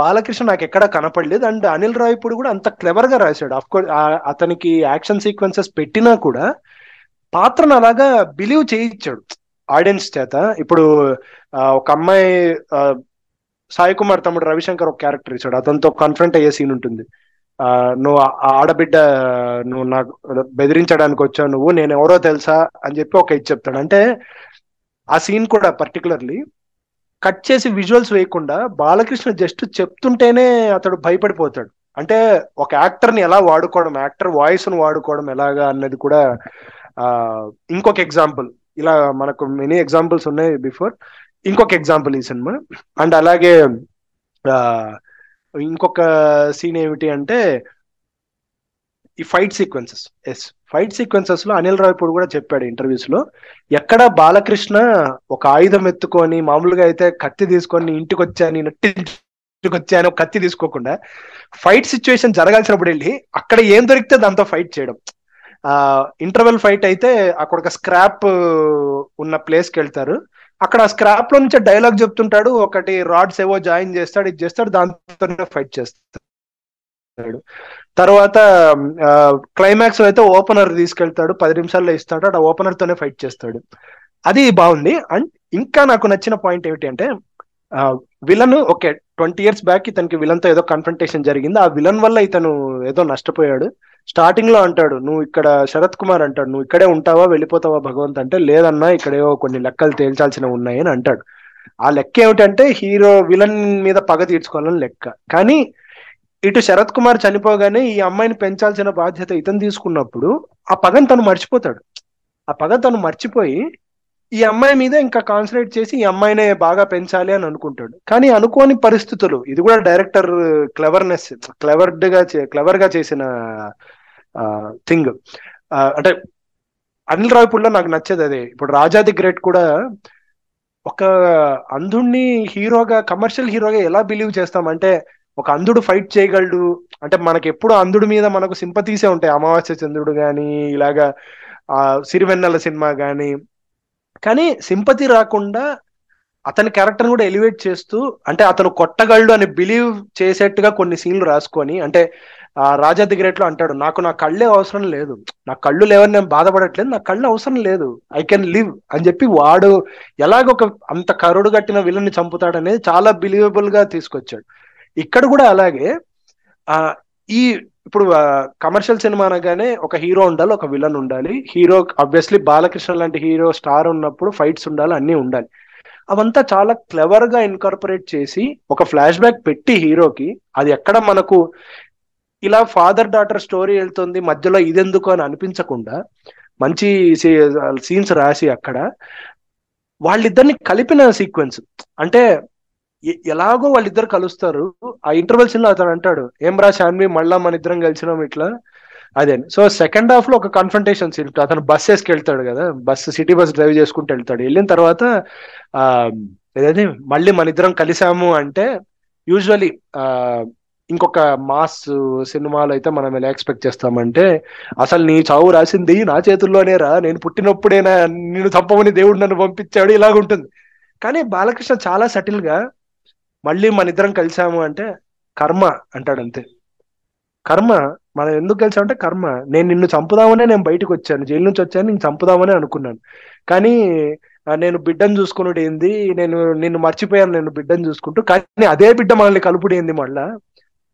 బాలకృష్ణ నాకు ఎక్కడా కనపడలేదు. అండ్ అనిల్ రావిపూడి కూడా అంత క్లెవర్గా రాశాడు. కోర్స్ అతనికి యాక్షన్ సీక్వెన్సెస్ పెట్టినా కూడా పాత్రను అలాగా బిలీవ్ చేయించాడు. ఆడియన్స్ చేత. ఇప్పుడు ఒక అమ్మాయి సాయి కుమార్ తమ్ముడు రవిశంకర్ ఒక క్యారెక్టర్ ఇచ్చాడు. అతనితో కన్ఫ్రంట్ అయ్యే సీన్ ఉంటుంది. నువ్వు ఆ ఆడబిడ్డ నువ్వు నాకు బెదిరించడానికి వచ్చావు నువ్వు నేను ఎవరో తెలుసా అని చెప్పి ఒక ఇది చెప్తాడు. అంటే ఆ సీన్ కూడా పర్టికులర్లీ కట్ చేసి విజువల్స్ వేయకుండా బాలకృష్ణ జస్ట్ చెప్తుంటేనే అతడు భయపడిపోతాడు. అంటే ఒక యాక్టర్ని ఎలా వాడుకోవడం యాక్టర్ వాయిస్ను వాడుకోవడం ఎలాగా అన్నది కూడా ఇంకొక ఎగ్జాంపుల్ ఇలా మనకు మెనీ ఎగ్జాంపుల్స్ ఉన్నాయి బిఫోర్ ఇంకొక ఎగ్జాంపుల్ ఈ సినిమా. అండ్ అలాగే ఆ ఇంకొక సీన్ ఏమిటి అంటే ఈ ఫైట్ సీక్వెన్సెస్ ఎస్ ఫైట్ సీక్వెన్సెస్లో అనిల్ రాయపూడి కూడా చెప్పాడు ఇంటర్వ్యూస్లో ఎక్కడ బాలకృష్ణ ఒక ఆయుధం ఎత్తుకొని మామూలుగా అయితే కత్తి తీసుకొని ఇంటికి వచ్చాను ఇంటికి వచ్చాను కత్తి తీసుకోకుండా ఫైట్ సిచ్యువేషన్ జరగాల్సినప్పుడు వెళ్ళి అక్కడ ఏం దొరికితే దాంతో ఫైట్ చేయడం. ఇంటర్వెల్ ఫైట్ అయితే అక్కడ ఒక స్క్రాప్ ఉన్న ప్లేస్కి వెళ్తారు. అక్కడ స్క్రాప్లో నుంచి డైలాగ్ చెప్తుంటాడు. ఒకటి రాడ్స్ ఏవో జాయిన్ చేస్తాడు. ఇది చేస్తాడు. దాంతోనే ఫైట్ చేస్తాడు. తర్వాత క్లైమాక్స్ అయితే ఓపెనర్ తీసుకెళ్తాడు. పది నిమిషాల్లో ఇస్తాడు. ఆ ఓపెనర్ తోనే ఫైట్ చేస్తాడు. అది బాగుంది. అండ్ ఇంకా నాకు నచ్చిన పాయింట్ ఏమిటి అంటే villain okay twenty years back ఇతనికి విలన్తో ఏదో కన్ఫ్రంటేషన్ జరిగింది. ఆ విలన్ వల్ల ఇతను ఏదో నష్టపోయాడు. స్టార్టింగ్లో అంటాడు నువ్వు ఇక్కడ శరత్ కుమార్ అంటాడు నువ్వు ఇక్కడే ఉంటావా వెళ్ళిపోతావా భగవంత్? అంటే లేదన్నా ఇక్కడేవో కొన్ని లెక్కలు తేల్చాల్సినవి ఉన్నాయి అని అంటాడు. ఆ లెక్క ఏమిటంటే హీరో విలన్ మీద పగ తీర్చుకోవాలని లెక్క. కానీ ఇటు శరత్ కుమార్ చనిపోగానే ఈ అమ్మాయిని పెంచాల్సిన బాధ్యత ఇతను తీసుకున్నప్పుడు ఆ పగను తను మర్చిపోతాడు. ఆ పగ తను మర్చిపోయి ఈ అమ్మాయి మీద ఇంకా కాన్సన్ట్రేట్ చేసి ఈ అమ్మాయినే బాగా పెంచాలి అని అనుకుంటాడు. కానీ అనుకోని పరిస్థితులు ఇది కూడా డైరెక్టర్ క్లెవర్నెస్ క్లెవర్డ్గా క్లెవర్గా చేసిన థింగ్ అంటే అనిల్ రాయపూర్లో నాకు నచ్చేది అదే. ఇప్పుడు రాజాది గ్రేట్ కూడా ఒక అంధుణ్ణి హీరోగా కమర్షియల్ హీరోగా ఎలా బిలీవ్ చేస్తామంటే ఒక అంధుడు ఫైట్ చేయగలడు. అంటే మనకి ఎప్పుడు అంధుడి మీద మనకు సింపతీసే ఉంటాయి. అమావాస్య చంద్రుడు కానీ ఇలాగా ఆ సిరివెన్నెల సినిమా కానీ కానీ సింపతి రాకుండా అతని క్యారెక్టర్ కూడా ఎలివేట్ చేస్తూ అంటే అతను కొట్టగలడు అని బిలీవ్ చేసేట్టుగా కొన్ని సీన్లు రాసుకొని అంటే రాజా ది గ్రేట్లో అంటాడు నాకు నా కళ్ళే అవసరం లేదు. నా కళ్ళు లేవని నేను బాధపడట్లేదు. నా కళ్ళు అవసరం లేదు. I can live. అని చెప్పి వాడు ఎలాగ ఒక అంత కరుడు కట్టిన విలన్ని చంపుతాడనేది చాలా బిలీవబుల్గా తీసుకొచ్చాడు. ఇక్కడ కూడా అలాగే ఈ ఇప్పుడు కమర్షియల్ సినిమా అనగానే ఒక హీరో ఉండాలి ఒక విలన్ ఉండాలి. హీరో ఆబ్వియస్లీ బాలకృష్ణ లాంటి హీరో స్టార్ ఉన్నప్పుడు ఫైట్స్ ఉండాలి అన్నీ ఉండాలి. అవంతా చాలా క్లెవర్గా ఇన్కార్పొరేట్ చేసి ఒక ఫ్లాష్ బ్యాక్ పెట్టి హీరోకి అది ఎక్కడ మనకు ఇలా ఫాదర్ డాటర్ స్టోరీ వెళ్తుంది మధ్యలో ఇదెందుకు అని అనిపించకుండా మంచి సీన్స్ రాసి అక్కడ వాళ్ళిద్దరిని కలిపిన సీక్వెన్స్. అంటే ఎలాగో వాళ్ళిద్దరు కలుస్తారు. ఆ ఇంటర్వెల్లో అతను అంటాడు ఏం రా శాన్వి మళ్ళా మన ఇద్దరం కలిసినాం ఇట్లా? అదే. సో సెకండ్ హాఫ్లో ఒక కన్ఫంటేషన్ సీన్ అతను బస్ వేసుకెళ్తాడు కదా బస్ సిటీ బస్ డ్రైవ్ చేసుకుంటూ వెళ్తాడు. వెళ్ళిన తర్వాత ఆ ఏదైతే మళ్ళీ మన ఇద్దరం కలిసాము అంటే యూజువలీ ఆ ఇంకొక మాస్ సినిమాలో అయితే మనం ఎలా ఎక్స్పెక్ట్ చేస్తామంటే అసలు నీ చావు రాసింది నా చేతుల్లోనే రా. నేను పుట్టినప్పుడేనా? నేను తప్పమని దేవుడు నన్ను పంపించాడు. ఇలాగుంటుంది. కానీ బాలకృష్ణ చాలా సటిల్గా మళ్ళీ మన ఇద్దరం కలిసాము అంటే కర్మ అంటాడు అంతే. కర్మ మనం ఎందుకు కలిసామంటే కర్మ. నేను నిన్ను చంపుదామనే నేను బయటకు వచ్చాను. జైలు నుంచి వచ్చాను నేను చంపుదామని అనుకున్నాను. కానీ నేను బిడ్డను చూసుకున్నాడు ఏంది? నేను నిన్ను మర్చిపోయాను నేను బిడ్డను చూసుకుంటూ. కానీ అదే బిడ్డ మనల్ని కలుపుడు ఏంది మళ్ళా?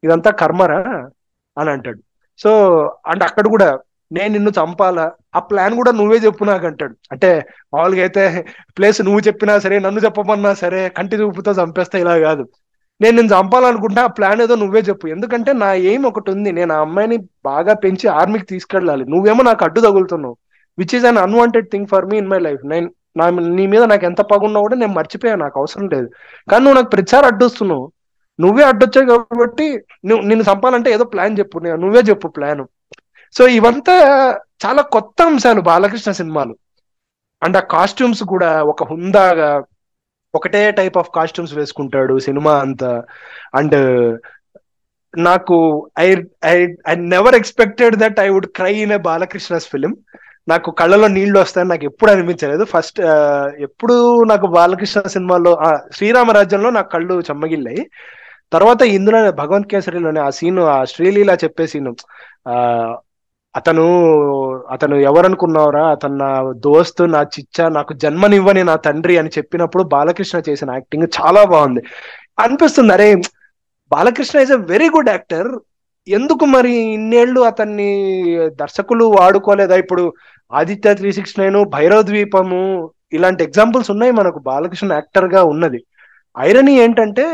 ఇదంతా కర్మరా? అని అంటాడు. సో అంటే అక్కడ కూడా నేను నిన్ను చంపాలా? ఆ ప్లాన్ కూడా నువ్వే చెప్పు నాకు అంటాడు అంటే మామూలుగా అయితే ప్లేస్ నువ్వు చెప్పినా సరే నన్ను చెప్పమన్నా సరే కంటి చూపుతో చంపేస్తా ఇలా కాదు. నేను నేను చంపాలనుకుంటా ఆ ప్లాన్ ఏదో నువ్వే చెప్పు. ఎందుకంటే నా ఏం ఒకటి ఉంది. నేను ఆ అమ్మాయిని బాగా పెంచి ఆర్మీకి తీసుకెళ్ళాలి. నువ్వేమో నాకు అడ్డు తగులుతున్నావు. Which is un unwanted thing for me in my life నేను నా నీ మీద నాకు ఎంత పగున్నా కూడా నేను మర్చిపోయాను నాకు అవసరం లేదు. కానీ నువ్వు నాకు ప్రతిసారి అడ్డొస్తున్నావు నువ్వే అడ్డొచ్చావు కాబట్టి నువ్వు నిన్ను చంపాలంటే ఏదో ప్లాన్ చెప్పు. నువ్వే చెప్పు ప్లాను సో ఇవంతా చాలా కొత్త అంశాలు బాలకృష్ణ సినిమాలు. అండ్ ఆ కాస్ట్యూమ్స్ కూడా ఒక హుందాగా ఒకటే టైప్ ఆఫ్ కాస్ట్యూమ్స్ వేసుకుంటాడు సినిమా అంతా. అండ్ నాకు I I I never expected that I would cry in a Balakrishna's film. నాకు కళ్ళలో నీళ్ళు వస్తాయని నాకు ఎప్పుడు అనిపించలేదు. ఫస్ట్ ఎప్పుడు నాకు బాలకృష్ణ సినిమాలో ఆ, శ్రీరామరాజ్యంలో నాకు కళ్ళు చెమ్మగిల్లాయి. తర్వాత ఇందులో భగవంత్ కేసరిలోనే ఆ సీన్ ఆ శ్రీలీల చెప్పే సీన్ ఆ అతను అతను ఎవరనుకున్నావురా? అతను నా దోస్తు నా చిచ్చా నాకు జన్మనివ్వని నా తండ్రి అని చెప్పినప్పుడు బాలకృష్ణ చేసిన యాక్టింగ్ చాలా బాగుంది. అనిపిస్తుంది అరే Balakrishna is a very good actor ఎందుకు మరి ఇన్నేళ్ళు అతన్ని దర్శకులు వాడుకోలేదా? ఇప్పుడు Aditya three six nine Bhairava Dweepamu ఇలాంటి ఎగ్జాంపుల్స్ ఉన్నాయి మనకు బాలకృష్ణ యాక్టర్గా ఉన్నది. ఐరనీ ఏంటంటే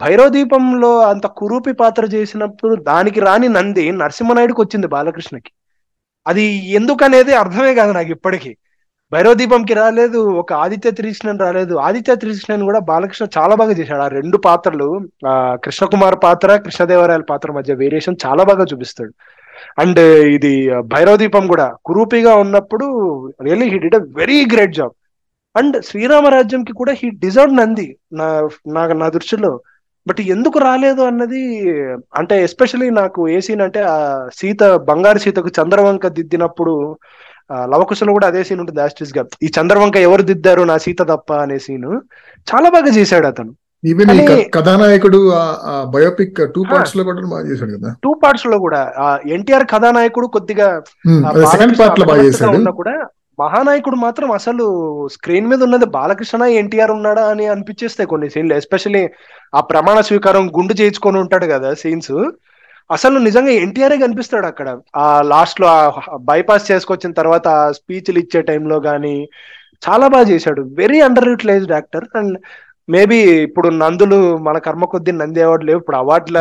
భైరవ దీపంలో అంత కురూపి పాత్ర చేసినప్పుడు దానికి రాని నంది నరసింహనాయుడుకి వచ్చింది బాలకృష్ణకి. అది ఎందుకనేది అర్థమే కాదు నాకు ఇప్పటికీ. భైరవదీపంకి రాలేదు ఒక ఆదిత్య త్రికృష్ణన్ రాలేదు. ఆదిత్య త్రికృష్ణన్ కూడా బాలకృష్ణ చాలా బాగా చేశాడు. ఆ రెండు పాత్రలు ఆ కృష్ణకుమార్ పాత్ర కృష్ణదేవరాయల పాత్ర మధ్య వేరియేషన్ చాలా బాగా చూపిస్తాడు. అండ్ ఇది భైరవ దీపం కూడా కురూపిగా ఉన్నప్పుడు really he did a very great job. And శ్రీరామరాజ్యంకి కూడా హీ డిజర్వ్ నంది నా నా నా దృష్టిలో. బట్ ఎందుకు రాలేదు అన్నది అంటే ఎస్పెషలీ నాకు ఏ సీన్ అంటే ఆ సీత బంగారు సీతకు చంద్రవంక దిద్దినప్పుడు లవకుశలో కూడా అదే సీన్ ఉంటుంది యాస్టిస్గా. ఈ చంద్రవంక ఎవరు దిద్దారు నా సీత తప్ప అనే సీన్ చాలా బాగా చేశాడు అతను. కథానాయకుడు బయోపిక్ టూ పార్ట్స్లో కూడా బాగా చేశాడు కదా. టూ పార్ట్స్లో కూడా ఎన్టీఆర్ కథానాయకుడు కొద్దిగా సెకండ్ పార్ట్లో బాగా చేశాడు. కూడా మహానాయకుడు మాత్రం అసలు స్క్రీన్ మీద ఉన్నది బాలకృష్ణ ఎన్టీఆర్ ఉన్నాడా అని అనిపించేస్తాయి కొన్ని సీన్లు ఎస్పెషల్లీ ఆ ప్రమాణ స్వీకారం గుండు చేయించుకొని ఉంటాడు కదా సీన్స్. అసలు నిజంగా ఎన్టీఆర్ కనిపిస్తాడు అక్కడ. ఆ లాస్ట్లో బైపాస్ చేసుకొచ్చిన తర్వాత ఆ స్పీచ్లు ఇచ్చే టైంలో కానీ చాలా బాగా చేశాడు. Very under utilised actor. And maybe ఇప్పుడు నందులు మన కర్మ కొద్ది నంది అవార్డు లేవు. ఇప్పుడు అవార్డుల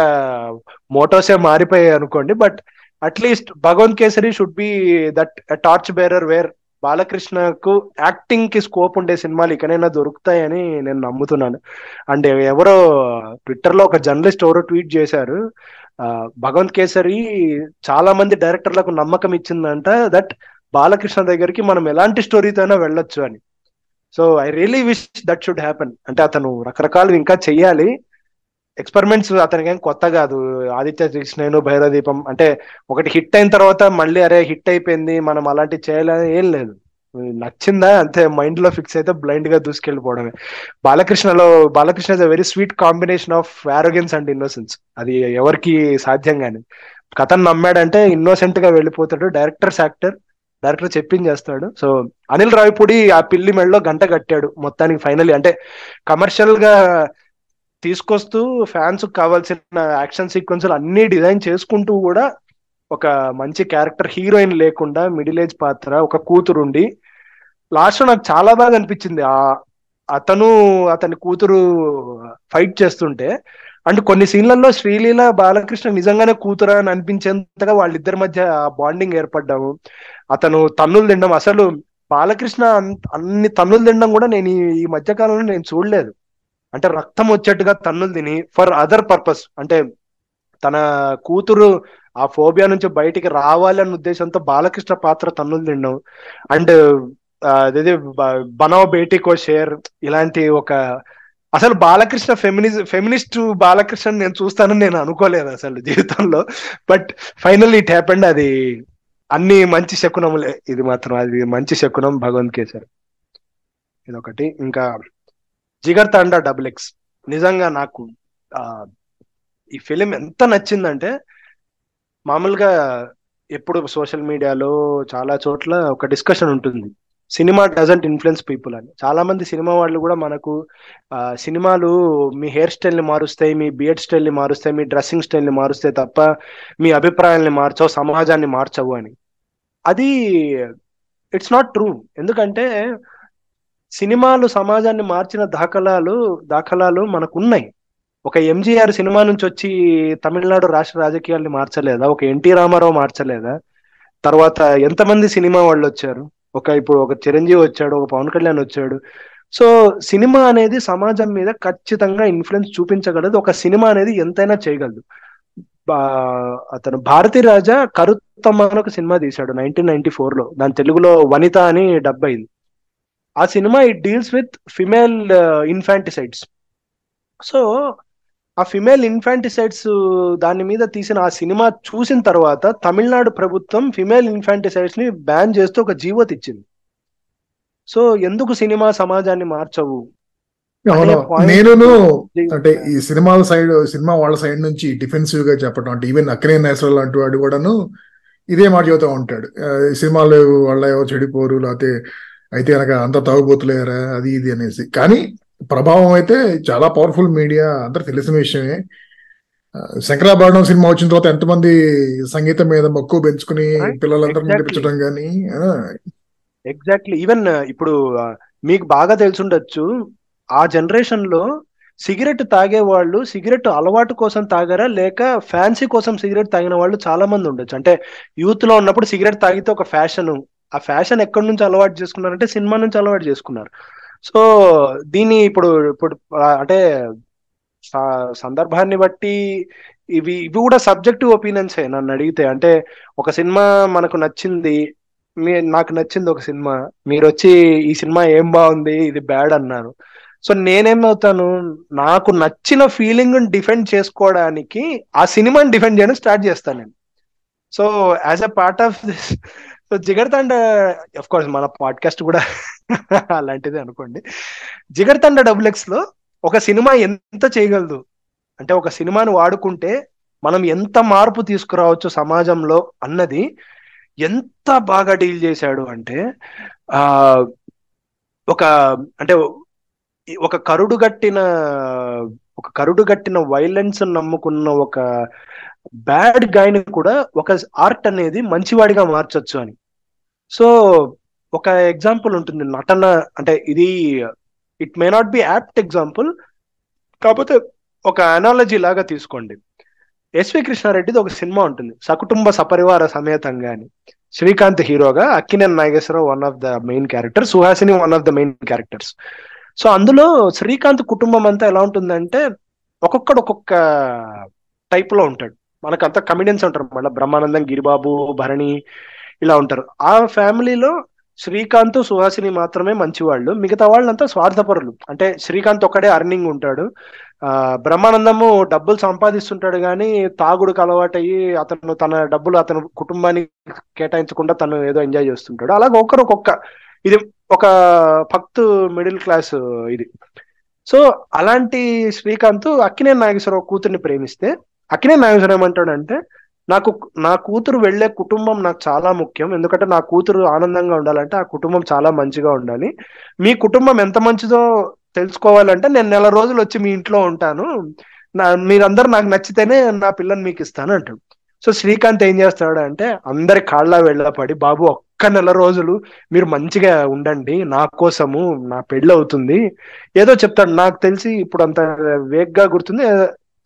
మోటోసే మారిపోయాయి అనుకోండి. But at least Bhagavanth Kesari should be that torch bearer where బాలకృష్ణకు యాక్టింగ్కి స్కోప్ ఉండే సినిమాలు ఇకనైనా దొరుకుతాయని నేను నమ్ముతున్నాను. అండ్ ఎవరో ట్విట్టర్లో ఒక జర్నలిస్ట్ ఎవరో ట్వీట్ చేశారు భగవంత్ కేసరి చాలా మంది డైరెక్టర్లకు నమ్మకం ఇచ్చిందంట దట్ బాలకృష్ణ దగ్గరికి మనం ఎలాంటి స్టోరీతో అయినా వెళ్ళొచ్చు అని. So I really wish that should happen. అంటే అతను రకరకాలు ఇంకా చెయ్యాలి. ఎక్స్పెరిమెంట్స్ అతనికి ఏం కొత్త కాదు. ఆదిత్య కృష్ణను భైరవ దీపం అంటే ఒకటి హిట్ అయిన తర్వాత మళ్ళీ అరే హిట్ అయిపోయింది మనం అలాంటి చేయాలని ఏం లేదు. నచ్చిందా? అంతే మైండ్లో ఫిక్స్ అయితే బ్లైండ్గా దూసుకెళ్ళిపోవడమే. బాలకృష్ణలో Balakrishna is a very sweet combination of arrogance and innocence అది ఎవరికి సాధ్యం కానీ. కథను నమ్మాడంటే ఇన్నోసెంట్గా వెళ్ళిపోతాడు. డైరెక్టర్స్ యాక్టర్ డైరెక్టర్ చెప్పింది చేస్తాడు. సో అనిల్ రావిపూడి ఆ పిల్లి మెడలో గంట కట్టాడు. మొత్తానికి ఫైనలీ అంటే కమర్షియల్గా తీసుకొస్తూ ఫ్యాన్స్ కావాల్సిన యాక్షన్ సీక్వెన్స్లు అన్ని డిజైన్ చేసుకుంటూ కూడా ఒక మంచి క్యారెక్టర్ హీరోయిన్ లేకుండా మిడిల్ ఏజ్ పాత్ర ఒక కూతురుండి లాస్ట్లో నాకు చాలా బాగా అనిపించింది. ఆ అతను అతని కూతురు ఫైట్ చేస్తుంటే అండ్ కొన్ని సీన్లలో శ్రీలీల బాలకృష్ణ నిజంగానే కూతురా అని అనిపించేంతగా వాళ్ళిద్దరి మధ్య బాండింగ్ ఏర్పడ్డాము. అతను తన్నులు తినడం. అసలు బాలకృష్ణ అన్ని తన్నులు తినడం కూడా నేను ఈ మధ్య కాలంలో నేను చూడలేదు. అంటే రక్తం వచ్చేట్టుగా తన్నులు తిని ఫర్ అదర్ పర్పస్ అంటే తన కూతురు ఆ ఫోబియా నుంచి బయటికి రావాలి అన్న ఉద్దేశంతో బాలకృష్ణ పాత్ర తన్నులు తినడం. అండ్ అదే బనో బేటికో షేర్ ఇలాంటి ఒక అసలు బాలకృష్ణ ఫెమినిజ్ ఫెమినిస్ట్ బాలకృష్ణ నేను చూస్తానని నేను అనుకోలేదు అసలు జీవితంలో. బట్ ఫైనల్ ఇట్ హ్యాపెండ్ అది అన్ని మంచి శకునములే. ఇది మాత్రం అది మంచి శకునం భగవంత్ కేసర్. ఇదొకటి. ఇంకా జిగర్ తండా డబుల్ ఎక్స్. నిజంగా నాకు ఈ ఫిలిం ఎంత నచ్చిందంటే మామూలుగా ఎప్పుడు సోషల్ మీడియాలో చాలా చోట్ల ఒక డిస్కషన్ ఉంటుంది. సినిమా డజంట్ ఇన్ఫ్లుయెన్స్ పీపుల్ అని. చాలా మంది సినిమా వాళ్ళు కూడా మనకు సినిమాలు మీ హెయిర్ స్టైల్ని మారుస్తాయి మీ బియర్డ్ స్టైల్ని మారుస్తాయి మీ డ్రెస్సింగ్ స్టైల్ని మారుస్తాయి తప్ప మీ అభిప్రాయాల్ని మార్చవు సమాజాన్ని మార్చవు అని. అది ఇట్స్ నాట్ ట్రూ. ఎందుకంటే సినిమాలు సమాజాన్ని మార్చిన దాఖలాలు దాఖలాలు మనకు ఉన్నాయి ఒక ఎంజీఆర్ సినిమా నుంచి వచ్చి తమిళనాడు రాష్ట్ర రాజకీయాల్ని మార్చలేదా? ఒక ఎన్టీ రామారావు మార్చలేదా? తర్వాత ఎంతమంది సినిమా వాళ్ళు వచ్చారు? ఒక ఇప్పుడు ఒక చిరంజీవి వచ్చాడు ఒక పవన్ కళ్యాణ్ వచ్చాడు. సో సినిమా అనేది సమాజం మీద ఖచ్చితంగా ఇన్ఫ్లుయెన్స్ చూపించగలదు. ఒక సినిమా అనేది ఎంతైనా చేయగలదు. అతను భారతీ రాజా కరుత్తమ్మ అని ఒక సినిమా తీశాడు నైన్టీన్ నైన్టీ ఫోర్లో దాని తెలుగులో వనిత అని డెబ్బై ఆ cinema it deals with female infanticides so ఆ ఫిమేల్ ఇన్ఫాంటిసైడ్స్ దాని మీద తీసిన ఆ సినిమా చూసిన తర్వాత తమిళనాడు ప్రభుత్వం ఫిమేల్ ఇన్ఫాంటిసైడ్స్ని బ్యాన్ చేస్తూ ఒక జీవోత్ ఇచ్చింది సో ఎందుకు సినిమా సమాజాన్ని మార్చవు? నేను అంటే ఈ సినిమాల సైడ్ సినిమా వాళ్ళ సైడ్ నుంచి డిఫెన్సివ్గా చెప్పడం అంటే ఈవెన్ అక్కినే నేసరల్ లాంటి వాడు కూడాను ఇదే మాట చెబుతూ ఉంటాడు. సినిమాలు వాళ్ళ ఎవరు చెడిపోరు లేకపోతే అయితే కనుక అంత తాగుబోతులేరా? అది ఇది అనేసి. కానీ ప్రభావం అయితే చాలా పవర్ఫుల్ మీడియా అందరు తెలిసిన విషయమే. శంకరాభరణం సినిమా వచ్చిన తర్వాత ఎంతమంది సంగీతం మీద మక్కువ పెంచుకుని పిల్లలందరినీ నేర్పించడం కానీ ఎగ్జాక్ట్లీ ఈవెన్ ఇప్పుడు మీకు బాగా తెలుసుండొచ్చు ఆ జనరేషన్లో సిగరెట్ తాగే వాళ్ళు సిగరెట్ అలవాటు కోసం తాగారా? లేక ఫ్యాన్సీ కోసం సిగరెట్ తాగిన వాళ్ళు చాలా మంది ఉండొచ్చు. అంటే యూత్లో ఉన్నప్పుడు సిగరెట్ తాగితే ఒక ఫ్యాషన్ ఆ ఫ్యాషన్ ఎక్కడి నుంచి అలవాటు చేసుకున్నారంటే సినిమా నుంచి అలవాటు చేసుకున్నారు. సో దీన్ని ఇప్పుడు ఇప్పుడు అంటే సందర్భాన్ని బట్టి ఇవి ఇవి కూడా సబ్జెక్టివ్ ఒపీనియన్సే నన్ను అడిగితే. అంటే ఒక సినిమా మనకు నచ్చింది మీ నాకు నచ్చింది ఒక సినిమా మీరు వచ్చి ఈ సినిమా ఏం బాగుంది ఇది బ్యాడ్ అన్నారు. సో నేనేమవుతాను నాకు నచ్చిన ఫీలింగ్ డిఫెండ్ చేసుకోవడానికి ఆ సినిమాని డిఫెండ్ చేయడం స్టార్ట్ చేస్తాను నేను. So as a part of this so Jigarthanda of course మన పాడ్కాస్ట్ కూడా అలాంటిది అనుకోండి. జిగర్తండ డబుల్ ఎక్స్లో ఒక సినిమా ఎంత చేయగలదు? అంటే ఒక సినిమాను వాడుకుంటే మనం ఎంత మార్పు తీసుకురావచ్చు సమాజంలో అన్నది ఎంత బాగా డీల్ చేశాడు అంటే ఆ ఒక అంటే ఒక కరుడు గట్టిన ఒక కరుడు గట్టిన వైలెన్స్ నమ్ముకున్న ఒక బ్యాడ్ గాయని కూడా ఒక ఆర్ట్ అనేది మంచివాడిగా మార్చొచ్చు అని. సో ఒక ఎగ్జాంపుల్ ఉంటుంది నటన అంటే ఇది it may not be apt example కాకపోతే ఒక అనాలజీ లాగా తీసుకోండి. ఎస్వి కృష్ణారెడ్డిది ఒక సినిమా ఉంటుంది సకుటుంబ సపరివార సమేతంగా అని. శ్రీకాంత్ హీరోగా Akkineni Nageswara Rao one of the main character Suhasini one of the main characters so అందులో శ్రీకాంత్ కుటుంబం అంతా ఎలా ఉంటుందంటే ఒక్కొక్కడు ఒక్కొక్క టైప్లో ఉంటాడు. మనకంతా కమిడియన్స్ ఉంటారు. మళ్ళీ బ్రహ్మానందం గిరిబాబు భరణి ఇలా ఉంటారు. ఆ ఫ్యామిలీలో శ్రీకాంత్ సుహాసిని మాత్రమే మంచివాళ్ళు. మిగతా వాళ్ళంతా స్వార్థపరులు. అంటే శ్రీకాంత్ ఒక్కడే అర్నింగ్ ఉంటాడు. ఆ బ్రహ్మానందము డబ్బులు సంపాదిస్తుంటాడు కానీ తాగుడుకు అలవాటయ్యి అతను తన డబ్బులు అతను కుటుంబానికి కేటాయించకుండా తను ఏదో ఎంజాయ్ చేస్తుంటాడు. అలాగే ఒకరు ఒక్కొక్క. ఇది ఒక భక్తు మిడిల్ క్లాస్ ఇది. సో అలాంటి శ్రీకాంత్ అక్కినే నాగేశ్వరరావు కూతుర్ని ప్రేమిస్తే అక్కినే నాగేశ్వరరావు ఏమంటాడంటే నాకు నా కూతురు వెళ్ళే కుటుంబం నాకు చాలా ముఖ్యం. ఎందుకంటే నా కూతురు ఆనందంగా ఉండాలంటే ఆ కుటుంబం చాలా మంచిగా ఉండాలి. మీ కుటుంబం ఎంత మంచిదో తెలుసుకోవాలంటే నేను నెల రోజులు వచ్చి మీ ఇంట్లో ఉంటాను. నా మీరందరూ నాకు నచ్చితేనే నా పిల్లని మీకు ఇస్తాను అంటాడు. సో శ్రీకాంత్ ఏం చేస్తాడు అంటే అందరి కాళ్ళ వెళ్ళపడి బాబు ఒక్క నెల రోజులు మీరు మంచిగా ఉండండి. నా కోసము నా పెళ్ళి అవుతుంది ఏదో చెప్తాడు. నాకు తెలిసి ఇప్పుడు అంత వేగ్గా గుర్తుంది.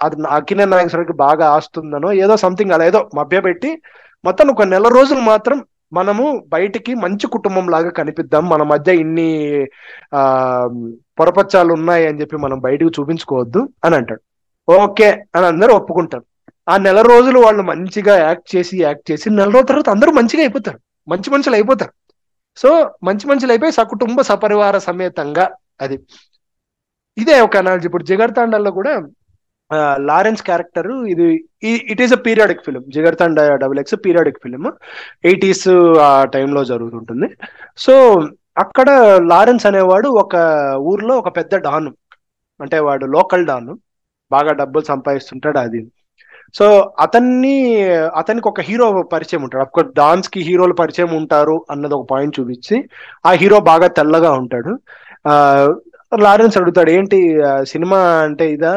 అది అక్కినే నాగేశ్వరకి బాగా ఆస్తుందనో ఏదో సంథింగ్ అలా ఏదో మభ్యపెట్టి మొత్తం ఒక నెల రోజులు మాత్రం మనము బయటికి మంచి కుటుంబం లాగా కనిపిద్దాం. మన మధ్య ఇన్ని ఆ పొరపచ్చాలు ఉన్నాయి అని చెప్పి మనం బయటకు చూపించుకోవద్దు అని అంటాడు. ఓకే అని అందరూ ఒప్పుకుంటారు. ఆ నెల రోజులు వాళ్ళు మంచిగా యాక్ట్ చేసి యాక్ట్ చేసి నెల రోజుల తర్వాత అందరూ మంచిగా అయిపోతారు. మంచి మనుషులు అయిపోతారు. సో మంచి మనుషులు అయిపోయి సకుటుంబ సపరివార సమేతంగా అది. ఇదే ఒక అనాలజీ ఇప్పుడు జిగర్తాండల్లో కూడా లారెన్స్ క్యారెక్టర్ ఇది it is a periodic film Jigarthanda double X periodic film eighties ఆ టైంలో జరుగుతుంటుంది. సో అక్కడ లారెన్స్ అనేవాడు ఒక ఊర్లో ఒక పెద్ద డాన్. అంటే వాడు లోకల్ డాన్. బాగా డబ్బులు సంపాదిస్తుంటాడు అది. సో అతన్ని అతనికి ఒక హీరో పరిచయం ఉంటాడు. అఫ్కోర్స్ డాన్స్కి హీరోలు పరిచయం ఉంటారు అన్నది ఒక పాయింట్ చూపించి ఆ హీరో బాగా తెల్లగా ఉంటాడు. లారెన్స్ అడుగుతాడు ఏంటి సినిమా అంటే ఇదా?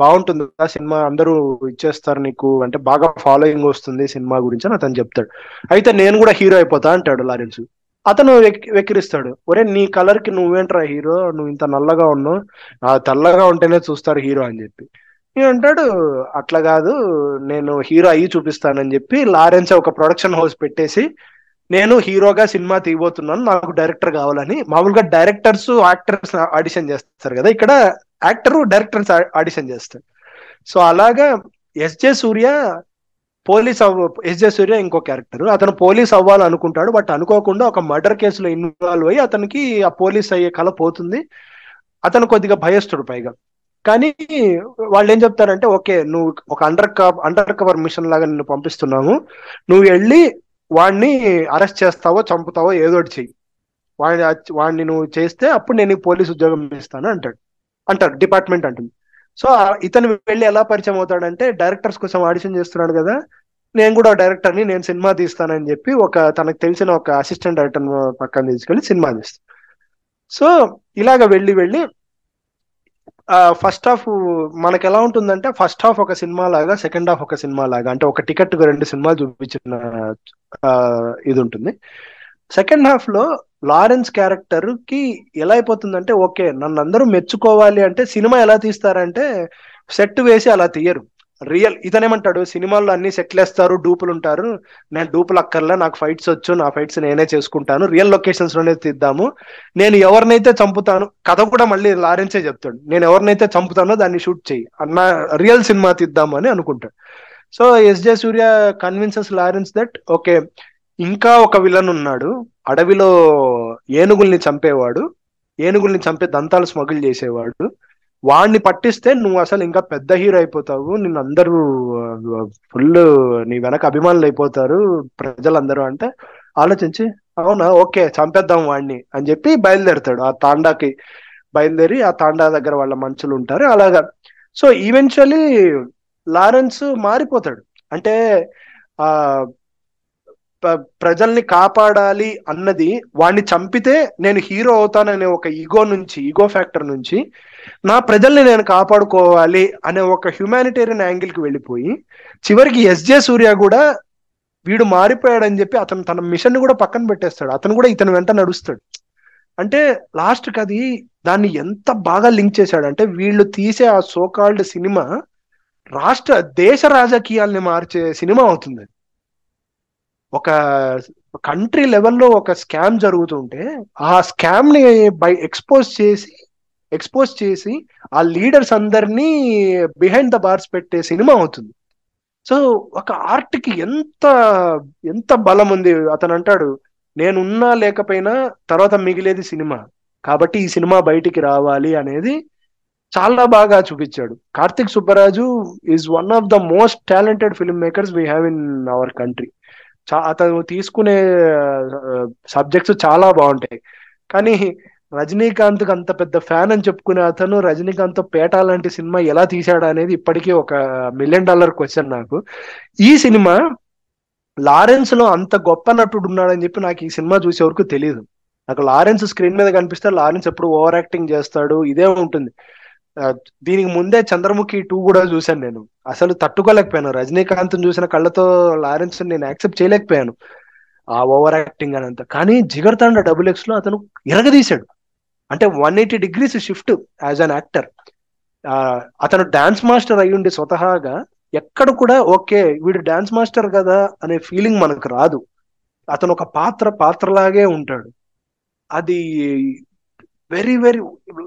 బాగుంటుంది సినిమా అందరూ ఇచ్చేస్తారు నీకు అంటే బాగా ఫాలోయింగ్ వస్తుంది సినిమా గురించి అని అతను చెప్తాడు. అయితే నేను కూడా హీరో అయిపోతా అంటాడు లారెన్స్. అతను వెక్కిరిస్తాడు. ఒరే నీ కలర్కి నువ్వేంట్రా హీరో? నువ్వు ఇంత నల్లగా ఉన్నావు. తెల్లగా ఉంటేనే చూస్తారు హీరో అని చెప్పి. అంటాడు. అట్లా కాదు నేను హీరో అయ్యి చూపిస్తానని చెప్పి లారెన్స్ ఒక ప్రొడక్షన్ హౌస్ పెట్టేసి నేను హీరోగా సినిమా తీయబోతున్నాను నాకు డైరెక్టర్ కావాలని. మామూలుగా డైరెక్టర్స్ యాక్టర్స్ ఆడిషన్ చేస్తారు కదా ఇక్కడ యాక్టర్ డైరెక్టర్స్ ఆడిషన్ చేస్తారు. సో అలాగా ఎస్జే సూర్య పోలీస్ అవ్వ ఎస్జే సూర్య ఇంకో క్యారెక్టర్ అతను పోలీస్ అవ్వాలనుకుంటాడు బట్ అనుకోకుండా ఒక మర్డర్ కేసులో ఇన్వాల్వ్ అయ్యి అతనికి ఆ పోలీస్ అయ్యే కళ పోతుంది. అతను కొద్దిగా భయస్తుడు పైగా. కానీ వాళ్ళు ఏం చెప్తారంటే ఓకే నువ్వు ఒక undercover undercover mission లాగా నిన్ను పంపిస్తున్నాము. నువ్వు వెళ్ళి వాడిని అరెస్ట్ చేస్తావో చంపుతావో ఏదో ఒకటి చెయ్యి. వాడిని వాడిని నువ్వు చేస్తే అప్పుడు నేను పోలీస్ ఉద్యోగం ఇస్తాను అంటాడు. అంటారు డిపార్ట్మెంట్ అంటుంది. సో ఇతను వెళ్ళి ఎలా పరిచయం అవుతాడంటే డైరెక్టర్స్ కోసం ఆడిషన్ చేస్తున్నాడు కదా నేను కూడా డైరెక్టర్ని నేను సినిమా తీస్తానని చెప్పి ఒక తనకు తెలిసిన ఒక అసిస్టెంట్ డైరెక్టర్ పక్కన తీసుకెళ్ళి సినిమా తీస్తాను సో ఇలాగ వెళ్ళి వెళ్ళి ఫస్ట్ హాఫ్ మనకి ఎలా ఉంటుందంటే ఫస్ట్ హాఫ్ ఒక సినిమా లాగా సెకండ్ హాఫ్ ఒక సినిమా లాగా అంటే ఒక టికెట్ రెండు సినిమాలు చూపించిన ఇది ఉంటుంది. సెకండ్ హాఫ్లో లారెన్స్ క్యారెక్టర్కి ఎలా అయిపోతుందంటే ఓకే నన్ను అందరూ మెచ్చుకోవాలి అంటే సినిమా ఎలా తీస్తారంటే సెట్ వేసి అలా తీయరు. రియల్ ఇతనేమంటాడు? సినిమాల్లో అన్ని సెట్లేస్తారు డూపులు ఉంటారు నేను డూపులు అక్కర్లే నాకు ఫైట్స్ వచ్చు నా ఫైట్స్ నేనే చేసుకుంటాను. రియల్ లొకేషన్స్లోనే తీద్దాము. నేను ఎవరినైతే చంపుతాను కథ కూడా మళ్ళీ లారెన్సే చెప్తాడు. నేను ఎవరినైతే చంపుతానో దాన్ని షూట్ చేయి అన్న రియల్ సినిమా తీద్దాము అని అనుకుంటాడు. So SJ Surya convinces Lawrence that okay ఇంకా ఒక విలన్ ఉన్నాడు. అడవిలో ఏనుగుల్ని చంపేవాడు. ఏనుగుల్ని చంపే దంతాలు స్మగుల్ చేసేవాడు. వాడిని పట్టిస్తే నువ్వు అసలు ఇంకా పెద్ద హీరో అయిపోతావు. నిన్ను అందరూ ఫుల్ నీ వెనక అభిమానులు అయిపోతారు ప్రజలందరూ అంటే ఆలోచించి అవునా ఓకే చంపేద్దాం వాడిని అని చెప్పి బయలుదేరుతాడు ఆ తాండాకి. బయలుదేరి ఆ తాండా దగ్గర వాళ్ళ మనుషులు ఉంటారు. అలాగా. సో ఈవెన్చువలీ లారెన్స్ మారిపోతాడు. అంటే ఆ ప్రజల్ని కాపాడాలి అన్నది వాడిని చంపితే నేను హీరో అవుతాననే ఒక ఈగో నుంచి ఈగో ఫ్యాక్టర్ నుంచి నా ప్రజల్ని నేను కాపాడుకోవాలి అనే ఒక హ్యుమానిటేరియన్ యాంగిల్కి వెళ్ళిపోయి చివరికి ఎస్జే సూర్య కూడా వీడు మారిపోయాడని చెప్పి అతను తన మిషన్ కూడా పక్కన పెట్టేస్తాడు. అతను కూడా ఇతను వెంట నడుస్తాడు. అంటే లాస్ట్కి అది దాన్ని ఎంత బాగా లింక్ చేశాడంటే వీళ్ళు తీసే ఆ సోకాల్డ్ సినిమా రాష్ట్ర దేశ రాజకీయాల్ని మార్చే సినిమా అవుతుంది. ఒక కంట్రీ లెవెల్లో ఒక స్కామ్ జరుగుతుంటే ఆ స్కామ్ని బై ఎక్స్పోజ్ చేసి ఎక్స్పోజ్ చేసి ఆ లీడర్స్ అందరినీ బిహైండ్ ద బార్స్ పెట్టే సినిమా అవుతుంది. సో ఒక ఆర్ట్కి ఎంత ఎంత బలం ఉంది? అతను అంటాడు నేనున్నా లేకపోయినా తర్వాత మిగిలేది సినిమా. కాబట్టి ఈ సినిమా బయటికి రావాలి అనేది చాలా బాగా చూపించాడు. Karthik Subbaraju is one of the most talented filmmakers we have in our country అతను తీసుకునే సబ్జెక్ట్స్ చాలా బాగుంటాయి. కానీ రజనీకాంత్ అంత పెద్ద ఫ్యాన్ అని చెప్పుకునే అతను రజనీకాంత్ పేట లాంటి సినిమా ఎలా తీశాడు అనేది ఇప్పటికీ ఒక మిలియన్ డాలర్ క్వశ్చన్ నాకు. ఈ సినిమా లారెన్స్లో అంత గొప్ప నటుడు ఉన్నాడని చెప్పి నాకు ఈ సినిమా చూసే వరకు తెలియదు నాకు లారెన్స్ స్క్రీన్ మీద కనిపిస్తే లారెన్స్ ఎప్పుడు ఓవర్ యాక్టింగ్ చేస్తాడు ఇదే ఉంటుంది. దీనికి ముందే చంద్రముఖి టూ కూడా చూశాను నేను. అసలు తట్టుకోలేకపోయాను. రజనీకాంత్ చూసిన కళ్ళతో లారెన్స్ నేను యాక్సెప్ట్ చేయలేకపోయాను. ఆ ఓవర్ యాక్టింగ్ అని అంత కానీ జిగర్తాండ డబుల్ ఎక్స్లో అతను ఇరగదీశాడు అంటే one eighty degrees shift as an actor అతను డాన్స్ మాస్టర్ అయ్యుండి స్వతహాగా ఎక్కడ కూడా ఓకే వీడు డాన్స్ మాస్టర్ కదా అనే ఫీలింగ్ మనకు రాదు. అతను ఒక పాత్ర పాత్రలాగే ఉంటాడు. అది very very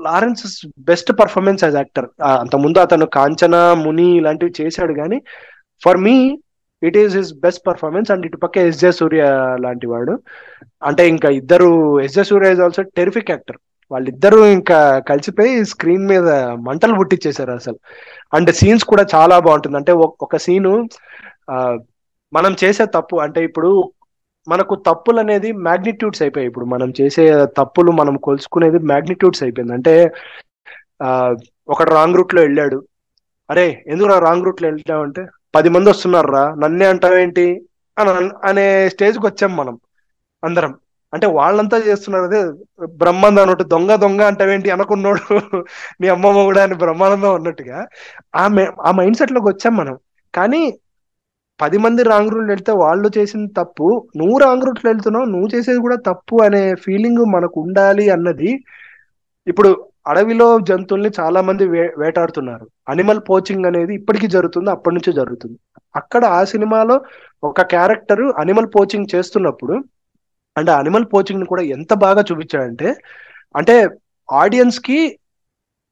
Lawrence best performance as actor అంత ముందు అతను కాంచన ముని ఇలాంటివి చేశాడు కానీ for me it is his best performance and ఇటు పక్క ఎస్ జే సూర్య లాంటి వాడు. అంటే ఇంకా ఇద్దరు S J Surya is also terrific actor వాళ్ళిద్దరూ ఇంకా కలిసిపోయి స్క్రీన్ మీద మంటలు పుట్టించేశారు అసలు. అండ్ సీన్స్ కూడా చాలా బాగుంటుంది. అంటే ఒక సీను మనం చేసే తప్పు అంటే ఇప్పుడు మనకు తప్పులు అనేది మ్యాగ్నిట్యూడ్స్ అయిపోయాయి. ఇప్పుడు మనం చేసే తప్పులు మనం కొలుసుకునేది మ్యాగ్నిట్యూడ్స్ అయిపోయింది. అంటే ఒకడు రాంగ్ రూట్లో వెళ్ళాడు. అరే ఎందుకు రాంగ్ రూట్లో వెళ్ళామంటే పది మంది వస్తున్నారా నన్నే అంటావేంటి? అని అనే స్టేజ్కి వచ్చాం మనం అందరం. అంటే వాళ్ళంతా చేస్తున్నారు అదే బ్రహ్మాండం అన్నట్టు దొంగ దొంగ అంటావేంటి? అనుకున్నాడు మీ అమ్మమ్మ కూడా అని బ్రహ్మానందం అన్నట్టుగా ఆ ఆ మైండ్ సెట్లోకి వచ్చాం మనం. కానీ పది మంది రాంగ్ రూట్ వెళ్తే వాళ్ళు చేసిన తప్పు నువ్వు రాంగ్ రూట్లో వెళ్తున్నావు నువ్వు చేసేది కూడా తప్పు అనే ఫీలింగ్ మనకు ఉండాలి అన్నది ఇప్పుడు అడవిలో జంతువుల్ని చాలా మంది వే వేటాడుతున్నారు. అనిమల్ పోచింగ్ అనేది ఇప్పటికీ జరుగుతుంది అప్పటి నుంచే జరుగుతుంది. అక్కడ ఆ సినిమాలో ఒక క్యారెక్టర్ అనిమల్ పోచింగ్ చేస్తున్నప్పుడు అంటే అనిమల్ పోచింగ్ని కూడా ఎంత బాగా చూపించాడంటే అంటే ఆడియన్స్కి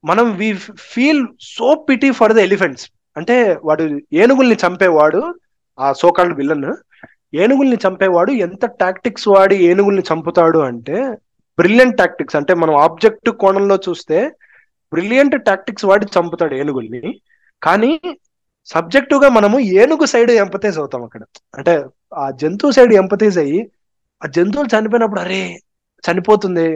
మనం we feel so pity for the elephants అంటే వాడు ఏనుగుల్ని చంపేవాడు ఆ సోకాల్డ్ విలన్ ఏనుగుల్ని చంపేవాడు ఎంత టాక్టిక్స్ వాడి ఏనుగుల్ని చంపుతాడు అంటే బ్రిలియంట్ టాక్టిక్స్ అంటే మనం ఆబ్జెక్ట్ కోణంలో చూస్తే బ్రిలియంట్ టాక్టిక్స్ వాడి చంపుతాడు ఏనుగుల్ని. కానీ సబ్జెక్టివ్గా మనము ఏనుగు సైడ్ ఎంపతైజ్ అవుతాం అక్కడ. అంటే ఆ జంతువు సైడ్ ఎంపతైజ్ అయ్యి ఆ జంతువులు చనిపోయినప్పుడు అరే చనిపోతుంది.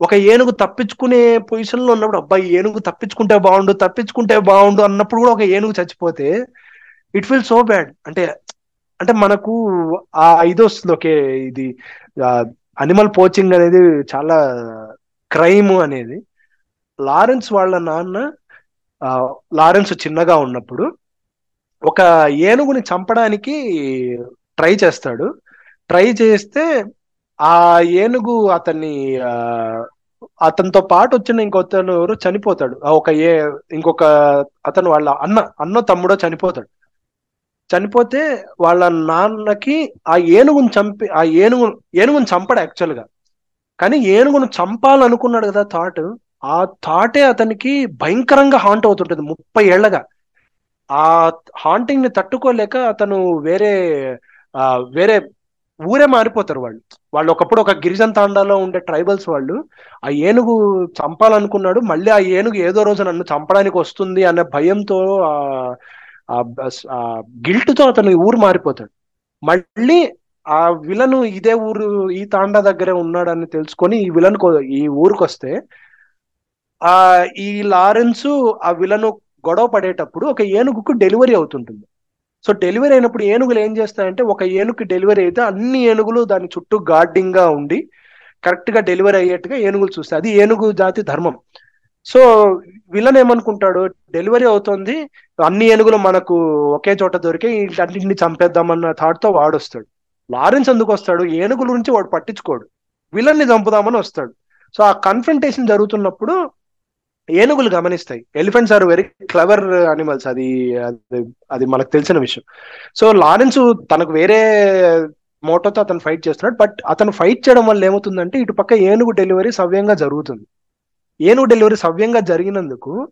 ఒక ఏనుగు తప్పించుకునే పొజిషన్లో ఉన్నప్పుడు అబ్బాయి ఏనుగు తప్పించుకుంటే బాగుండు తప్పించుకుంటే బాగుండు అన్నప్పుడు కూడా ఒక ఏనుగు చచ్చిపోతే ఇట్ ఫీల్ సో బ్యాడ్ అంటే అంటే మనకు ఆ ఇది వస్తుంది ఓకే ఇది అనిమల్ పోచింగ్ అనేది చాలా క్రైమ్ అనేది. లారెన్స్ వాళ్ళ నాన్న లారెన్స్ చిన్నగా ఉన్నప్పుడు ఒక ఏనుగుని చంపడానికి ట్రై చేస్తాడు. ట్రై చేస్తే ఆ ఏనుగు అతన్ని అతనితో పాటు వచ్చిన ఇంకొతను ఎవరు చనిపోతాడు. ఒక ఏ ఇంకొక అతను వాళ్ళ అన్న అన్న తమ్ముడో చనిపోతాడు. చనిపోతే వాళ్ళ నాన్నకి ఆ ఏనుగుని చంపి ఆ ఏనుగు ఏనుగుని చంపడు యాక్చువల్గా కానీ ఏనుగును చంపాలనుకున్నాడు కదా థాట్ ఆ థాటే అతనికి భయంకరంగా హాంట్ అవుతుంటుంది ముప్పై ఏళ్ళగా ఆ హాంటింగ్ని తట్టుకోలేక అతను వేరే వేరే ఊరే మారిపోతారు వాళ్ళు. వాళ్ళు ఒకప్పుడు ఒక గిరిజన తాండాలో ఉండే ట్రైబల్స్ వాళ్ళు ఆ ఏనుగు చంపాలనుకున్నాడు మళ్ళీ ఆ ఏనుగు ఏదో రోజు నన్ను చంపడానికి వస్తుంది అనే భయంతో ఆ గిల్ట్తో అతను ఊరు మారిపోతాడు. మళ్ళీ ఆ విలను ఇదే ఊరు ఈ తాండా దగ్గరే ఉన్నాడని తెలుసుకొని ఈ విలన్ ఈ ఊరికి వస్తే ఆ ఈ లారెన్స్ ఆ విలను గొడవ పడేటప్పుడు ఒక ఏనుగుకు డెలివరీ అవుతుంటుంది. సో డెలివరీ అయినప్పుడు ఏనుగులు ఏం చేస్తాయంటే ఒక ఏనుగుకి డెలివరీ అయితే అన్ని ఏనుగులు దాని చుట్టూ గార్డింగ్గా ఉండి కరెక్ట్గా డెలివరీ అయ్యేట్టుగా ఏనుగులు చూస్తాయి. అది ఏనుగు జాతి ధర్మం. సో విలన్ ఏమనుకుంటాడు? డెలివరీ అవుతుంది. అన్ని ఏనుగులు మనకు ఒకే చోట దొరికి అన్నింటిని చంపేద్దామన్న థాట్తో వాడు వస్తాడు లారెన్స్ ఎందుకు వస్తాడు? ఏనుగుల గురించి వాడు పట్టించుకోడు. విలన్ని చంపుదామని వస్తాడు. సో ఆ కన్ఫ్రంటేషన్ జరుగుతున్నప్పుడు ఏనుగులు గమనిస్తాయి. Elephants are very clever animals అది అది మనకు తెలిసిన విషయం. సో లారెన్స్ తనకు వేరే మోటోతో అతను ఫైట్ చేస్తున్నాడు. బట్ అతను ఫైట్ చేయడం వల్ల ఏమవుతుందంటే ఇటు పక్క ఏనుగు డెలివరీ సవ్యంగా జరుగుతుంది. ఏనుగు డెలివరీ సవ్యంగా జరిగినందుకు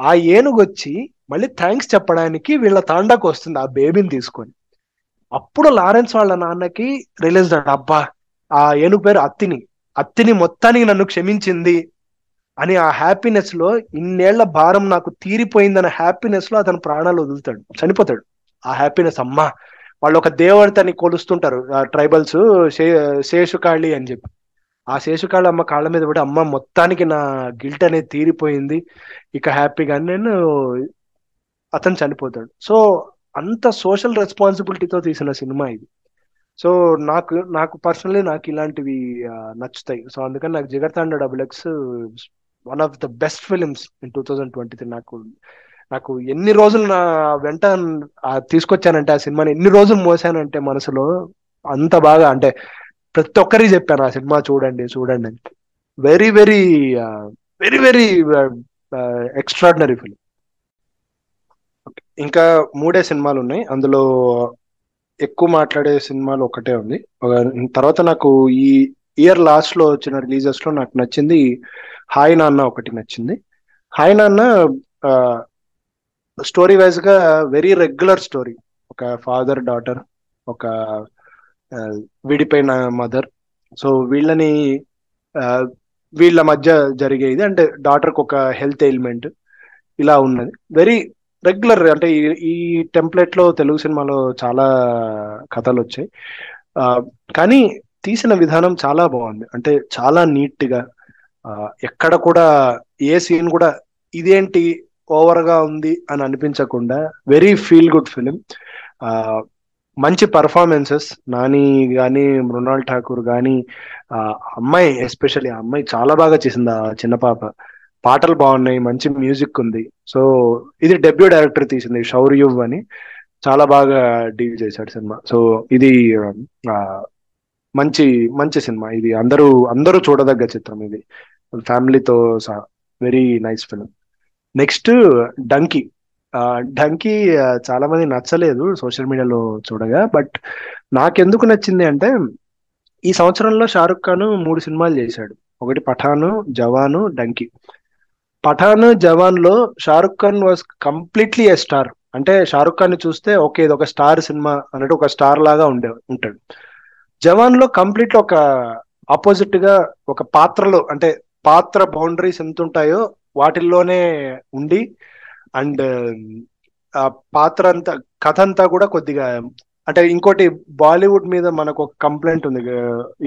ఆ ఏనుగు వచ్చి మళ్ళీ థ్యాంక్స్ చెప్పడానికి వీళ్ళ తాండాకు వస్తుంది ఆ బేబీని తీసుకొని. అప్పుడు లారెన్స్ వాళ్ళ నాన్నకి రిలీజ్ అబ్బా ఆ ఏనుగు పేరు అత్తిని. అత్తిని మొత్తానికి నన్ను క్షమించింది అని ఆ హ్యాపీనెస్లో ఇన్నేళ్ళ భారం నాకు తీరిపోయిందన్న హ్యాపీనెస్లో అతను ప్రాణాలు వదులుతాడు. చనిపోతాడు. ఆ హ్యాపీనెస్ అమ్మా. వాళ్ళు ఒక దేవతని కొలుస్తుంటారు. ట్రైబల్స్ శేషుకాళి అని చెప్పి. ఆ శేషుకాళి అమ్మ కాళ్ళ మీద పడి అమ్మ మొత్తానికి నా గిల్ట్ అనేది తీరిపోయింది. ఇక హ్యాపీగా నేను అతను చనిపోతాడు. సో అంత సోషల్ రెస్పాన్సిబిలిటీతో తీసిన సినిమా ఇది. సో నాకు నాకు పర్సనలీ నాకు ఇలాంటివి నచ్చుతాయి. సో అందుకని నాకు Jigarthanda double X one of the best films in two thousand twenty three నాకు నాకు ఎన్ని రోజులు నా వెంట తీసుకొచ్చానంటే ఆ సినిమాని ఎన్ని రోజులు మోసానంటే మనసులో అంత బాగా అంటే ప్రతి ఒక్కరికి చెప్పాను ఆ సినిమా చూడండి చూడండి అని. Very very very very extraordinary film ఇంకా మూడే సినిమాలు ఉన్నాయి. అందులో ఎక్కువ మాట్లాడే సినిమాలు ఒకటే ఉంది. తర్వాత నాకు ఈ ఇయర్ లాస్ట్లో వచ్చిన రిలీజెస్లో నాకు నచ్చింది హాయ్ నాన్న ఒకటి నచ్చింది. హాయ్ నాన్న స్టోరీ వైజ్గా వెరీ రెగ్యులర్ స్టోరీ ఒక ఫాదర్ డాటర్ ఒక విడిపోయిన మదర్. సో వీళ్ళని వీళ్ళ మధ్య జరిగేది. అంటే డాటర్కి ఒక హెల్త్ ఎయిల్మెంట్ ఇలా ఉన్నది. వెరీ రెగ్యులర్ అంటే ఈ టెంప్లెట్లో తెలుగు సినిమాలో చాలా కథలు వచ్చాయి కానీ తీసిన విధానం చాలా బాగుంది. అంటే చాలా నీట్గా ఎక్కడ కూడా ఏ సీన్ కూడా ఇదేంటి ఓవర్గా ఉంది అని అనిపించకుండా వెరీ ఫీల్ గుడ్ ఫిలిం. మంచి పర్ఫార్మెన్సెస్ నాని కానీ మృణాల్ ఠాకూర్ కానీ అమ్మాయి ఎస్పెషల్లీ అమ్మాయి చాలా బాగా చేసింది ఆ చిన్న పాప. పాటలు బాగున్నాయి మంచి మ్యూజిక్ ఉంది. సో ఇది డెబ్యూ డైరెక్టర్ తీసింది షౌర్యువ్ అని. చాలా బాగా డీల్ చేశాడు సినిమా. సో ఇది మంచి మంచి సినిమా. ఇది అందరూ అందరూ చూడదగ్గ చిత్రం ఇది. ఫ్యామిలీతో very nice film next Dunki Dunki చాలా మంది నచ్చలేదు సోషల్ మీడియాలో చూడగా బట్ నాకెందుకు నచ్చింది అంటే ఈ సంవత్సరంలో షారుఖ్ ఖాన్ మూడు సినిమాలు చేశాడు. ఒకటి Pathaan Jawan Dunki Pathaan జవాన్లో Shahrukh Khan was completely a star. అంటే షారుఖ్ ఖాన్ చూస్తే ఓకే ఇది ఒక స్టార్ సినిమా అన్నట్టు ఒక స్టార్ లాగా ఉండే ఉంటాడు. జవాన్లో కంప్లీట్ ఒక ఆపోజిట్గా ఒక పాత్రలో అంటే పాత్ర బౌండరీస్ ఎంత ఉంటాయో వాటిల్లోనే ఉండి అండ్ ఆ పాత్ర అంతా కథ అంతా కూడా కొద్దిగా అంటే ఇంకోటి బాలీవుడ్ మీద మనకు ఒక కంప్లైంట్ ఉంది.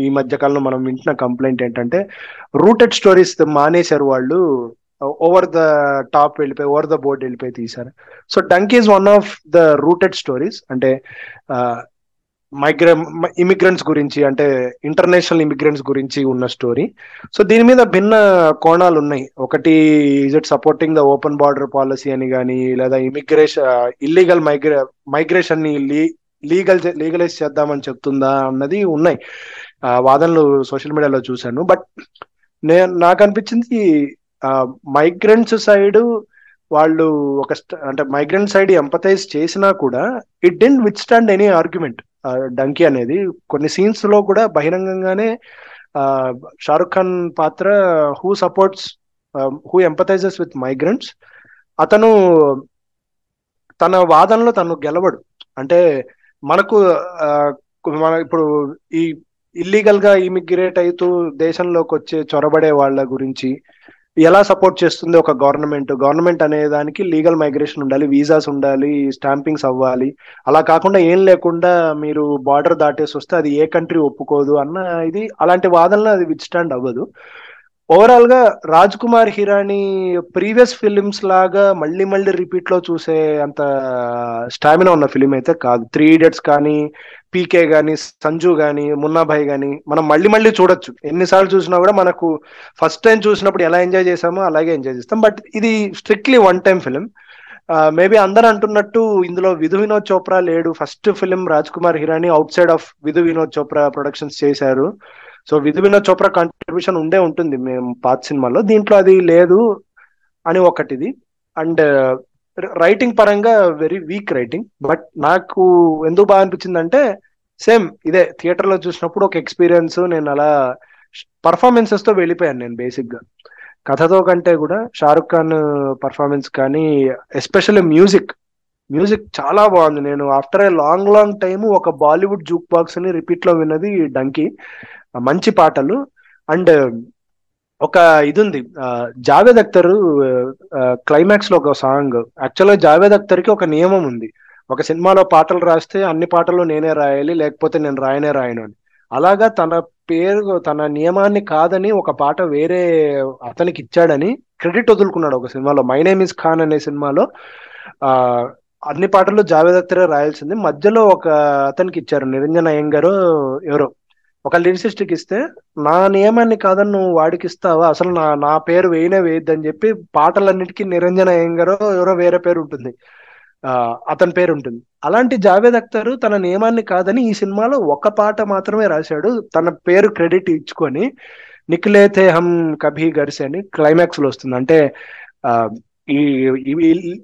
ఈ మధ్య కాలంలో మనం వింటున్న కంప్లైంట్ ఏంటంటే రూటెడ్ స్టోరీస్ మానేశారు వాళ్ళు. ఓవర్ ద టాప్ వెళ్ళిపోయి ఓవర్ ద బోర్డ్ వెళ్ళిపోయి తీశారు. So Dunki is one of the rooted stories. అంటే మైగ్రే ఇమిగ్రెంట్స్ గురించి అంటే ఇంటర్నేషనల్ ఇమిగ్రెంట్స్ గురించి ఉన్న స్టోరీ సో దీని మీద భిన్న కోణాలు ఉన్నాయి. ఒకటి is it supporting the open border policy అని కానీ లేదా ఇమిగ్రేషన్ ఇల్లీగల్ మైగ్రే మైగ్రేషన్ని లీగల్ లీగలైజ్ చేద్దామని చెప్తుందా అన్నది ఉన్నాయి. వాదనలు సోషల్ మీడియాలో చూశాను. బట్ నేను నాకు అనిపించింది మైగ్రెంట్స్ సైడ్ వాళ్ళు ఒక అంటే మైగ్రెంట్ సైడ్ ఎంపతైజ్ చేసినా కూడా it dent withstand any argument Dunki అనేది. కొన్ని సీన్స్లో కూడా బహిరంగంగానే షారుఖ్ ఖాన్ పాత్ర who supports who empathizes with migrants అతను తన వాదనలో తను గెలవడు. అంటే మనకు మన ఇప్పుడు ఈ ఇల్లీగల్గా ఇమిగ్రేట్ అవుతూ దేశంలోకి వచ్చే చొరబడే వాళ్ళ గురించి ఎలా సపోర్ట్ చేస్తుంది ఒక గవర్నమెంట్ గవర్నమెంట్ అనే దానికి లీగల్ మైగ్రేషన్ ఉండాలి వీసాస్ ఉండాలి స్టాంపింగ్స్ అవ్వాలి. అలా కాకుండా ఏం లేకుండా మీరు బార్డర్ దాటేసి వస్తే అది ఏ కంట్రీ ఒప్పుకోదు అన్న ఇది అలాంటి వాదనలు అది విత్ స్టాండ్ అవ్వదు. ఓవరాల్గా రాజ్ కుమార్ హిరానీ ప్రీవియస్ ఫిలిమ్స్ లాగా మళ్ళీ మళ్ళీ రిపీట్లో చూసే అంత స్టామినా ఉన్న ఫిలిం అయితే కాదు. త్రీ ఇడియట్స్ కానీ పీకే గానీ సంజు గానీ మున్నాభాయ్ గానీ మనం మళ్ళీ మళ్ళీ చూడొచ్చు. ఎన్నిసార్లు చూసినా కూడా మనకు ఫస్ట్ టైం చూసినప్పుడు ఎలా ఎంజాయ్ చేసామో అలాగే ఎంజాయ్ చేస్తాం. బట్ ఇది strictly one time film maybe అందరు అంటున్నట్టు ఇందులో విధు వినోద్ చోప్రా లేడు. First film Raj Kumar Hirani outside of Vidhu Vinod Chopra productions చేశారు. సో విధి వినోద్ చోప్రా కాంట్రిబ్యూషన్ ఉండే ఉంటుంది మేము పాత సినిమాలో దీంట్లో అది లేదు అని ఒకటిది. అండ్ uh, రైటింగ్ పరంగా వెరీ వీక్ రైటింగ్ బట్ నాకు ఎందుకు బాగా అనిపించింది అంటే సేమ్ ఇదే థియేటర్లో చూసినప్పుడు ఒక ఎక్స్పీరియన్స్ నేను అలా పర్ఫార్మెన్సెస్తో వెళ్ళిపోయాను నేను బేసిక్గా కథతో కంటే కూడా షారుఖ్ ఖాన్ uh, పర్ఫార్మెన్స్ కానీ ఎస్పెషల్లీ మ్యూజిక్ మ్యూజిక్ చాలా బాగుంది. నేను after a long long time ఒక బాలీవుడ్ జూక్ బాక్స్ని రిపీట్లో విన్నది డంకీ. మంచి పాటలు. అండ్ ఒక ఇది ఉంది జావేద్ అఖ్తర్ క్లైమాక్స్లో ఒక సాంగ్. యాక్చువల్గా జావేద్ అఖ్తర్కి ఒక నియమం ఉంది. ఒక సినిమాలో పాటలు రాస్తే అన్ని పాటలు నేనే రాయాలి లేకపోతే నేను రాయనే రాయను అని. అలాగా తన పేరు తన నియమాన్ని కాదని ఒక పాట వేరే అతనికి ఇచ్చాడని క్రెడిట్ వదులుకున్నాడు ఒక సినిమాలో. మై నేమ్ ఇస్ ఖాన్ అనే సినిమాలో ఆ అన్ని పాటలు జావేద్ అఖ్తరే రాయాల్సింది. మధ్యలో ఒక అతనికి ఇచ్చారు నిరంజన్ అయ్యంగారు ఎవరో. ఒక లిరిసిస్ట్కి ఇస్తే నా నియమాన్ని కాదని నువ్వు వాడికి ఇస్తావా? అసలు నా నా పేరు వేయనే వేయద్దని చెప్పి పాటలన్నిటికీ నిరంజన్ అయ్యంగారో ఎవరో వేరే పేరు ఉంటుంది. అతని పేరు ఉంటుంది. అలాంటి జావేద్ అఖ్తర్ తన నియమాన్ని కాదని ఈ సినిమాలో ఒక పాట మాత్రమే రాశాడు. తన పేరు క్రెడిట్ ఇచ్చుకొని నిఖిలేతే హం కభీ గర్సే అని క్లైమాక్స్లో వస్తుంది. అంటే ఈ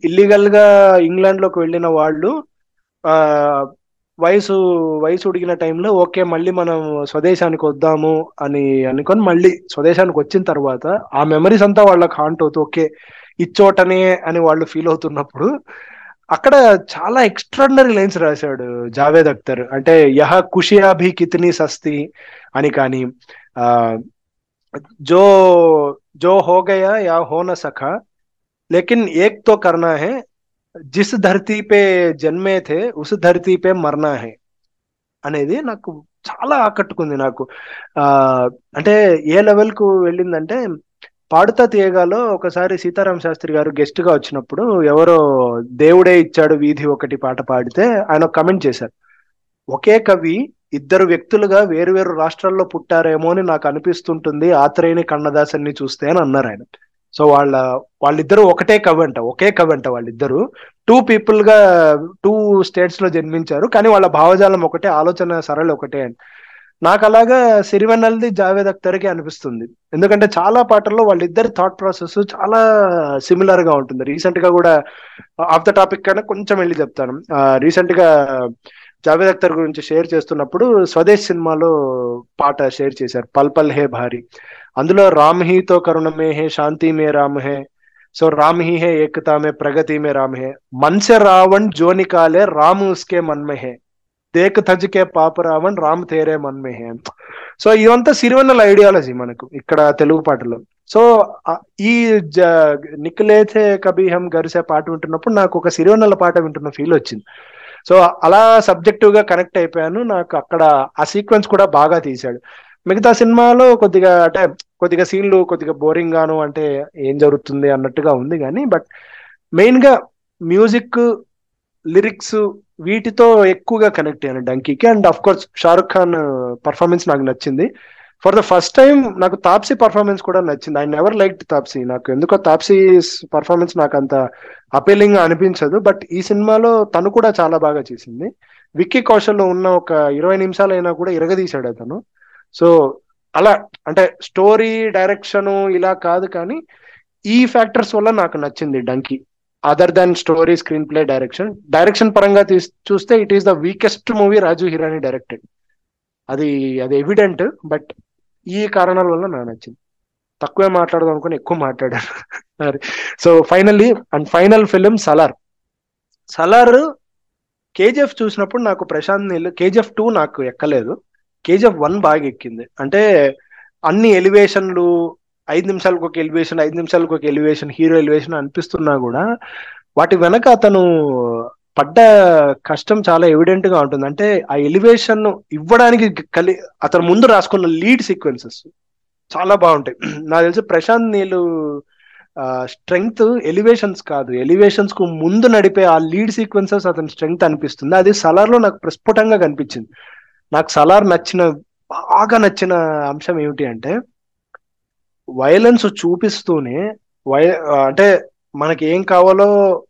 ఇల్లీగల్గా ఇంగ్లాండ్లోకి వెళ్ళిన వాళ్ళు ఆ వయసు వయసు ఉడిగిన టైంలో ఓకే మళ్ళీ మనం స్వదేశానికి వద్దాము అని అనుకొని మళ్ళీ స్వదేశానికి వచ్చిన తర్వాత ఆ మెమరీస్ అంతా వాళ్ళకి హాంట్ అవుతూ ఓకే ఇచ్చోటనే అని వాళ్ళు ఫీల్ అవుతున్నప్పుడు అక్కడ చాలా ఎక్స్ట్రాడినరీ లైన్స్ రాశాడు జావేద్ అఖ్తర్. అంటే యహ కుషియాభి భీ కితనీ సస్తి అని కానీ ఆ జో జో హోగయా యా హోన సఖ సఖా लेकिन एक तो करना है జిస్ ధరతీ పే జన్మే థే ఉస్ ధరతీ పే మర్నా హే అనేది నాకు చాలా ఆకట్టుకుంది నాకు ఆ అంటే ఏ లెవెల్కు వెళ్ళిందంటే పాడుతా తీయగాలో ఒకసారి సీతారాం శాస్త్రి గారు గెస్ట్గా వచ్చినప్పుడు ఎవరో దేవుడే ఇచ్చాడు వీధి ఒకటి పాట పాడితే ఆయన కమెంట్ చేశారు. ఒకే కవి ఇద్దరు వ్యక్తులుగా వేరు వేరు రాష్ట్రాల్లో పుట్టారేమో అని నాకు అనిపిస్తుంటుంది ఆత్రేయని కన్నదాసన్ని చూస్తే అని అన్నారు ఆయన. సో వాళ్ళ వాళ్ళిద్దరూ ఒకటే కవి అంట ఒకే కవి అంట వాళ్ళిద్దరు. టూ పీపుల్గా టూ స్టేట్స్లో జన్మించారు కానీ వాళ్ళ భావజాలం ఒకటే ఆలోచన సరళి ఒకటే అండి నాకు అలాగా సిరివెన్నల్ది జావేద్ అఖ్తర్కి అనిపిస్తుంది. ఎందుకంటే చాలా పాటల్లో వాళ్ళిద్దరి థాట్ ప్రాసెస్ చాలా సిమిలర్గా ఉంటుంది. రీసెంట్గా కూడా ఆఫ్ ద టాపిక్ కన్నా కొంచెం వెళ్ళి చెప్తాను. రీసెంట్గా జావేద్ అఖ్తర్ గురించి షేర్ చేస్తున్నప్పుడు స్వదేశ్ సినిమాలో పాట షేర్ చేశారు. పల్ పల్ హే భారీ. అందులో రామ్ హీతో కరుణమే హే శాంతి మే రామ్ హే. సో రామ్ హీ హే ఏకతా మే ప్రగతి మే రామ్ హే. మన్సె రావణ్ జోని కాలే రామ్ ఉస్కే మన్మే హే. దేక్ తజకే పాప రావణ్ రామ్ తేరే మన్మే హే. సో ఇదంతా సిరివన్నల ఐడియాలజీ మనకు ఇక్కడ తెలుగు పాటలో. సో ఈ నిక్లేథే కబీ హమ్ గరిసే పాట వింటున్నప్పుడు నాకు ఒక సిరివన్నల పాట వింటున్న ఫీల్ వచ్చింది. సో అలా సబ్జెక్టివ్గా కనెక్ట్ అయిపోయాను. నాకు అక్కడ ఆ సీక్వెన్స్ కూడా బాగా తీశాడు. మిగతా సినిమాలో కొద్దిగా అంటే కొద్దిగా సీన్లు కొద్దిగా బోరింగ్ గాను అంటే ఏం జరుగుతుంది అన్నట్టుగా ఉంది కానీ బట్ మెయిన్గా మ్యూజిక్ లిరిక్స్ వీటితో ఎక్కువగా కనెక్ట్ అయ్యాను డంకీకి. And of course Shahrukh Khan performance నాకు నచ్చింది. ఫర్ ద ఫస్ట్ టైం నాకు తాప్సీ పర్ఫార్మెన్స్ కూడా నచ్చింది. ఐ నెవర్ లైక్ తాప్సీ నాకు ఎందుకో తాప్సీ పర్ఫార్మెన్స్ నాకు అంత అపీలింగ్ అనిపించదు. బట్ ఈ సినిమాలో తను కూడా చాలా బాగా చేసింది. విక్కీ కౌశల్లో ఉన్న ఒక ఇరవై నిమిషాలైనా కూడా ఇరగదీశాడు అతను. సో అలా అంటే స్టోరీ డైరెక్షన్ ఇలా కాదు కానీ ఈ ఫ్యాక్టర్స్ వల్ల నాకు నచ్చింది Dunki other than story screenplay direction direction పరంగా చూస్తే it is the weakest movie Raju Hirani directed అది అది ఎవిడెంట్ బట్ ఈ కారణాల వల్ల నాకు నచ్చింది తక్కువే మాట్లాడదాం అనుకుని ఎక్కువ మాట్లాడాను. So finally and final film Salaar. Salaar KGF చూసినప్పుడు నాకు ప్రశాంత్ నీళ్ళు కేజీఎఫ్ టూ నాకు ఎక్కలేదు. కేజీఎఫ్ వన్ బాగా ఎక్కింది. అంటే అన్ని ఎలివేషన్లు ఐదు నిమిషాలకు ఒక ఎలివేషన్ ఐదు నిమిషాలకు ఒక ఎలివేషన్ హీరో ఎలివేషన్ అనిపిస్తున్నా కూడా వాటి వెనక అతను పడ్డ కష్టం చాలా ఎవిడెంట్గా ఉంటుంది. అంటే ఆ ఎలివేషన్ ఇవ్వడానికి కలి అతను ముందు రాసుకున్న లీడ్ సీక్వెన్సెస్ చాలా బాగుంటాయి. నాకు తెలిసి ప్రశాంత్ నీళ్ళు స్ట్రెంగ్త్ ఎలివేషన్స్ కాదు. ఎలివేషన్స్కు ముందు నడిపే ఆ లీడ్ సీక్వెన్సెస్ అతని స్ట్రెంగ్త్ అనిపిస్తుంది. అది సలార్లో నాకు ప్రస్ఫుటంగా కనిపించింది. నాకు సలార్ నచ్చిన బాగా నచ్చిన అంశం ఏమిటి అంటే వైలెన్స్ చూపిస్తూనే వై అంటే మనకి ఏం కావాలో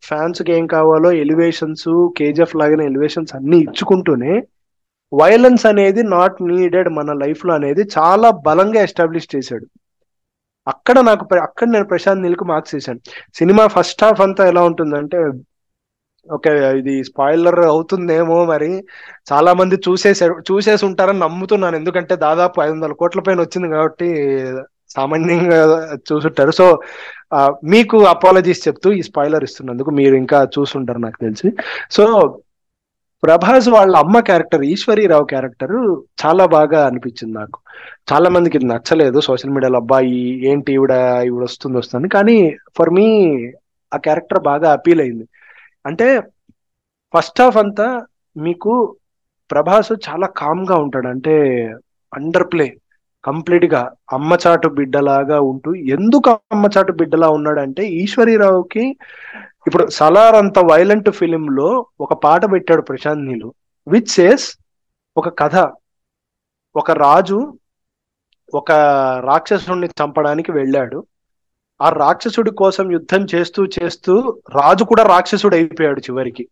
ఫ్యాన్స్కి ఏం కావాలో ఎలివేషన్స్ కేజీఎఫ్ లాగిన ఎలివేషన్స్ అన్ని ఇచ్చుకుంటూనే వైలెన్స్ అనేది నాట్ నీడెడ్ మన లైఫ్లో అనేది చాలా బలంగా ఎస్టాబ్లిష్ చేశాడు. అక్కడ నాకు అక్కడ నేను ప్రశాంత్ నీల్కు మార్క్స్ చేశాను సినిమా ఫస్ట్ హాఫ్ అంతా ఎలా ఉంటుందంటే ఓకే ఇది స్పాయిలర్ అవుతుందేమో మరి చాలా మంది చూసేసారు చూసేసి ఉంటారని నమ్ముతున్నాను. ఎందుకంటే దాదాపు ఐదు వందల కోట్ల పైన వచ్చింది కాబట్టి సామాన్యంగా చూసుంటారు. సో మీకు అపాలజీస్ చెప్తూ ఈ స్పాయిలర్ ఇస్తున్నందుకు మీరు ఇంకా చూసుంటారు నాకు తెలిసి. సో ప్రభాస్ వాళ్ళ అమ్మ క్యారెక్టర్ ఈశ్వరీరావు క్యారెక్టర్ చాలా బాగా అనిపించింది నాకు. చాలా మందికి ఇది నచ్చలేదు. సోషల్ మీడియాలో అబ్బాయి ఏంటి ఈవిడ ఈవిడ వస్తుంది వస్తుంది కానీ ఫర్ మీ ఆ క్యారెక్టర్ బాగా అపీల్ అయింది. అంటే ఫస్ట్ హాఫ్ అంతా మీకు ప్రభాస్ చాలా కామ్గా ఉంటాడు. అంటే అండర్ ప్లే కంప్లీట్గా అమ్మచాటు బిడ్డలాగా ఉంటూ ఎందుకు అమ్మచాటు బిడ్డలా ఉన్నాడంటే ఈశ్వరీరావుకి ఇప్పుడు సలార్ అంత వైలెంట్ ఫిలిం లో ఒక పాట పెట్టాడు ప్రశాంత్ నీలు విచ్ సేస్ ఒక కథ. ఒక రాజు ఒక రాక్షసుడిని చంపడానికి వెళ్ళాడు. ఆ రాక్షసుడి కోసం యుద్ధం చేస్తూ చేస్తూ రాజు కూడా రాక్షసుడు అయిపోయాడు చివరికి.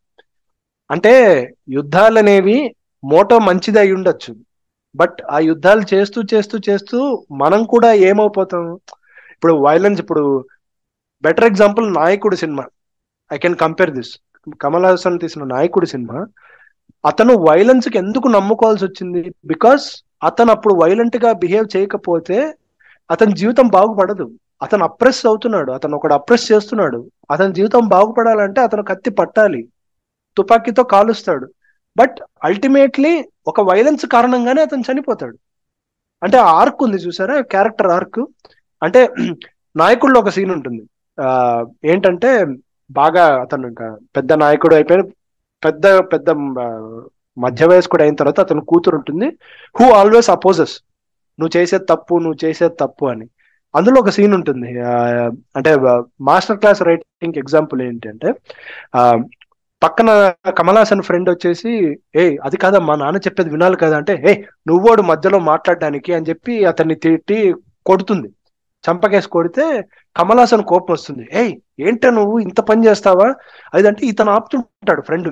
అంటే యుద్ధాలు అనేవి మోటో మంచిది అయి ఉండొచ్చు. బట్ ఆ యుద్ధాలు చేస్తూ చేస్తూ చేస్తూ మనం కూడా ఏమైపోతాం ఇప్పుడు వైలెన్స్ ఇప్పుడు better example Nayakudu cinema. I can compare this Kamal Haasan తీసిన నాయకుడు సినిమా. అతను వైలెన్స్కి ఎందుకు నమ్ముకోవాల్సి వచ్చింది? బికాస్ అతను అప్పుడు వైలెంట్గా బిహేవ్ చేయకపోతే అతని జీవితం బాగుపడదు. అతను అప్రెస్ అవుతున్నాడు. అతను ఒకడు అప్రెస్ చేస్తున్నాడు. అతని జీవితం బాగుపడాలంటే అతను కత్తి పట్టాలి. తుపాకీతో కాలుస్తాడు. బట్ అల్టిమేట్లీ ఒక వైలెన్స్ కారణంగానే అతను చనిపోతాడు. అంటే ఆర్క్ ఉంది చూసారా? క్యారెక్టర్ ఆర్క్ అంటే నాయకుల్లో ఒక సీన్ ఉంటుంది. ఆ ఏంటంటే బాగా అతను ఇంకా పెద్ద నాయకుడు అయిపోయిన పెద్ద పెద్ద మధ్య వయస్కుడు అయిన తర్వాత అతను కూతురు ఉంటుంది. హూ ఆల్వేస్ అపోజెస్ నువ్వు చేసేది తప్పు నువ్వు చేసేది తప్పు అని. అందులో ఒక సీన్ ఉంటుంది. అంటే మాస్టర్ క్లాస్ రైటింగ్ ఎగ్జాంపుల్ ఏంటంటే పక్కన కమల్ హాసన్ ఫ్రెండ్ వచ్చేసి ఏ అది కాదా మా నాన్న చెప్పేది వినాలి కదా అంటే ఏ నువ్వోడు మధ్యలో మాట్లాడడానికి అని చెప్పి అతన్ని తిట్టి కొడుతుంది. చంపకేసి కొడితే కమల్ హాసన్ కోపం వస్తుంది. ఏయ్ ఏంటో నువ్వు ఇంత పని చేస్తావా? అదంటే ఇతను ఆపుతుంటాడు ఫ్రెండ్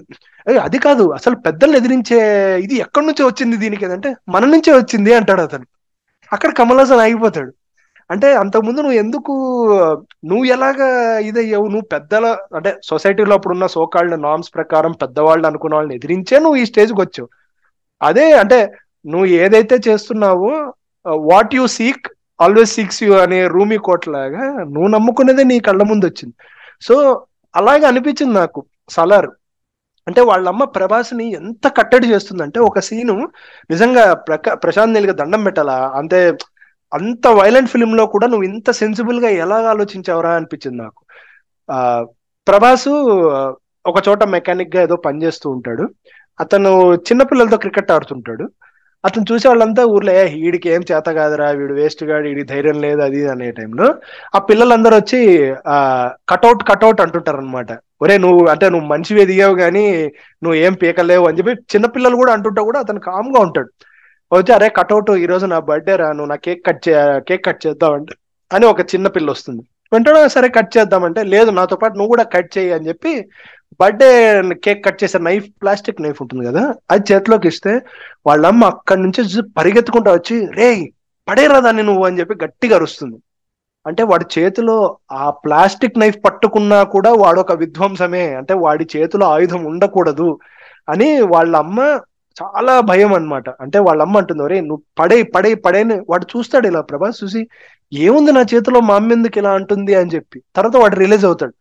ఏ అది కాదు అసలు పెద్దల్ని ఎదిరించే ఇది ఎక్కడి నుంచి వచ్చింది దీనికి? అంటే మన నుంచే వచ్చింది అంటాడు అతను. అక్కడ కమల్ హాసన్ ఆగిపోతాడు. అంటే అంతకుముందు నువ్వు ఎందుకు నువ్వు ఎలాగా ఇదయ్యావు? నువ్వు పెద్దల అంటే సొసైటీలో అప్పుడున్న సోకాళ్ళ నామ్స్ ప్రకారం పెద్దవాళ్ళు అనుకున్న వాళ్ళని ఎదిరించే నువ్వు ఈ స్టేజ్కి వచ్చావు. అదే అంటే నువ్వు ఏదైతే చేస్తున్నావో what you seek always seeks you అనే రూమీ కోట్ లాగా నువ్వు నమ్ముకునేదే నీ కళ్ళ ముందు వచ్చింది. సో అలాగే అనిపించింది నాకు సలార్. అంటే వాళ్ళమ్మ ప్రభాస్ని ఎంత కట్టడి చేస్తుందంటే ఒక సీను నిజంగా ప్రకా ప్రశాంత్ నీల్గా దండం పెట్టాలా? అంతే అంత వైలెంట్ ఫిలిం లో కూడా నువ్వు ఇంత సెన్సిబుల్గా ఎలా ఆలోచించావరా అనిపించింది నాకు. ఆ ప్రభాసు ఒక చోట మెకానిక్గా ఏదో పనిచేస్తూ ఉంటాడు. అతను చిన్నపిల్లలతో క్రికెట్ ఆడుతుంటాడు. అతను చూసే వాళ్ళంతా ఊర్లో వీడికి ఏం చేత కాదురా వీడు వేస్ట్ గాడు వీడి ధైర్యం లేదు అది అనే టైంలో ఆ పిల్లలందరూ వచ్చి ఆ కటౌట్ కటౌట్ అంటుంటారు అనమాట ఒరే నువ్వు అంటే నువ్వు మనిషివే దిగావు కానీ నువ్వు ఏం పీకలేవు అని చెప్పి చిన్నపిల్లలు కూడా అంటుంటా కూడా అతను కామ్గా ఉంటాడు. వచ్చి అరే కటౌట్ ఈ రోజు నా బర్త్డే రా నువ్వు నా కేక్ కట్ చే కేక్ కట్ చేద్దామంటే అని ఒక చిన్న పిల్ల వస్తుంది. వెంటనే సరే కట్ చేద్దామంటే లేదు నాతో పాటు నువ్వు కూడా కట్ చేయి అని చెప్పి బర్త్డే కేక్ కట్ చేసే నైఫ్ ప్లాస్టిక్ నైఫ్ ఉంటుంది కదా అది చేతిలోకి ఇస్తే వాళ్ళమ్మ అక్కడి నుంచి పరిగెత్తుకుంటా వచ్చి రే పడేరా దాన్ని నువ్వు అని చెప్పి గట్టిగా అరుస్తుంది. అంటే వాడి చేతిలో ఆ ప్లాస్టిక్ నైఫ్ పట్టుకున్నా కూడా వాడు ఒక విధ్వంసమే. అంటే వాడి చేతిలో ఆయుధం ఉండకూడదు అని వాళ్ళ అమ్మ చాలా భయం అనమాట అంటే వాళ్ళ అమ్మ అంటుంది ఒరే నువ్వు పడే పడే పడేని వాడు చూస్తాడు ఇలా ప్రభాస్ చూసి ఏముంది నా చేతిలో మా అమ్మ ఎందుకు ఇలా అంటుంది అని చెప్పి. తర్వాత వాడు రిలీజ్ అవుతాడు.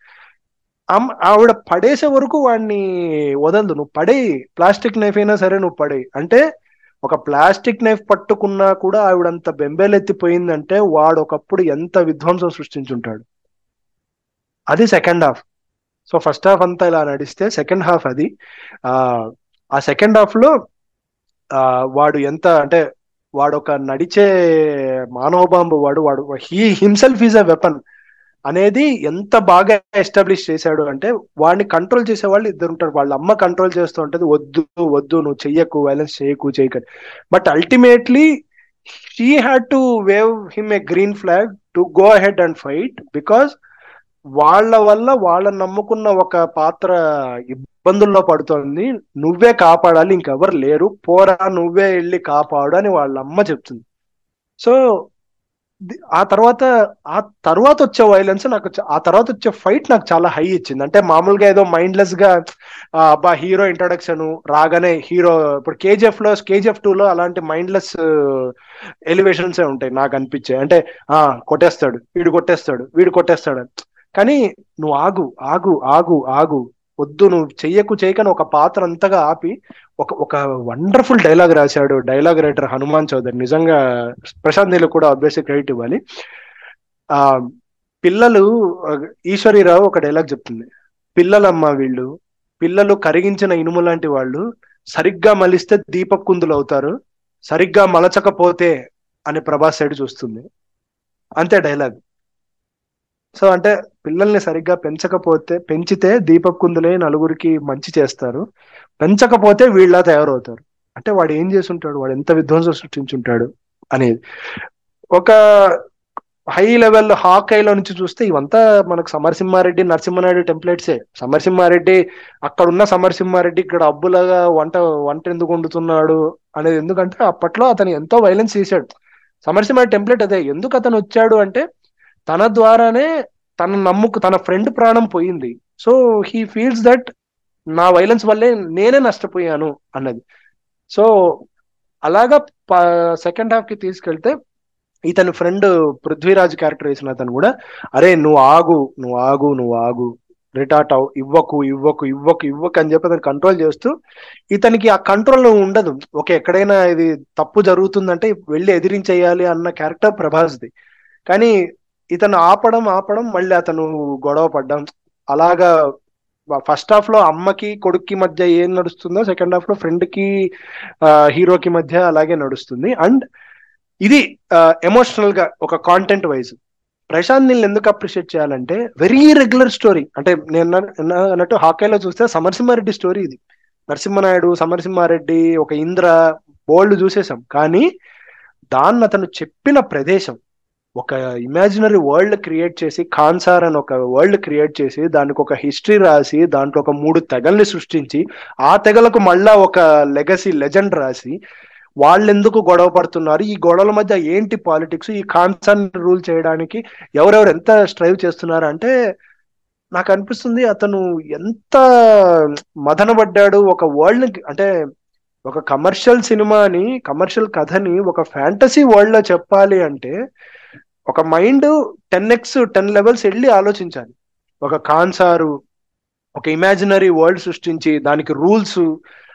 అమ్మ ఆవిడ పడేసే వరకు వాడిని వదలదు. నువ్వు పడే ప్లాస్టిక్ నైఫ్ అయినా సరే నువ్వు పడే అంటే ఒక ప్లాస్టిక్ నైఫ్ పట్టుకున్నా కూడా ఆవిడంత బెంబేలెత్తిపోయిందంటే వాడు ఒకప్పుడు ఎంత విధ్వంసం సృష్టించుంటాడు. అది second half. So first half అంతా ఇలా నడిస్తే సెకండ్ హాఫ్ అది ఆ సెకండ్ హాఫ్లో ఆ వాడు ఎంత అంటే వాడు ఒక నడిచే మానవ బాంబు వాడు వాడు he himself is a weapon అనేది ఎంత బాగా ఎస్టాబ్లిష్ చేశాడు అంటే వాడిని కంట్రోల్ చేసే వాళ్ళు ఇద్దరు ఉంటారు. వాళ్ళ అమ్మ కంట్రోల్ చేస్తూ ఉంటది వద్దు వద్దు నువ్వు చెయ్యకు వైలెన్స్ చేయకు చేయకని. But ultimately she had to wave him a green flag to go ahead and fight because వాళ్ళ వల్ల వాళ్ళని నమ్ముకున్న ఒక పాత్ర ఇబ్బందుల్లో పడుతోంది. నువ్వే కాపాడాలి ఇంకెవరు లేరు. పోరా నువ్వే వెళ్ళి కాపాడు అని వాళ్ళ అమ్మ చెప్తుంది. సో ఆ తర్వాత ఆ తర్వాత వచ్చే వైలెన్స్ నాకు ఆ తర్వాత వచ్చే ఫైట్ నాకు చాలా హై ఇచ్చింది. అంటే మామూలుగా ఏదో మైండ్లెస్గా అబ్బా హీరో ఇంట్రొడక్షన్ రాగానే హీరో ఇప్పుడు కేజీఎఫ్లో కేజీఎఫ్ టూ లో అలాంటి మైండ్లెస్ ఎలివేషన్స్ ఉంటాయి నాకు అనిపించే. అంటే ఆ కొట్టేస్తాడు వీడు కొట్టేస్తాడు వీడు కొట్టేస్తాడు అని. కానీ నువ్వు ఆగు ఆగు ఆగు ఆగు. వద్దు నువ్వు చెయ్యకు చేయకని ఒక పాత్ర అంతగా ఆపి ఒక ఒక వండర్ఫుల్ డైలాగ్ రాశాడు డైలాగ్ రైటర్ హనుమాన్ చౌదరి. నిజంగా ప్రశాంత్ నీళ్ళు కూడా అభ్యసి క్రెడిట్ ఇవ్వాలి. ఆ పిల్లలు ఈశ్వరీరావు ఒక డైలాగ్ చెప్తుంది. పిల్లలమ్మ వీళ్ళు పిల్లలు కరిగించిన ఇనుము లాంటి వాళ్ళు సరిగ్గా మలిస్తే దీపకుందులు అవుతారు సరిగ్గా మలచకపోతే అని ప్రభాస్ సైడ్ చూస్తుంది. అంతే డైలాగ్ సో అంటే పిల్లల్ని సరిగ్గా పెంచకపోతే పెంచితే దీపక్ కుందులే నలుగురికి మంచి చేస్తారు. పెంచకపోతే వీళ్ళ తయారవుతారు. అంటే వాడు ఏం చేసి ఉంటాడు వాడు ఎంత విధ్వంసం సృష్టించుంటాడు అనేది. ఒక హై లెవెల్ హాకైలో నుంచి చూస్తే ఇవంతా మనకు సమరసింహారెడ్డి నరసింహనాయుడు టెంప్లెట్సే. సమరసింహారెడ్డి అక్కడ ఉన్న సమరసింహారెడ్డి ఇక్కడ అబ్బులాగా వంట వంట ఎందుకు వండుతున్నాడు అనేది. ఎందుకంటే అప్పట్లో అతను ఎంతో వైలెన్స్ చేశాడు. సమరసింహారెడ్డి టెంప్లెట్ అదే. ఎందుకు అతను వచ్చాడు అంటే తన ద్వారానే తన నమ్ముకు తన ఫ్రెండ్ ప్రాణం పోయింది. సో హీ ఫీల్స్ దట్ నా వైలెన్స్ వల్లే నేనే నష్టపోయాను అన్నది. సో అలాగా సెకండ్ హాఫ్కి తీసుకెళ్తే ఇతని ఫ్రెండ్ పృథ్వీరాజ్ క్యారెక్టర్ వేసిన అతను కూడా అరే నువ్వు ఆగు నువ్వు ఆగు నువ్వు ఆగు. రిటార్ట్ అవు ఇవ్వకు ఇవ్వకు ఇవ్వకు ఇవ్వకు అని చెప్పి అతను కంట్రోల్ చేస్తూ ఇతనికి ఆ కంట్రోల్ ఉండదు. ఓకే ఎక్కడైనా ఇది తప్పు జరుగుతుందంటే వెళ్ళి ఎదిరించేయాలి అన్న క్యారెక్టర్ ప్రభాస్ది. కానీ ఇతను ఆపడం ఆపడం మళ్ళీ అతను గొడవ పడ్డం. అలాగా ఫస్ట్ హాఫ్లో అమ్మకి కొడుక్కి మధ్య ఏం నడుస్తుందో సెకండ్ హాఫ్లో ఫ్రెండ్కి హీరోకి మధ్య అలాగే నడుస్తుంది. అండ్ ఇది ఎమోషనల్గా ఒక కాంటెంట్ వైజ్ ప్రశాంత్ నీళ్ళు ఎందుకు అప్రిషియేట్ చేయాలంటే వెరీ రెగ్యులర్ స్టోరీ అంటే నేను అన్నట్టు హాకీలో చూస్తే సమరసింహారెడ్డి స్టోరీ ఇది. నరసింహనాయుడు సమరసింహారెడ్డి ఒక ఇంద్ర బోల్డ్ చూసేసాం కానీ దాన్ని అతను చెప్పిన ప్రదేశం ఒక ఇమాజినరీ వరల్డ్ క్రియేట్ చేసి ఖాన్సార్ అని ఒక వరల్డ్ క్రియేట్ చేసి దానికి ఒక హిస్టరీ రాసి దాంట్లో ఒక మూడు తెగల్ని సృష్టించి ఆ తెగలకు మళ్ళా ఒక లెగసీ లెజెండ్ రాసి వాళ్ళెందుకు గొడవ పడుతున్నారు? ఈ గొడవల మధ్య ఏంటి పాలిటిక్స్ ఈ కాన్సర్న్ రూల్ చేయడానికి ఎవరెవరు ఎంత స్ట్రైవ్ చేస్తున్నారు? అంటే నాకు అనిపిస్తుంది అతను ఎంత మదనపడ్డాడు ఒక వరల్డ్ అంటే ఒక కమర్షియల్ సినిమాని కమర్షియల్ కథని ఒక ఫ్యాంటసీ వరల్డ్లో చెప్పాలి అంటే ఒక mind ten X ten levels వెళ్ళి ఆలోచించాలి. ఒక కాన్సారు ఒక ఇమాజినరీ వరల్డ్ సృష్టించి దానికి రూల్స్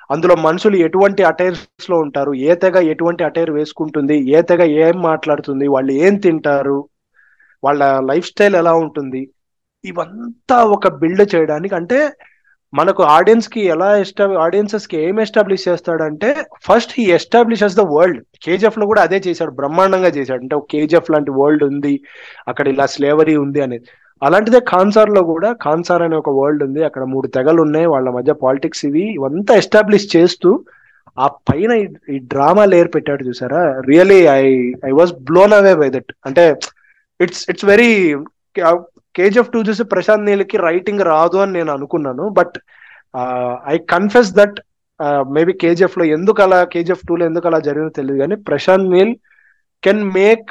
అందులో మనుషులు ఎటువంటి అటైర్స్లో ఉంటారు ఏ తెగ ఎటువంటి అటైర్ వేసుకుంటుంది ఏ తెగ ఏం మాట్లాడుతుంది వాళ్ళు ఏం తింటారు వాళ్ళ లైఫ్ స్టైల్ ఎలా ఉంటుంది ఇవంతా ఒక బిల్డ్ చేయడానికి అంటే మనకు ఆడియన్స్కి ఎలా ఎస్టాబ్ ఆడియన్సెస్కి ఏం ఎస్టాబ్లిష్ చేస్తాడంటే first he establishes the world కేజీఎఫ్లో కూడా అదే చేశాడు బ్రహ్మాండంగా చేశాడు. అంటే కేజీఎఫ్ లాంటి వరల్డ్ ఉంది అక్కడ ఇలా స్లేవరీ ఉంది అనేది. అలాంటిదే ఖాన్సార్లో కూడా ఖాన్సార్ అనే ఒక వరల్డ్ ఉంది. అక్కడ మూడు తెగలు ఉన్నాయి వాళ్ళ మధ్య పాలిటిక్స్ ఇవి. ఇవంతా ఎస్టాబ్లిష్ చేస్తూ ఆ పైన ఈ- ఈ డ్రామా లేయర్ పెట్టాడు చూసారా? Really I I was blown away by that అంటే it's it's very KGF two చూసి ప్రశాంత్ నీళ్ళకి రైటింగ్ రాదు అని నేను అనుకున్నాను but I confess that maybe కేజీఎఫ్లో ఎందుకు అలా కేజీఎఫ్ టూ లో ఎందుకు అలా జరిగిందో తెలియదు కానీ Prashanth Neel can make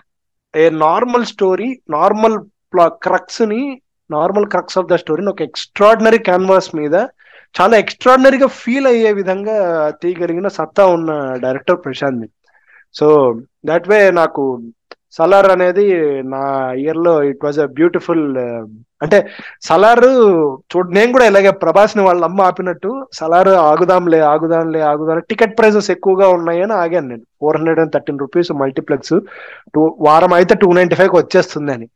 a normal story normal క్రక్స్ని normal crux of the స్టోరీని ఒక ఎక్స్ట్రాడినరీ క్యాన్వాస్ మీద చాలా ఎక్స్ట్రాడినరీగా ఫీల్ అయ్యే విధంగా తీయగలిగిన సత్తా ఉన్న director Prashanth Neel. So that way నాకు సలార్ అనేది నా ఇయర్లో ఇట్ వాజ్ అ బ్యూటిఫుల్ అంటే సలార్ చూడ నేను కూడా ఇలాగే ప్రభాస్ని వాళ్ళ అమ్మ ఆపినట్టు సలార్ ఆగుదాంలే ఆగుదాంలే ఆగుదాం టికెట్ ప్రైజెస్ ఎక్కువగా ఉన్నాయని ఆగాను నేను. Four hundred and thirteen rupees multiplex two వారం అయితే టూ నైన్టీ ఫైవ్ వచ్చేస్తుంది అని.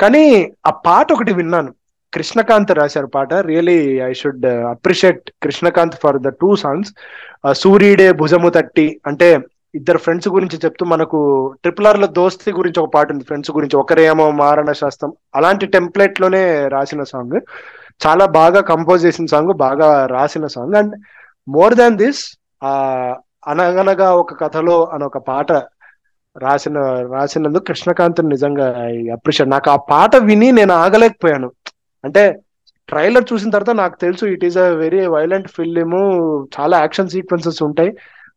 కానీ ఆ పాట ఒకటి విన్నాను. కృష్ణకాంత్ రాశారు పాట. Really I should appreciate Krishnakanth for the two songs సూర్యుడే భుజము తట్టి అంటే ఇద్దరు ఫ్రెండ్స్ గురించి చెప్తూ మనకు ట్రిపుల్ ఆర్లో దోస్తి గురించి ఒక పాట ఉంది ఫ్రెండ్స్ గురించి ఒకరేమో మారణ శాస్త్రం. అలాంటి టెంప్లెట్లోనే రాసిన సాంగ్ చాలా బాగా కంపోజ్ చేసిన సాంగ్ బాగా రాసిన song and more than this ఆ అనగనగా ఒక కథలో అని ఒక పాట రాసిన రాసినందుకు కృష్ణకాంత్ నిజంగా ఐ అప్రిషియేట్ నాకు ఆ పాట విని నేను ఆగలేకపోయాను. అంటే ట్రైలర్ చూసిన తర్వాత నాకు తెలుసు it is a very violent film చాలా యాక్షన్ సీక్వెన్సెస్ ఉంటాయి.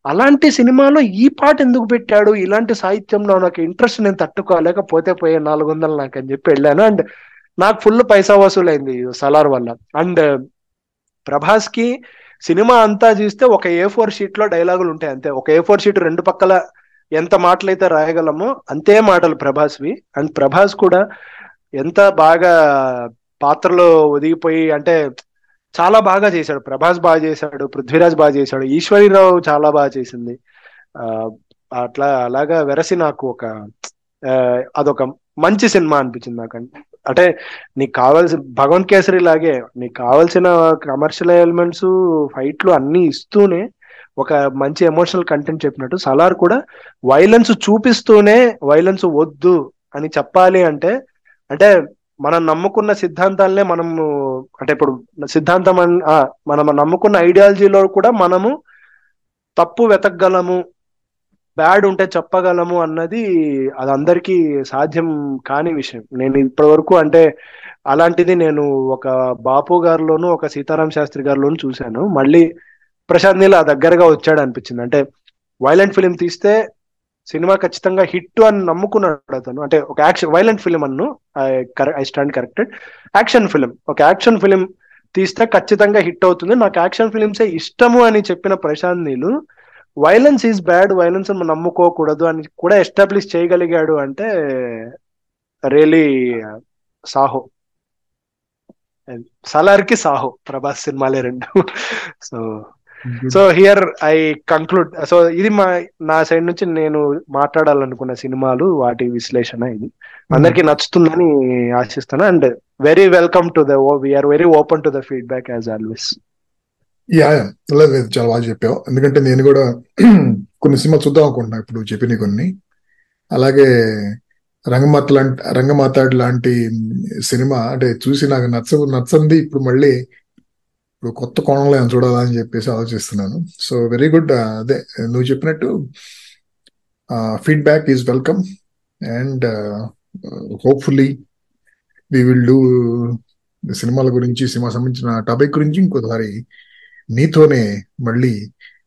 అలాంటి సినిమాలో ఈ పాట ఎందుకు పెట్టాడు? ఇలాంటి సాహిత్యంలో నాకు ఇంట్రెస్ట్ నేను తట్టుకోలేకపోతే పోయే నాలుగు వందలు నాకు అని చెప్పి వెళ్ళాను. అండ్ నాకు ఫుల్ పైసా వసూలైంది సలార్ వల్ల. అండ్ ప్రభాస్కి సినిమా అంతా చూస్తే ఒక ఏ ఫోర్ షీట్లో డైలాగులు ఉంటాయి అంతే. ఒక ఏ ఫోర్ షీట్ రెండు పక్కల ఎంత మాటలైతే రాయగలమో అంతే మాటలు ప్రభాస్వి. అండ్ ప్రభాస్ కూడా ఎంత బాగా పాత్రలో ఒదిగిపోయి అంటే చాలా బాగా చేశాడు. ప్రభాస్ బాగా చేశాడు. పృథ్వీరాజ్ బాగా చేశాడు. ఈశ్వరీరావు చాలా బాగా చేసింది. ఆ, అట్లా అలాగా వెరసి నాకు ఒక అదొక మంచి సినిమా అనిపించింది నాకు. అంటే నీకు కావాల్సిన భగవంత్ కేసరి లాగే నీకు కావాల్సిన కమర్షియల్ ఎలిమెంట్స్ ఫైట్లు అన్ని ఇస్తూనే ఒక మంచి ఎమోషనల్ కంటెంట్ చెప్పినట్టు సలార్ కూడా వైలెన్స్ చూపిస్తూనే వైలెన్స్ వద్దు అని చెప్పాలి అంటే అంటే మనం నమ్ముకున్న సిద్ధాంతాలనే మనము అంటే ఇప్పుడు సిద్ధాంతం అన్- మనం నమ్ముకున్న ఐడియాలజీలో కూడా మనము తప్పు వెతకగలము బ్యాడ్ ఉంటే చెప్పగలము అన్నది అది అందరికీ సాధ్యం కాని విషయం. నేను ఇప్పటి వరకు అంటే అలాంటిది నేను ఒక బాపు గారిలోను ఒక సీతారాం శాస్త్రి గారిలోను చూశాను. మళ్ళీ ప్రశాంత్ నీల్ ఆ దగ్గరగా వచ్చాడు అనిపించింది అంటే వైలెంట్ ఫిలిం తీస్తే సినిమా ఖచ్చితంగా హిట్ అని నమ్ముకున్నాడు అతను. అంటే ఒక action violent film Annu. I stand corrected action film ఒక యాక్షన్ ఫిలిం తీస్తే ఖచ్చితంగా హిట్ అవుతుంది. నాకు యాక్షన్ ఫిలిమ్సే ఇష్టము అని చెప్పిన Prashanth Neel violence is bad violence నమ్ముకోకూడదు అని కూడా ఎస్టాబ్లిష్ చేయగలిగాడు అంటే రియలీ సాహో. సలార్కి సాహో ప్రభాస్ సినిమాలే రెండు. So so here I conclude so ఇది మా నా సైడ్ నుంచి నేను మాట్లాడాలనుకున్న సినిమాలు వాటి విశ్లేషణ ఇది. అందరికి నచ్చుతుందని ఆశిస్తాను and very welcome to the we are very open to the feedback as always yeah లేదు, చాలా బాగా చెప్పావు. ఎందుకంటే నేను కూడా కొన్ని సినిమాలు చూద్దాం అనుకుంటున్నా. ఇప్పుడు చెప్పిన కొన్ని. అలాగే రంగమాత లాంటి రంగమాతాడు లాంటి సినిమా అంటే చూసి నాకు నచ్చ నచ్చంది. ఇప్పుడు మళ్ళీ ఇప్పుడు కొత్త కోణంలో ఏమైనా చూడాలా అని చెప్పేసి ఆలోచిస్తున్నాను. సో వెరీ గుడ్ అదే నువ్వు చెప్పినట్టు feedback is welcome and hopefully we will do సినిమాల గురించి సినిమా సంబంధించిన టాపిక్ గురించి ఇంకోసారి నీతోనే మళ్ళీ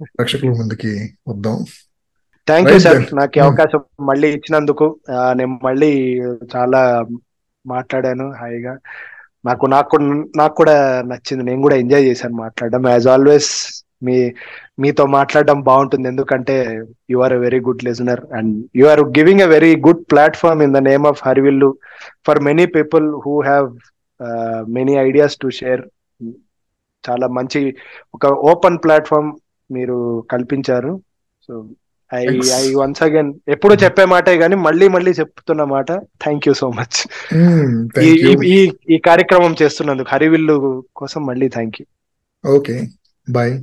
ప్రేక్షకుల ముందుకి వద్దాం. Thank you sir. నాకు ఈ అవకాశం మళ్ళీ ఇచ్చినందుకు నేను మళ్ళీ చాలా మాట్లాడాను హాయిగా. నాకు నాకు కూడా- నాకు కూడా నచ్చింది. నేను కూడా ఎంజాయ్ చేశాను మాట్లాడడం. యాజ్ ఆల్వేస్ మీ మీతో మాట్లాడడం బాగుంటుంది. ఎందుకంటే you are a very good listener and you are giving a very good platform in the name of Harivillu for many people who have many ideas to share చాలా మంచి ఒక open platform మీరు కల్పించారు. So I. I once again ఎప్పుడు చెప్పే మాటే కానీ మళ్ళీ మళ్ళీ చెప్తున్న మాట థ్యాంక్ యూ సో మచ్ ఈ ఈ కార్యక్రమం చేస్తున్నందుకు హరివిల్లు కోసం మళ్ళీ థ్యాంక్ యూ ఓకే బాయ్